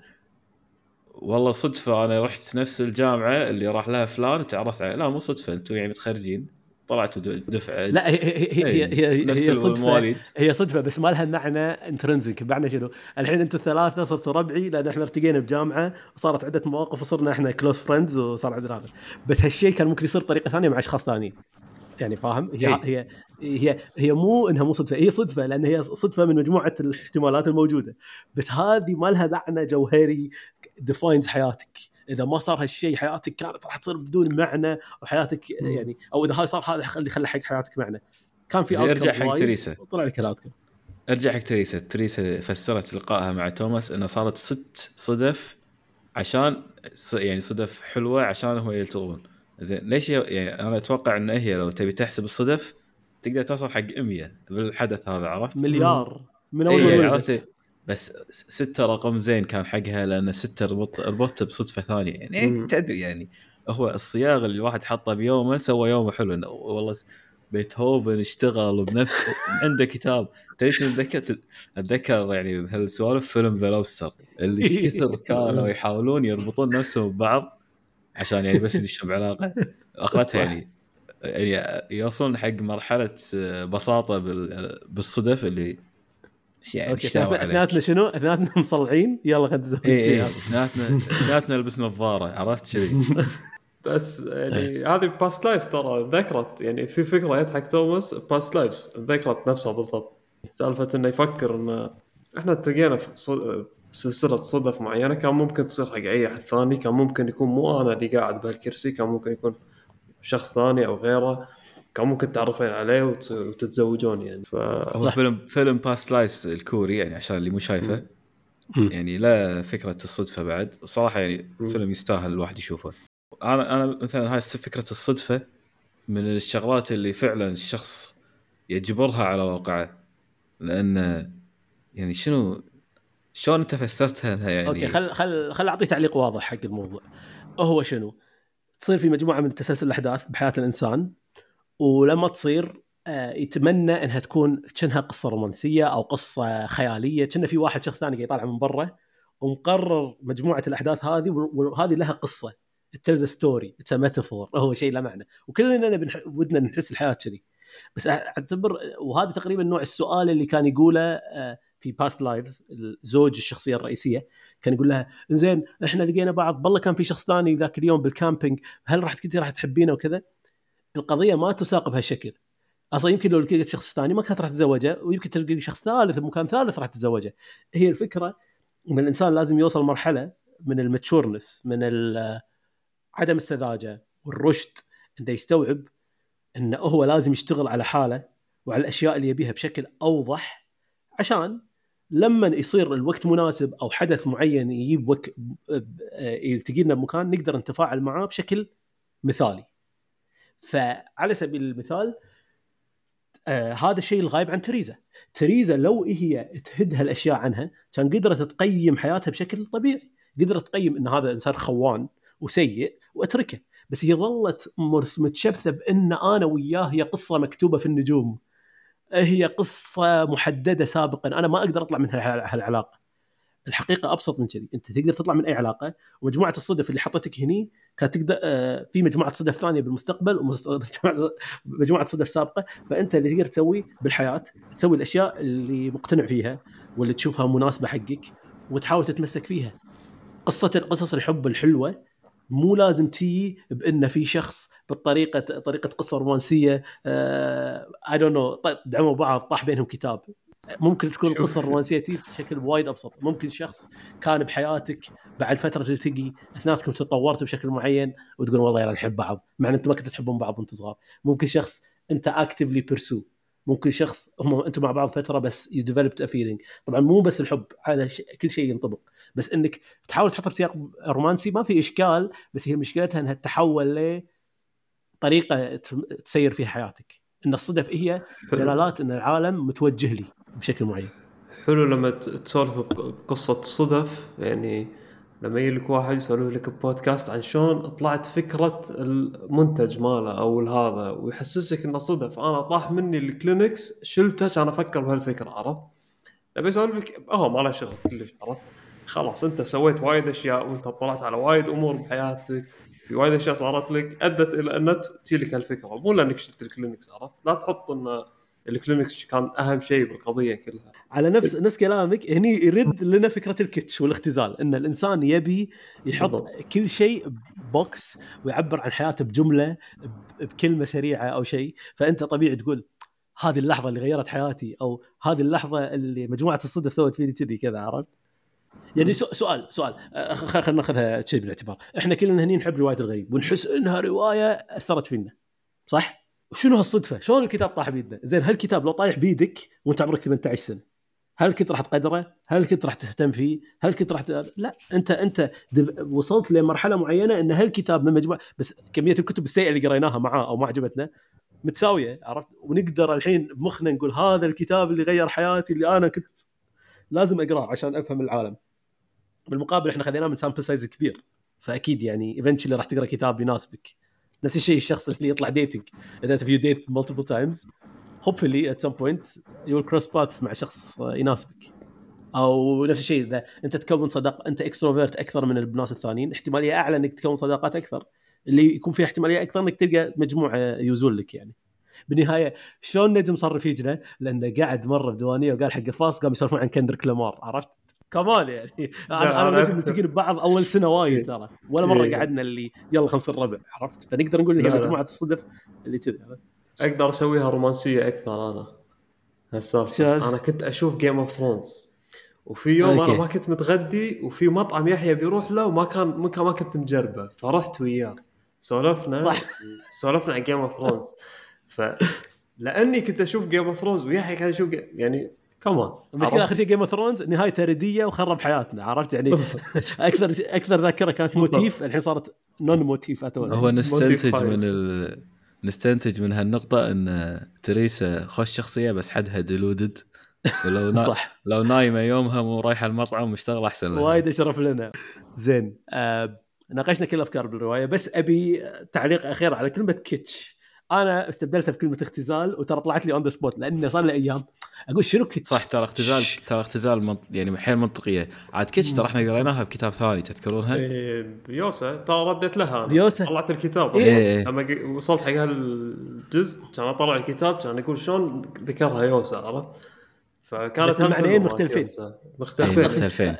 والله صدفة أنا رحت نفس الجامعة اللي راح لها فلان وتعرفت عليه. لا مو صدفة أنتم يعني متخرجين طلعتوا دفعة. لا هي هي هي, هي, هي صدفة المواليد. هي صدفة بس ما لها معنى intrinsic معنى شنو؟ الحين أنتم الثلاثه صرتوا ربعي لأن إحنا ارتقينا بجامعة وصارت عدة مواقف وصرنا إحنا close friends وصار عندنا هذا. بس هالشيء كان ممكن يصير بطريقه ثانية مع أشخاص ثانيين. يعني فاهم؟ هي هي هي هي, هي مو إنها مو صدفة هي صدفة لأن هي صدفة من مجموعة الاحتمالات الموجودة. بس هذه ما لها معنى جوهري defines حياتك. إذا ما صار هالشيء حياتك كانت راح تصير بدون معنى وحياتك يعني أو إذا هاي صار هذا اللي خلى حق حياتك معنى. كان في ارجع حق تريسا طلع لك الاوتكم ارجع حق تريسا تريسا فسرت لقائها مع توماس إنه صارت ست صدف عشان يعني صدف حلوة عشان هم يلتقون. زين ليش يعني أنا أتوقع إن هي لو تبي تحسب الصدف تقدر توصل حق 100 بالحدث هذا عرفت؟ مليار. من أول إيه عرفت؟ بس ستة رقم زين كان حقها لأن ستة ربط ربطته بصدفة ثانية. يعني إيه تدري يعني هو الصياغه اللي الواحد حطه بيومه سوى يومه حلو. والله بيتهوفن اشتغل بنفسه عنده كتاب. تدري أتذكر؟ أتذكر يعني بهالسوالف فيلم ذا لوبستر اللي إيش كثر كانوا يحاولون يربطون نفسهم ببعض. عشان يعني بس يدشون بعلاقه اخرتها يعني. يعني يوصلون حق مرحلة بساطة بالصدف اللي يعني أثنيناتنا شنو؟ أثنيناتنا مصلعين يلا خلينا نتزوج اي أثنيناتنا أثنيناتنا نلبس نظاره عرفت كذي بس يعني هذه Past Lives ترى ذكرت يعني في فكرة جت حق توماس Past Lives ذكرت نفسها بالضبط. سالفة إنه يفكر إنه إحنا التقينا في سلسلة صدف معينة كان ممكن تصير حق أي أحد ثاني كان ممكن يكون مو أنا اللي قاعد بهالكرسي كان ممكن يكون شخص ثاني أو غيره كان ممكن تعرفين عليه وتتزوجون يعني. ف هو فيلم فيلم Past Lives الكوري يعني عشان اللي مو شايفه. يعني لا فكرة الصدفة بعد. وصراحه يعني فيلم يستاهل الواحد يشوفه. أنا أنا مثلا هاي فكرة الصدفة من الشغلات اللي فعلا الشخص يجبرها على واقعه لأن يعني شنو شلون انت فسرتها يعني؟ okay خل خل خل اعطي تعليق واضح حق الموضوع. هو شنو؟ تصير في مجموعة من تسلسل الأحداث بحياة الإنسان ولما تصير آه، يتمنى إنها تكون كأنها قصة رومانسية أو قصة خيالية. كأنه في واحد شخص ثاني قاعد يطالع من برا ومقرر مجموعة الأحداث هذه وهذه لها قصة. tells story it's metaphor هو شيء له معنى. وكلنا. ودنا نحس الحياة كذي. بس أعتبر وهذا تقريبا نوع السؤال اللي كان يقوله آه، في Past Lives زوج الشخصية الرئيسية كان يقول لها زين إحنا لقينا بعض بالله كان في شخص ثاني ذاك اليوم بال camping هل راح كنتي راح تحبينه وكذا؟ القضية ما تساق بهالشكل. أصلا يمكن لو لقيت شخص ثاني ما كانت راح تتزوجه ويمكن تلقى شخص ثالث بمكان ثالث راح تتزوجه. هي الفكرة إن الإنسان لازم يوصل مرحلة من ال matureness من عدم السذاجة والرشد إنه يستوعب إنه هو لازم يشتغل على حاله وعلى الأشياء اللي يبيها بشكل أوضح عشان لما يصير الوقت مناسب أو حدث معين يجيب وك... يلتقي لنا بمكان نقدر نتفاعل معاه بشكل مثالي. فعلى سبيل المثال آه هذا الشيء الغايب عن تريزا. تريزا لو هي تهد هالأشياء عنها كان قدرت تقيم حياتها بشكل طبيعي. قدرت تقيم إن هذا إنسان خوان وسيء وأتركه. بس هي ظلت متشبثة بإن أنا وياه هي قصة مكتوبة في النجوم. هي قصة محددة سابقا. أنا ما أقدر أطلع من هالعلاقة. الحقيقة أبسط من كذي. أنت تقدر تطلع من أي علاقة ومجموعة الصدف اللي حطتك هني كانت تقدر آه، في مجموعة صدف ثانية بالمستقبل ومجموعه صدف سابقة. فأنت اللي تقدر تسويه بالحياة تسوي الأشياء اللي مقتنع فيها واللي تشوفها مناسبة حقك وتحاول تتمسك فيها. قصة قصص الحب الحلوة مو لازم تي بان في شخص بالطريقة طريقة قصة رومانسية I don't know دعموا بعض طاح بينهم كتاب. ممكن تكون القصة الرومانسية تي بشكل وايد أبسط. ممكن شخص كان بحياتك بعد فترة تلتقي اثنيناتكم تطورتوا بشكل معين وتقول والله يلا نحب بعض مع إن أنتم ما كنتوا تحبون بعض وأنتم صغار. ممكن شخص أنت actively pursue ممكن شخص هم أنتم مع بعض فترة بس you developed a feeling طبعا مو بس الحب على كل شيء ينطبق. بس إنك تحاول تحطها بسياق رومانسي ما في إشكال بس هي مشكلتها إنها تتحول لطريقه تسير فيها حياتك. إن الصدف هي دلالات إن العالم متوجه لي بشكل معين. حلو لما تسولف بقصة صدف يعني لما يجي لك واحد يسولف لك بودكاست عن شلون طلعت فكرة المنتج ماله أو هذا ويحسسك إنه صدف أنا طاح مني الكلينكس شلته عشان أفكر بهالفكرة عرفت؟ لما يسولف لك هو ما له شغل كلش عرفت؟ خلاص أنت سويت وايد أشياء وأنت اطلعت على وايد أمور بحياتك في وايد أشياء صارت لك أدت إلى ان تجي لك هالفكرة مو لأنك شلت الكلينكس عرفت؟ لا تحط إنه الكلينكس كان أهم شيء بالقضية كلها على نفس نفس كلامك هني يرد لنا فكرة ال kitsch والاختزال إن الإنسان يبي يحط. كل شيء box ويعبر عن حياته بجملة بكلمة سريعة أو شيء فأنت طبيعي تقول هذه اللحظة اللي غيرت حياتي أو هذه اللحظة اللي مجموعة الصدف سوت فيني كذي كذا عرفت؟ يعني سؤال سؤال خلينا ناخذها شيء بالاعتبار إحنا كلنا هني نحب رواية الغريب ونحس إنها رواية أثرت فينا صح؟ وشنو هالصدفة؟ شلون الكتاب طاح بيدنا؟ زين هالكتاب لو طايح بيدك وانت عمرك 18 سنة هل كنت راح تقدره؟ هل كنت راح تهتم فيه؟ هل كنت راح. لا انت انت وصلت لمرحلة معينة إن هالكتاب من مجموعه بس كمية الكتب السيئة اللي قريناها معاه أو ما عجبتنا متساوية عرفت؟ ونقدر الحين بمخنا نقول هذا الكتاب اللي غير حياتي اللي أنا كنت لازم أقرأه عشان أفهم العالم. بالمقابل إحنا خذيناه من sample size كبير فأكيد يعني eventually راح تقرأ كتاب يناسبك نفس الشيء الشخص اللي يطلع dating اذا انت في date multiple times hopefully at some point you cross paths مع شخص يناسبك أو نفس الشيء إذا أنت تكون صداقه أنت extrovert أكثر من الناس الثانيين احتمالية أعلى إنك تكون صداقات أكثر اللي يكون فيه احتمالية أكثر إنك تلقى مجموعة يوزون لك يعني بالنهاية شلون نجم صار رفيجنا؟ لأنه قاعد مرة بديوانيه وقال حق فاس قام يسولفون عن كندريك لامار عرفت؟ كمان يعني. أنا أنا ملتقين ببعض أول سنة وايد إيه. ترى. ولا مرة إيه. قعدنا اللي يلا خلينا نصير ربع عرفت؟ فنقدر نقول هي مجموعة الصدف اللي كذي أقدر أسويها رومانسية أكثر أنا. هالسالفة. أنا كنت أشوف Game of Thrones وفي يوم أوكي. أنا ما كنت متغدي وفي مطعم يحيى بيروح له وما كان ما كنت مجربه. فرحت وياه. سولفنا. صح. سولفنا عن Game of Thrones ف لأني كنت أشوف Game of Thrones ويحيى كان يشوف يعني كمان المشكلة آخر شيء Game of Thrones نهايته ردية وخرب حياتنا عرفت؟ يعني أكثر أكثر ذاكرة كانت motif الحين صارت non motif at all هو نستنتج من ال... نستنتج من هالنقطة إن تريسا خوش شخصية بس حدها deluded ولو نا... صح. لو نايمة يومها مو رايحة المطعم مشتغلة أحسن لها. وايد اشرف لنا. زين. آه... ناقشنا كل الافكار بالرواية بس أبي تعليق أخير على كلمة kitsch. أنا استبدلتها بكلمة اختزال وترى طلعت لي on the spot لأنه صار لي أيام. أقول شنو kitsch صح ترى اختزال ترى اختزال منط... يعني حيل منطقية. عاد kitsch ترى إحنا قريناها بكتاب ثاني تذكرونها؟ إيه بيوسا. ترى رديت لها. بيوسا. طلعت الكتاب. إيه. لما وصلت حق هالجزء كان أطلع الكتاب كان يقول شلون ذكرها يوسا عرفت؟ فكانت المعنيين مختلفين. مختلفين. مختلفين.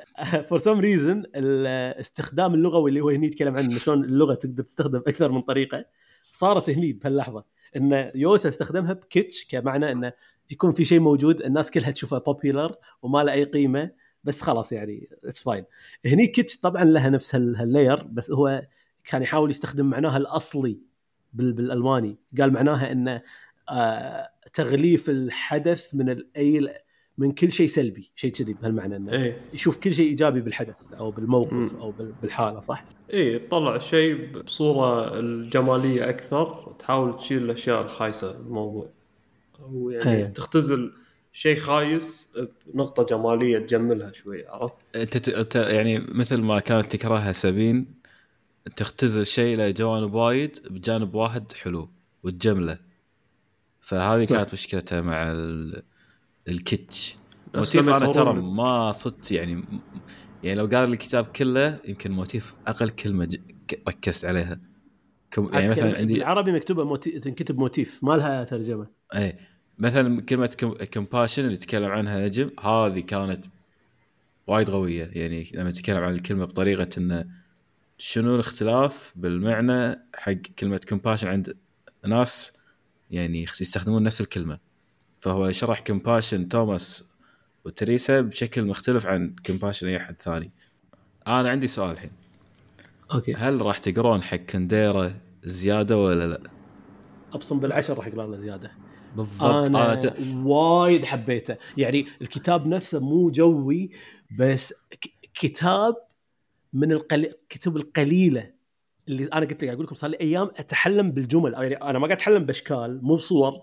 for some reason الاستخدام اللغوي اللي هو هني يتكلم عنه شلون اللغة تقدر تستخدم أكثر من طريقة صارت هني بهاللحظة إن يوسا استخدمها ب kitsch كمعنى إنه يكون في شيء موجود الناس كلها تشوفه popular وما له أي قيمة بس خلاص يعني it's fine هني kitsch طبعا لها نفس هال layer بس هو كان يحاول يستخدم معناها الأصلي بالألماني. قال معناها انه آه تغليف الحدث من أي من كل شيء سلبي شيء كذي بهالمعنى إنه إيه؟ يشوف كل شيء إيجابي بالحدث أو بالموقف م. أو بالحالة صح؟ اي تطلع شيء بصورة الجمالية أكثر تحاول تشيل الأشياء الخايسة بالموضوع أو يعني أيه. تختزل شيء خايس بنقطة جمالية تجملها شوي عرفت؟ أنت يعني مثل ما كانت تكرهها سبين تختزل شيء له جوانب وايد بجانب واحد حلو وتجمله فهذه كانت مشكلتها مع ال... ال kitsch motif أنا ترى ما صدت يعني يعني لو قال الكتاب كله يمكن motif أقل كلمة ج... ركزت عليها. كم... يعني مثلا عندي بالعربي مكتوبة motif تنكتب motif ما لها ترجمة. اي مثلا كلمة compassion اللي تكلم عنها نجم هذه كانت وايد قوية. يعني لما تتكلم عن الكلمة بطريقة انه شنو الاختلاف بالمعنى حق كلمة compassion عند ناس يعني يستخدمون نفس الكلمة. فهو شرح compassion توماس وتريسا بشكل مختلف عن compassion أي أحد ثاني. أنا عندي سؤال الحين. أوكي. هل راح تقرون حق كنديرا زيادة ولا لا؟ أبصم بالعشر راح اقرا له زيادة. بالضبط. أنا, أنا ت... وايد حبيته. يعني الكتاب نفسه مو جوي بس. كتاب من الكتب القليلة اللي أنا قلت لك أقول لكم صار لي أيام أتحلم بالجمل. يعني أنا ما قاعد أتحلم بأشكال مو بصور.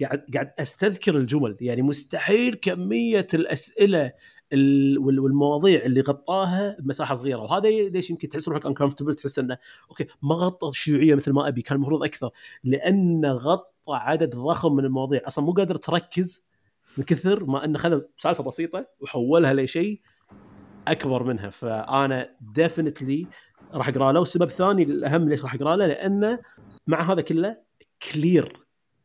قاعد قاعد أستذكر الجمل. يعني مستحيل كمية الأسئلة والمواضيع اللي غطاها بمساحة صغيرة. وهذا ليش يمكن تحس روحك انكمفتبل تحس إنه أوكي ما غطى الشيوعيه مثل ما أبي كان المفروض أكثر. لأنه غطى عدد ضخم من المواضيع. أصلا مو قادر تركز من كثر ما إنه خذ سالفة بسيطة وحولها لشيء أكبر منها. فأنا definitely راح أقرأ له. والسبب الثاني الأهم ليش راح أقرأ له لأنه مع هذا كله clear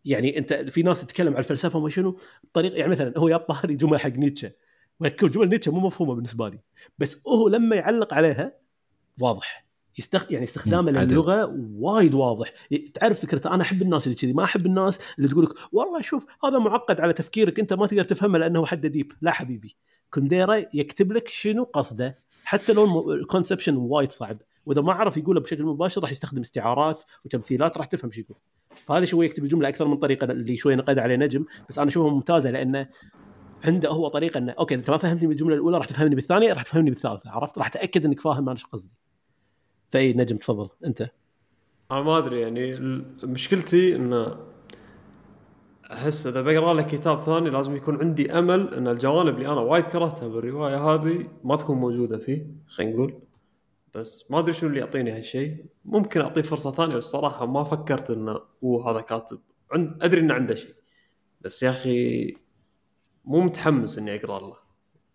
يعني انت في ناس تتكلم عن الفلسفة وما شنو بطريقه يعني مثلا هو يا ظهري جمل حق نيتشه جمل نيتشه مو مفهومة بالنسبة لي بس هو لما يعلق عليها واضح يستخ... يعني استخدامه للغة وايد واضح. تعرف فكرته أنا أحب الناس اللي كذي ما أحب الناس اللي تقول لك والله شوف هذا معقد على تفكيرك أنت ما تقدر تفهمه لأنه حد deep. لا حبيبي كونديرا يكتب لك شنو قصده حتى لو ال conception وايد صعب. وإذا ما عرف يقوله بشكل مباشر راح يستخدم استعارات وتمثيلات راح تفهم شو يقول. فهذا شوي يكتب الجملة أكثر من طريقة اللي شوي نقد عليه نجم بس أنا أشوفها ممتازة لأنه عنده هو طريقة إنه أوكي انت ما فهمتني بالجملة الأولى راح تفهمني بالثانية راح تفهمني بالثالثة عرفت؟ راح تاكد إنك فاهم أنا إيش قصدي. فأي نجم تفضل. أنت؟ أنا ما أدري يعني مشكلتي انه أحس إذا بقرأ له كتاب ثاني لازم يكون عندي أمل إن الجوانب اللي أنا وايد كرهتها بالرواية هذه ما تكون موجودة فيه خلينا نقول. بس ما أدري شنو اللي يعطيني هالشيء ممكن أعطيه فرصة ثانية بس صراحة ما فكرت انه اوه هذا كاتب. عند أدري إنه عنده شيء بس يا أخي مو متحمس إني أقرأ له.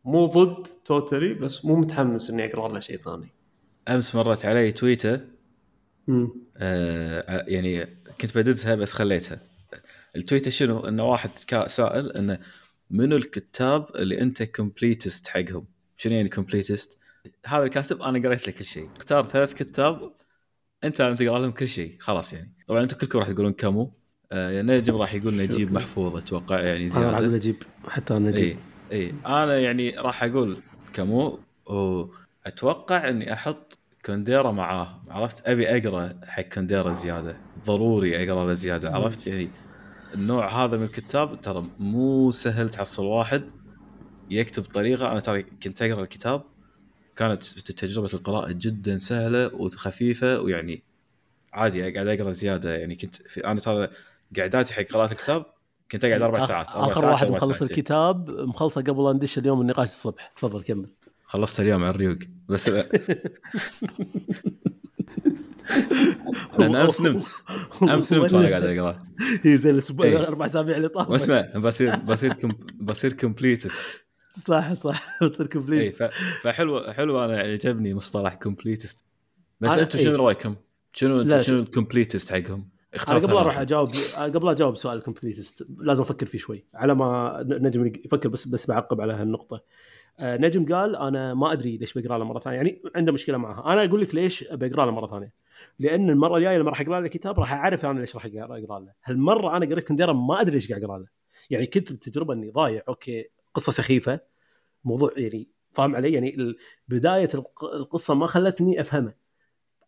مو ضد totally بس مو متحمس إني أقرأ له شيء ثاني. أمس مرت علي تويتة. آه يعني كنت بدزها بس خليتها. التويتة شنو؟ إنه واحد سائل إنه منو الكتاب اللي أنت completist حقهم؟ شنو يعني completist؟ هذا الكاتب أنا قريت له كل شيء. اختار ثلاث كتاب أنت لازم تقرأ لهم كل شيء خلاص يعني. طبعا أنتم كلكم راح تقولون كامو آه نجم راح يقول نجيب محفوظ أتوقع يعني زياده أنا راح أقول نجيب حتى نجيب. اي اي أنا يعني راح أقول كامو وأتوقع إني أحط كونديرا معاه. عرفت؟ أبي أقرأ حق كونديرا زيادة. ضروري أقرأ له زيادة. عرفت؟ يعني النوع هذا من الكتاب ترى مو سهل تحصل واحد يكتب بطريقة. أنا ترى كنت أقرأ الكتاب كانت تجربة القراءة جدا سهلة وخفيفة ويعني عادي قاعد أقرأ زيادة. يعني كنت في أنا ترى قعداتي حق قراءة الكتاب كنت أقعد أربع ساعات أربع آخر ساعات واحد مخلص الكتاب مخلصه قبل لا ندش اليوم النقاش الصبح. تفضل كمل. خلصت اليوم على الريوق. بس لأن أمس نمت. أمس نمت وأنا قاعد أقرأ. هي زي الأسبوع الاربع أسابيع اللي طافت. واسمع بصير بصير بصير كومبليتست صح صح. كومبليت اي فحلو حلو أنا عجبني مصطلح completist بس أنتم شنو رأيكم؟ شنو شنو ال completist حقهم؟ أنا قبل أروح أجاوب قبل أجاوب سؤال ال completist لازم أفكر فيه شوي. على ما نجم يفكر بس بس بعقب على هالنقطة. آه، نجم قال أنا ما أدري ليش بقرأ له مرة ثانية. يعني عنده مشكلة معها. أنا أقول لك ليش بقرأ له مرة ثانية. لأن المرة الجاية لما راح أقرأ له الكتاب راح أعرف أنا ليش راح اقرا له. هالمرة أنا قريت كنديرا ما أدري ليش قاعد أقرأ له. يعني كنت بالتجربه إني ضايع أوكي. قصة سخيفة موضوع يعني فاهم علي؟ يعني بداية القصة ما خلتني أفهمه.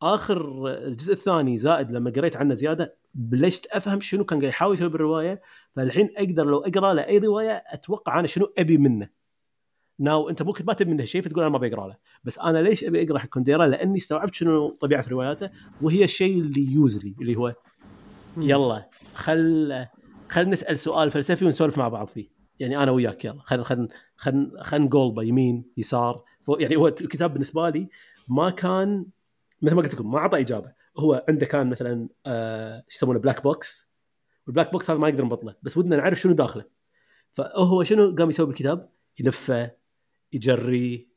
آخر الجزء الثاني زائد لما قريت عنه زيادة بلشت أفهم شنو كان قاعد يحاول يسوي بالرواية. فالحين أقدر لو أقرأ له أي رواية أتوقع أنا شنو أبي منه. ناو أنت ممكن ما تبي منه شيء فتقول أنا ما بقرا له. بس أنا ليش أبي أقرأ حق كونديرا لأني استوعبت شنو طبيعة رواياته وهي الشيء اللي يوزلي اللي هو يلا خل خل نسأل سؤال فلسفي ونسولف مع بعض فيه. يعني أنا وياك يلا خل خل خل خل نقولبه يمين يسار. يعني هو الكتاب بالنسبة لي ما كان مثل ما قلت لكم ما أعطى إجابة. هو عنده كان مثلا آه شو يسمونه black box وال black box هذا ما نقدر نبطله بس ودنا نعرف شنو داخله. فهو شنو قام يسوي بالكتاب؟ يلفه يجري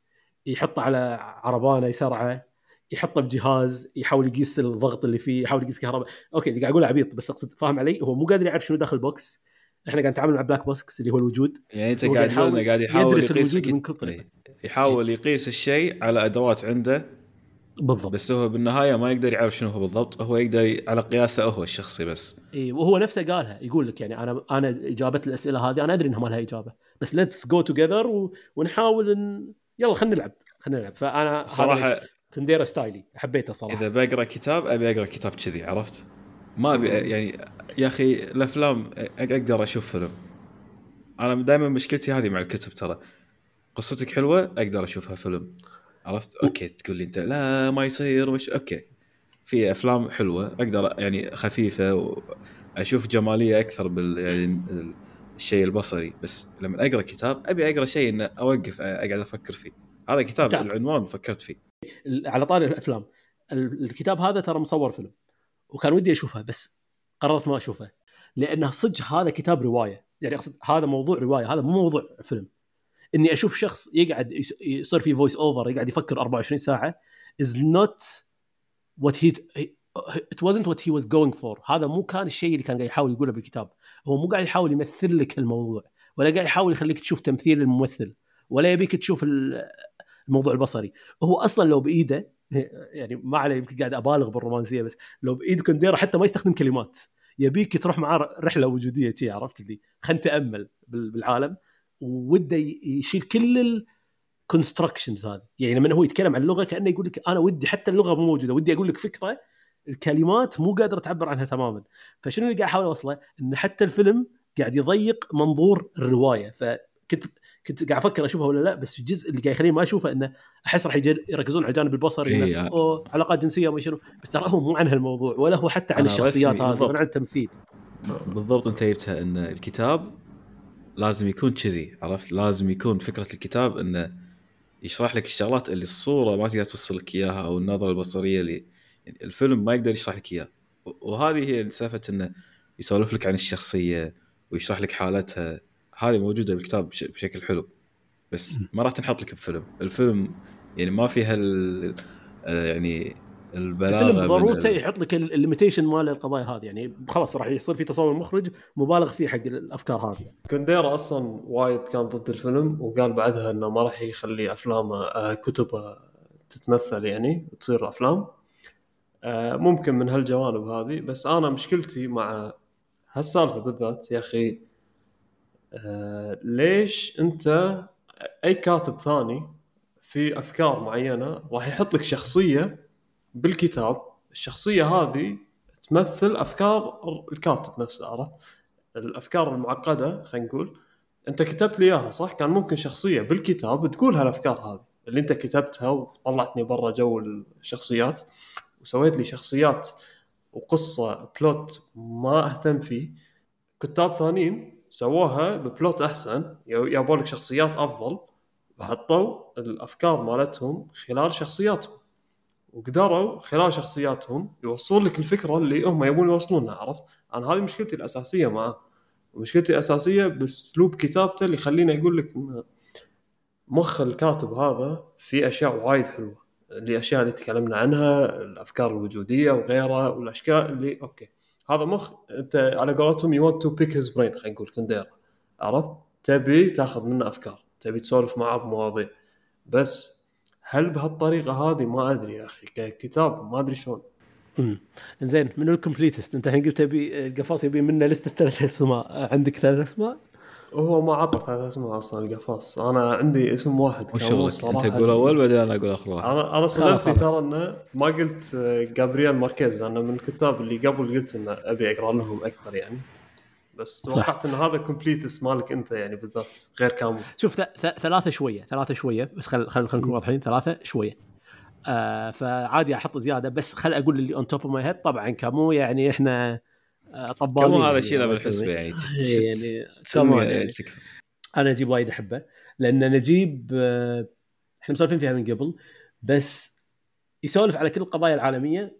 يحطه على عربانة يسرعه يحطه بجهاز يحاول يقيس الضغط اللي فيه يحاول يقيس كهرباء. أوكي اللي قاعد أقوله عبيط بس أقصد فاهم علي؟ هو مو قادر يعرف شنو داخل ال box. إحنا قاعد نتعامل مع black box اللي هو الوجود. يعني أنت قاعد تقول قاعد يحاول يقيس من كل طريقة. يحاول يقيس الشيء على أدوات عنده. بالضبط. بس هو بالنهاية ما يقدر يعرف شنو هو بالضبط. هو يقدر على قياسه هو الشخصي بس. اي وهو نفسه قالها. يقول لك يعني أنا أنا إجابة الأسئلة هذه أنا أدري إنها ما لها إجابة. بس let's go together ونحاول ان يلا خلينا نلعب. خلينا نلعب. فأنا صراحة كنديرا style ـي حبيته صراحة. إذا بقرأ كتاب أبي أقرأ كتاب كذي عرفت؟ ما أبي يعني يا أخي الأفلام أقدر أشوف فيلم. أنا دائما مشكلتي هذه مع الكتب ترى. قصتك حلوة أقدر أشوفها فيلم. عرفت؟ أوكي تقول لي أنت لا ما يصير مش أوكي. في أفلام حلوة أقدر يعني خفيفة وأشوف جمالية أكثر بال يعني الشيء البصري. بس لما أقرأ كتاب أبي أقرأ شيء إنه أوقف أقعد أفكر فيه. هذا كتاب كتاب. العنوان فكرت فيه. على طاري الأفلام. الكتاب هذا ترى مصور فيلم. وكان ودي اشوفه بس قررت ما اشوفه لأنه صدق هذا كتاب رواية. يعني أقصد هذا موضوع رواية هذا مو موضوع فيلم. إني أشوف شخص يقعد يصير في voice over يقعد يفكر 24 ساعة is not what he it wasn't what he was going for هذا مو كان الشيء اللي كان قاعد يحاول يقوله بالكتاب. هو مو قاعد يحاول يمثل لك الموضوع ولا قاعد يحاول يخليك تشوف تمثيل الممثل ولا يبيك تشوف الموضوع البصري. هو أصلا لو بإيده يعني ما عليه يمكن قاعد أبالغ بالرومانسية بس لو بإيد كونديرا حتى ما يستخدم كلمات. يبيك تروح معاه رحلة وجودية شي عرفت اللي؟ خلينا نتأمل بالعالم. وده يشيل كل الكونستراكشنز هذه. يعني لما هو يتكلم عن اللغة كأنه يقول لك أنا ودي حتى اللغة مو موجودة ودي أقول لك فكرة الكلمات مو قادرة تعبر عنها تماما. فشنو اللي قاعد أحاول أوصله؟ إن حتى الفيلم قاعد يضيق منظور الرواية. فكنت كنت قاعد أفكر اشوفها ولا لا بس الجزء اللي قاعد يخليني ما اشوفه إنه أحس راح يركزون على الجانب البصري إيه انه أوه علاقات جنسية وما شنو بس ترى هو مو عن هالموضوع ولا هو حتى عن الشخصيات هذه ولا عن التمثيل. بالضبط أنت جبتها إن الكتاب لازم يكون كذي عرفت؟ لازم يكون فكرة الكتاب إنه يشرح لك الشغلات اللي الصورة ما تقدر توصل لك إياها أو النظرة البصرية اللي يعني الفيلم ما يقدر يشرح لك اياه وهذه هي سالفة إنه يسولف لك عن الشخصية ويشرح لك حالتها. هذه موجودة بالكتاب بشكل حلو. بس ما راح تنحط لك بفيلم. الفيلم يعني ما فيها يعني البلاغة الفيلم ضرورته يحط لك الليميتيشن مال القضايا هذه. يعني خلاص راح يصير في تصور مخرج مبالغ فيه حق الأفكار هذه. كونديرا أصلا وايد كان ضد الفيلم وقال بعدها إنه ما راح يخلي أفلامه آه، كتبه تتمثل يعني وتصير أفلام. آه، ممكن من هالجوانب هذه بس أنا مشكلتي مع هالسالفة بالذات يا أخي آه، ليش انت أي كاتب ثاني في أفكار معينة راح يحط لك شخصية بالكتاب؟ الشخصية هذه تمثل أفكار الكاتب نفسه عرفت؟ الأفكار المعقدة خلينا نقول. أنت كتبت لي إياها صح؟ كان ممكن شخصية بالكتاب تقول هالأفكار هذه. اللي أنت كتبتها وطلعتني برا جو الشخصيات وسويت لي شخصيات وقصة بلوت ما أهتم فيه. كتاب ثانيين سووها ببلوت أحسن. يابوا لك شخصيات أفضل وحطوا الأفكار مالتهم خلال شخصياتهم. وقدروا خلال شخصياتهم يوصلون لك الفكرة اللي هم يبون يوصلونها عرفت؟ أنا هذه مشكلتي الأساسية معه مشكلتي الأساسية بأسلوب كتابته اللي يخليني أقول لك مخ الكاتب هذا في أشياء وايد حلوة. الأشياء اللي تكلمنا عنها الأفكار الوجودية وغيرها والأشياء اللي أوكي. هذا مخ أنت على قولتهم you to pick his brain خلينا نقول كنديرا. عرفت؟ تبي تاخذ منه أفكار تبي تسولف معاه بمواضيع. بس هل بهالطريقة هذه؟ ما أدري يا أخي ككتاب ما أدري شلون. امم زين منو ال completist أنت الحين قلت تبي القفاص يبي منه لستة ثلاث أسماء. عندك ثلاث أسماء؟ هو ما عطى ثلاث اسماء أصلا القفاص أنا عندي اسم واحد وش انت تقول أول بعدين أنا أقول أخر واحد. أنا أنا صدمتني ترى إنه ما قلت جابرييل ماركيز لأنه من الكتاب اللي قبل قلت إنه أبي أقرأ لهم أكثر يعني. بس توقعت إن هذا completist مالك أنت يعني بالذات غير كامل. شوف ثلاثة شوية ثلاثة شوية. بس خل خل نكون واضحين ثلاثة شوية. آه فعادي أحط زيادة بس خل أقول اللي on top of my head طبعا كامو يعني إحنا آه، طبالين كامو هذا شيء بالحسبه يعني. يعني يعني. أنا نجيب وايد أحبه لأن نجيب آه، إحنا مسولفين فيها من قبل بس يسولف على كل القضايا العالمية.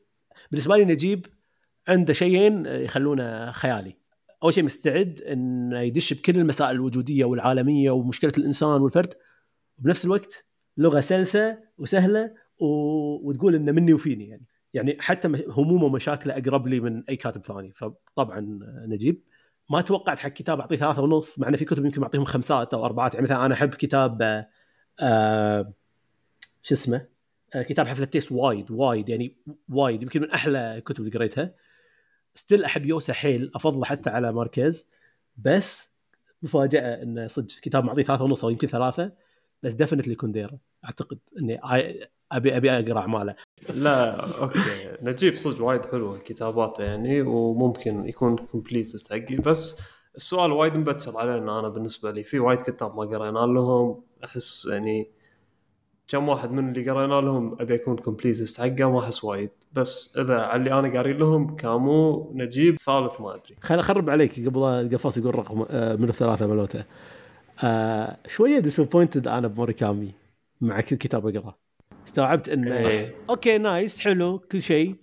بالنسبة لي نجيب عنده شيئين يخلونه خيالي. أول شيء مستعد إنه يدش بكل المسائل الوجودية والعالمية ومشكلة الإنسان والفرد وبنفس الوقت لغة سلسة وسهلة و... وتقول إنه مني وفيني يعني. يعني حتى همومه ومشاكله أقرب لي من أي كاتب ثاني. فطبعا نجيب. ما توقعت حق كتاب أعطيه ثلاثة ونص مع إنه في كتب يمكن أعطيهم خمسات أو أربعات. يعني مثلا أنا أحب كتاب آه شو اسمه؟ آه كتاب حفلة التيس وايد وايد يعني وايد يمكن من أحلى الكتب اللي قريتها. still أحب يوسا حيل أفضله حتى على ماركيز. بس مفاجأة انه صدق كتاب معطيه ثلاثة ونص أو يمكن ثلاثة بس definitely كونديرا. أعتقد إني ابي أبي أقرأ اعماله لا أوكي. نجيب صدق وايد حلوة كتاباته يعني وممكن يكون completist حقي بس السؤال وايد مبكر علينا أنا بالنسبة لي. في وايد كتاب ما قرينا لهم. أحس يعني كم واحد من اللي قرينا لهم أبي اكون completist حقه ما أحس وايد. بس إذا على اللي أنا قاري لهم كامو نجيب ثالث ما أدري. خل أخرب عليك. قبل القفاص يقول رقم آه، من الثلاثة ملوته. آه شوية disappointed أنا بموراكامي مع كل كتاب أقرأه. استوعبت انه إيه. أوكي nice حلو كل شيء.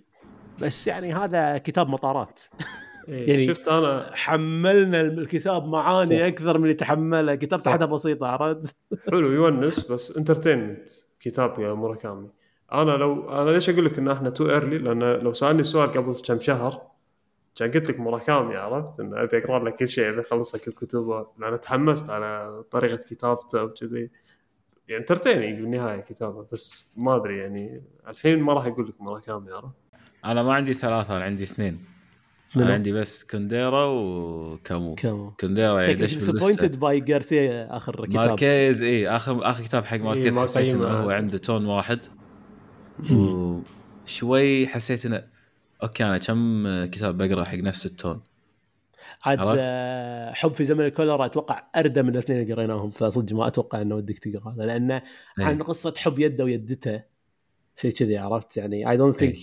بس يعني هذا كتاب مطارات. إيه. يعني شفت أنا. حملنا الكتاب معاني صح. أكثر من اللي تحمله. كتاب حاجة بسيطة عرفت؟ حلو يونس بس entertainment كتاب يا موراكامي أنا لو أنا ليش أقول لك إن إحنا too early لأن لو سألني السؤال قبل كم شهر كان قلت لك موراكامي عرفت؟ انه أبي أقرأ لك كل شيء أبي أخلص لك الكتب. لأن تحمست على طريقة كتابته وكذي. يعني entertaining بالنهاية كتابة بس ما أدري يعني الحين ما راح أقول لك موراكامي عرفت أنا ما عندي ثلاثة أنا عندي اثنين. أنا عندي بس كونديرا وكامو كامو. كونديرا يعني ليش ديسابوينتد باي جارسيا آخر كتاب. ماركيز اي آخر آخر كتاب حق ماركيز إيه حسيت انه هو عنده tone واحد. وشوي حسيت إنه أوكي أنا كم كتاب بقرأ حق نفس ال tone. عاد آه، حب في زمن الكوليرا أتوقع أردى من الاثنين اللي قريناهم فصدق ما أتوقع إنه ودك تقرأ لأنه إيه. عن قصة حب يده ويدته شيء كذي عرفت؟ يعني I don't think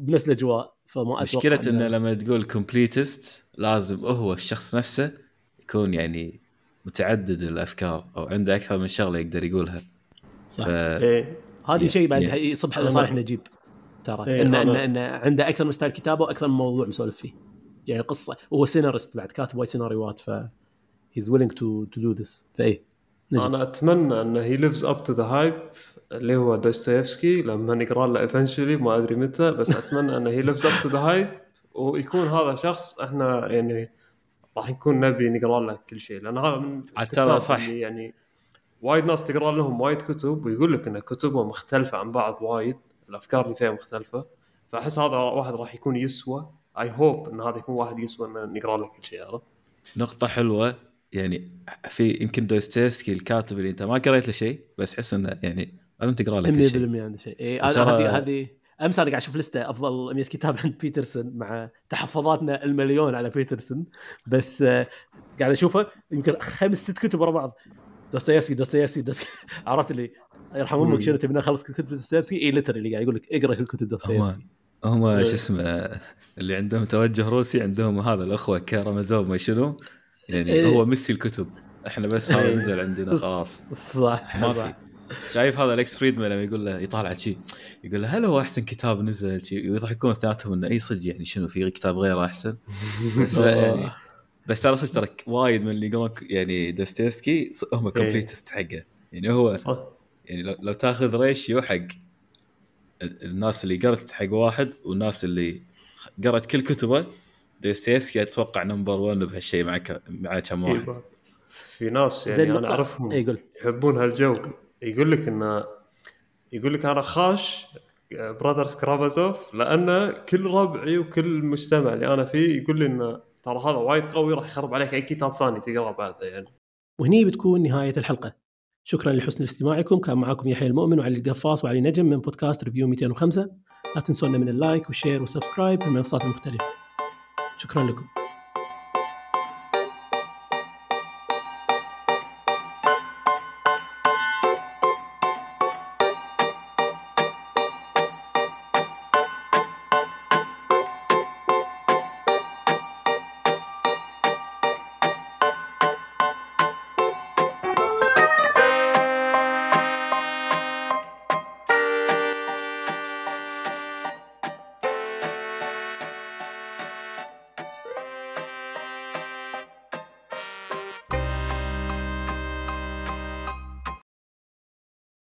بنفس الأجواء فما أتوقع مشكلة إنه لما تقول completist لازم هو الشخص نفسه يكون يعني متعدد الأفكار أو عنده أكثر من شغلة يقدر يقولها. صح. ف... إيه. هذه شيء بعد يعني يصبح لصالح نجيب ترى إيه انه انه إن عنده أكثر من ستايل كتابة وأكثر من موضوع مسولف فيه. يعني قصة وهو سيناريست بعد كاتب وايد سيناريوهات ف He's willing to to do this فاي أنا أتمنى انه he lives up to the hype اللي هو دوستويفسكي لما نقرأ له eventually ما أدري متى بس أتمنى انه he lives up to the hype ويكون هذا شخص إحنا يعني راح نكون نبي نقرأ له كل شيء لأن هذا من الكتاب صح. يعني وايد ناس تقرأ لهم وايد كتب ويقول لك إن كتبهم مختلفة عن بعض وايد الأفكار اللي فيها مختلفة فأحس هذا واحد راح يكون يسوى I hope إن هذا يكون واحد يسوى ان نقرا له كل شيء عرفت؟ نقطة حلوة يعني في يمكن دوستويفسكي الكاتب اللي أنت ما قريت له شيء بس حس إنه يعني لازم تقرأ له كل شيء. 100% عنده شيء. اي هذه هذه أمس أنا قاعد أشوف لستة أفضل 100 كتاب عند بيترسون مع تحفظاتنا المليون على بيترسون. بس آه، قاعد أشوفه يمكن خمس ست كتب ورا بعض. دوستويفسكي دوستويفسكي عرفت اللي يرحم أمك شنو تبي نخلص كل كتب دوستويفسكي اي literally قاعد يقول لك اقرأ كل كتب دوستويفسكي هم إيه. شو اسمه اللي عندهم توجه روسي عندهم هذا الأخوة كارامازوف ما شنو يعني إيه. هو ميسي الكتب. إحنا بس هذا نزل عندنا خلاص. صح ما في. شايف هذا ليكس فريدمان لما يقول له يطالع شيء يقول له هل هو أحسن كتاب نزل؟ شيء ويضحكون اثنيناتهم إنه أي صدق يعني شنو في كتاب غيره أحسن. بس يعني بس ترى صدق ترى وايد من اللي يقولون يعني دوستويفسكي هم completist إيه. حقه يعني هو يعني لو, لو تاخذ ratio حق الناس اللي قرت حق واحد والناس اللي قرت كل كتبه دوستويفسكي أتوقع number 1 بهالشيء مع مع كم واحد. إيه، في ناس يعني أنا أعرفهم يقول يحبون هالجو. يقول لك انه يقول لك أنا خاش Brothers Karamazov لأن كل ربعي وكل مجتمع اللي أنا فيه يقول لي انه ترى هذا وايد قوي راح يخرب عليك أي كتاب ثاني تقرأه بعده يعني. وهني بتكون نهاية الحلقة. شكرا لحسن استماعكم. كان معكم يحيى المؤمن وعلي القفاص وعلي نجم من بودكاست Review 205 لا تنسونا من ال like وال share وال subscribe في المنصات المختلفة. شكرا لكم.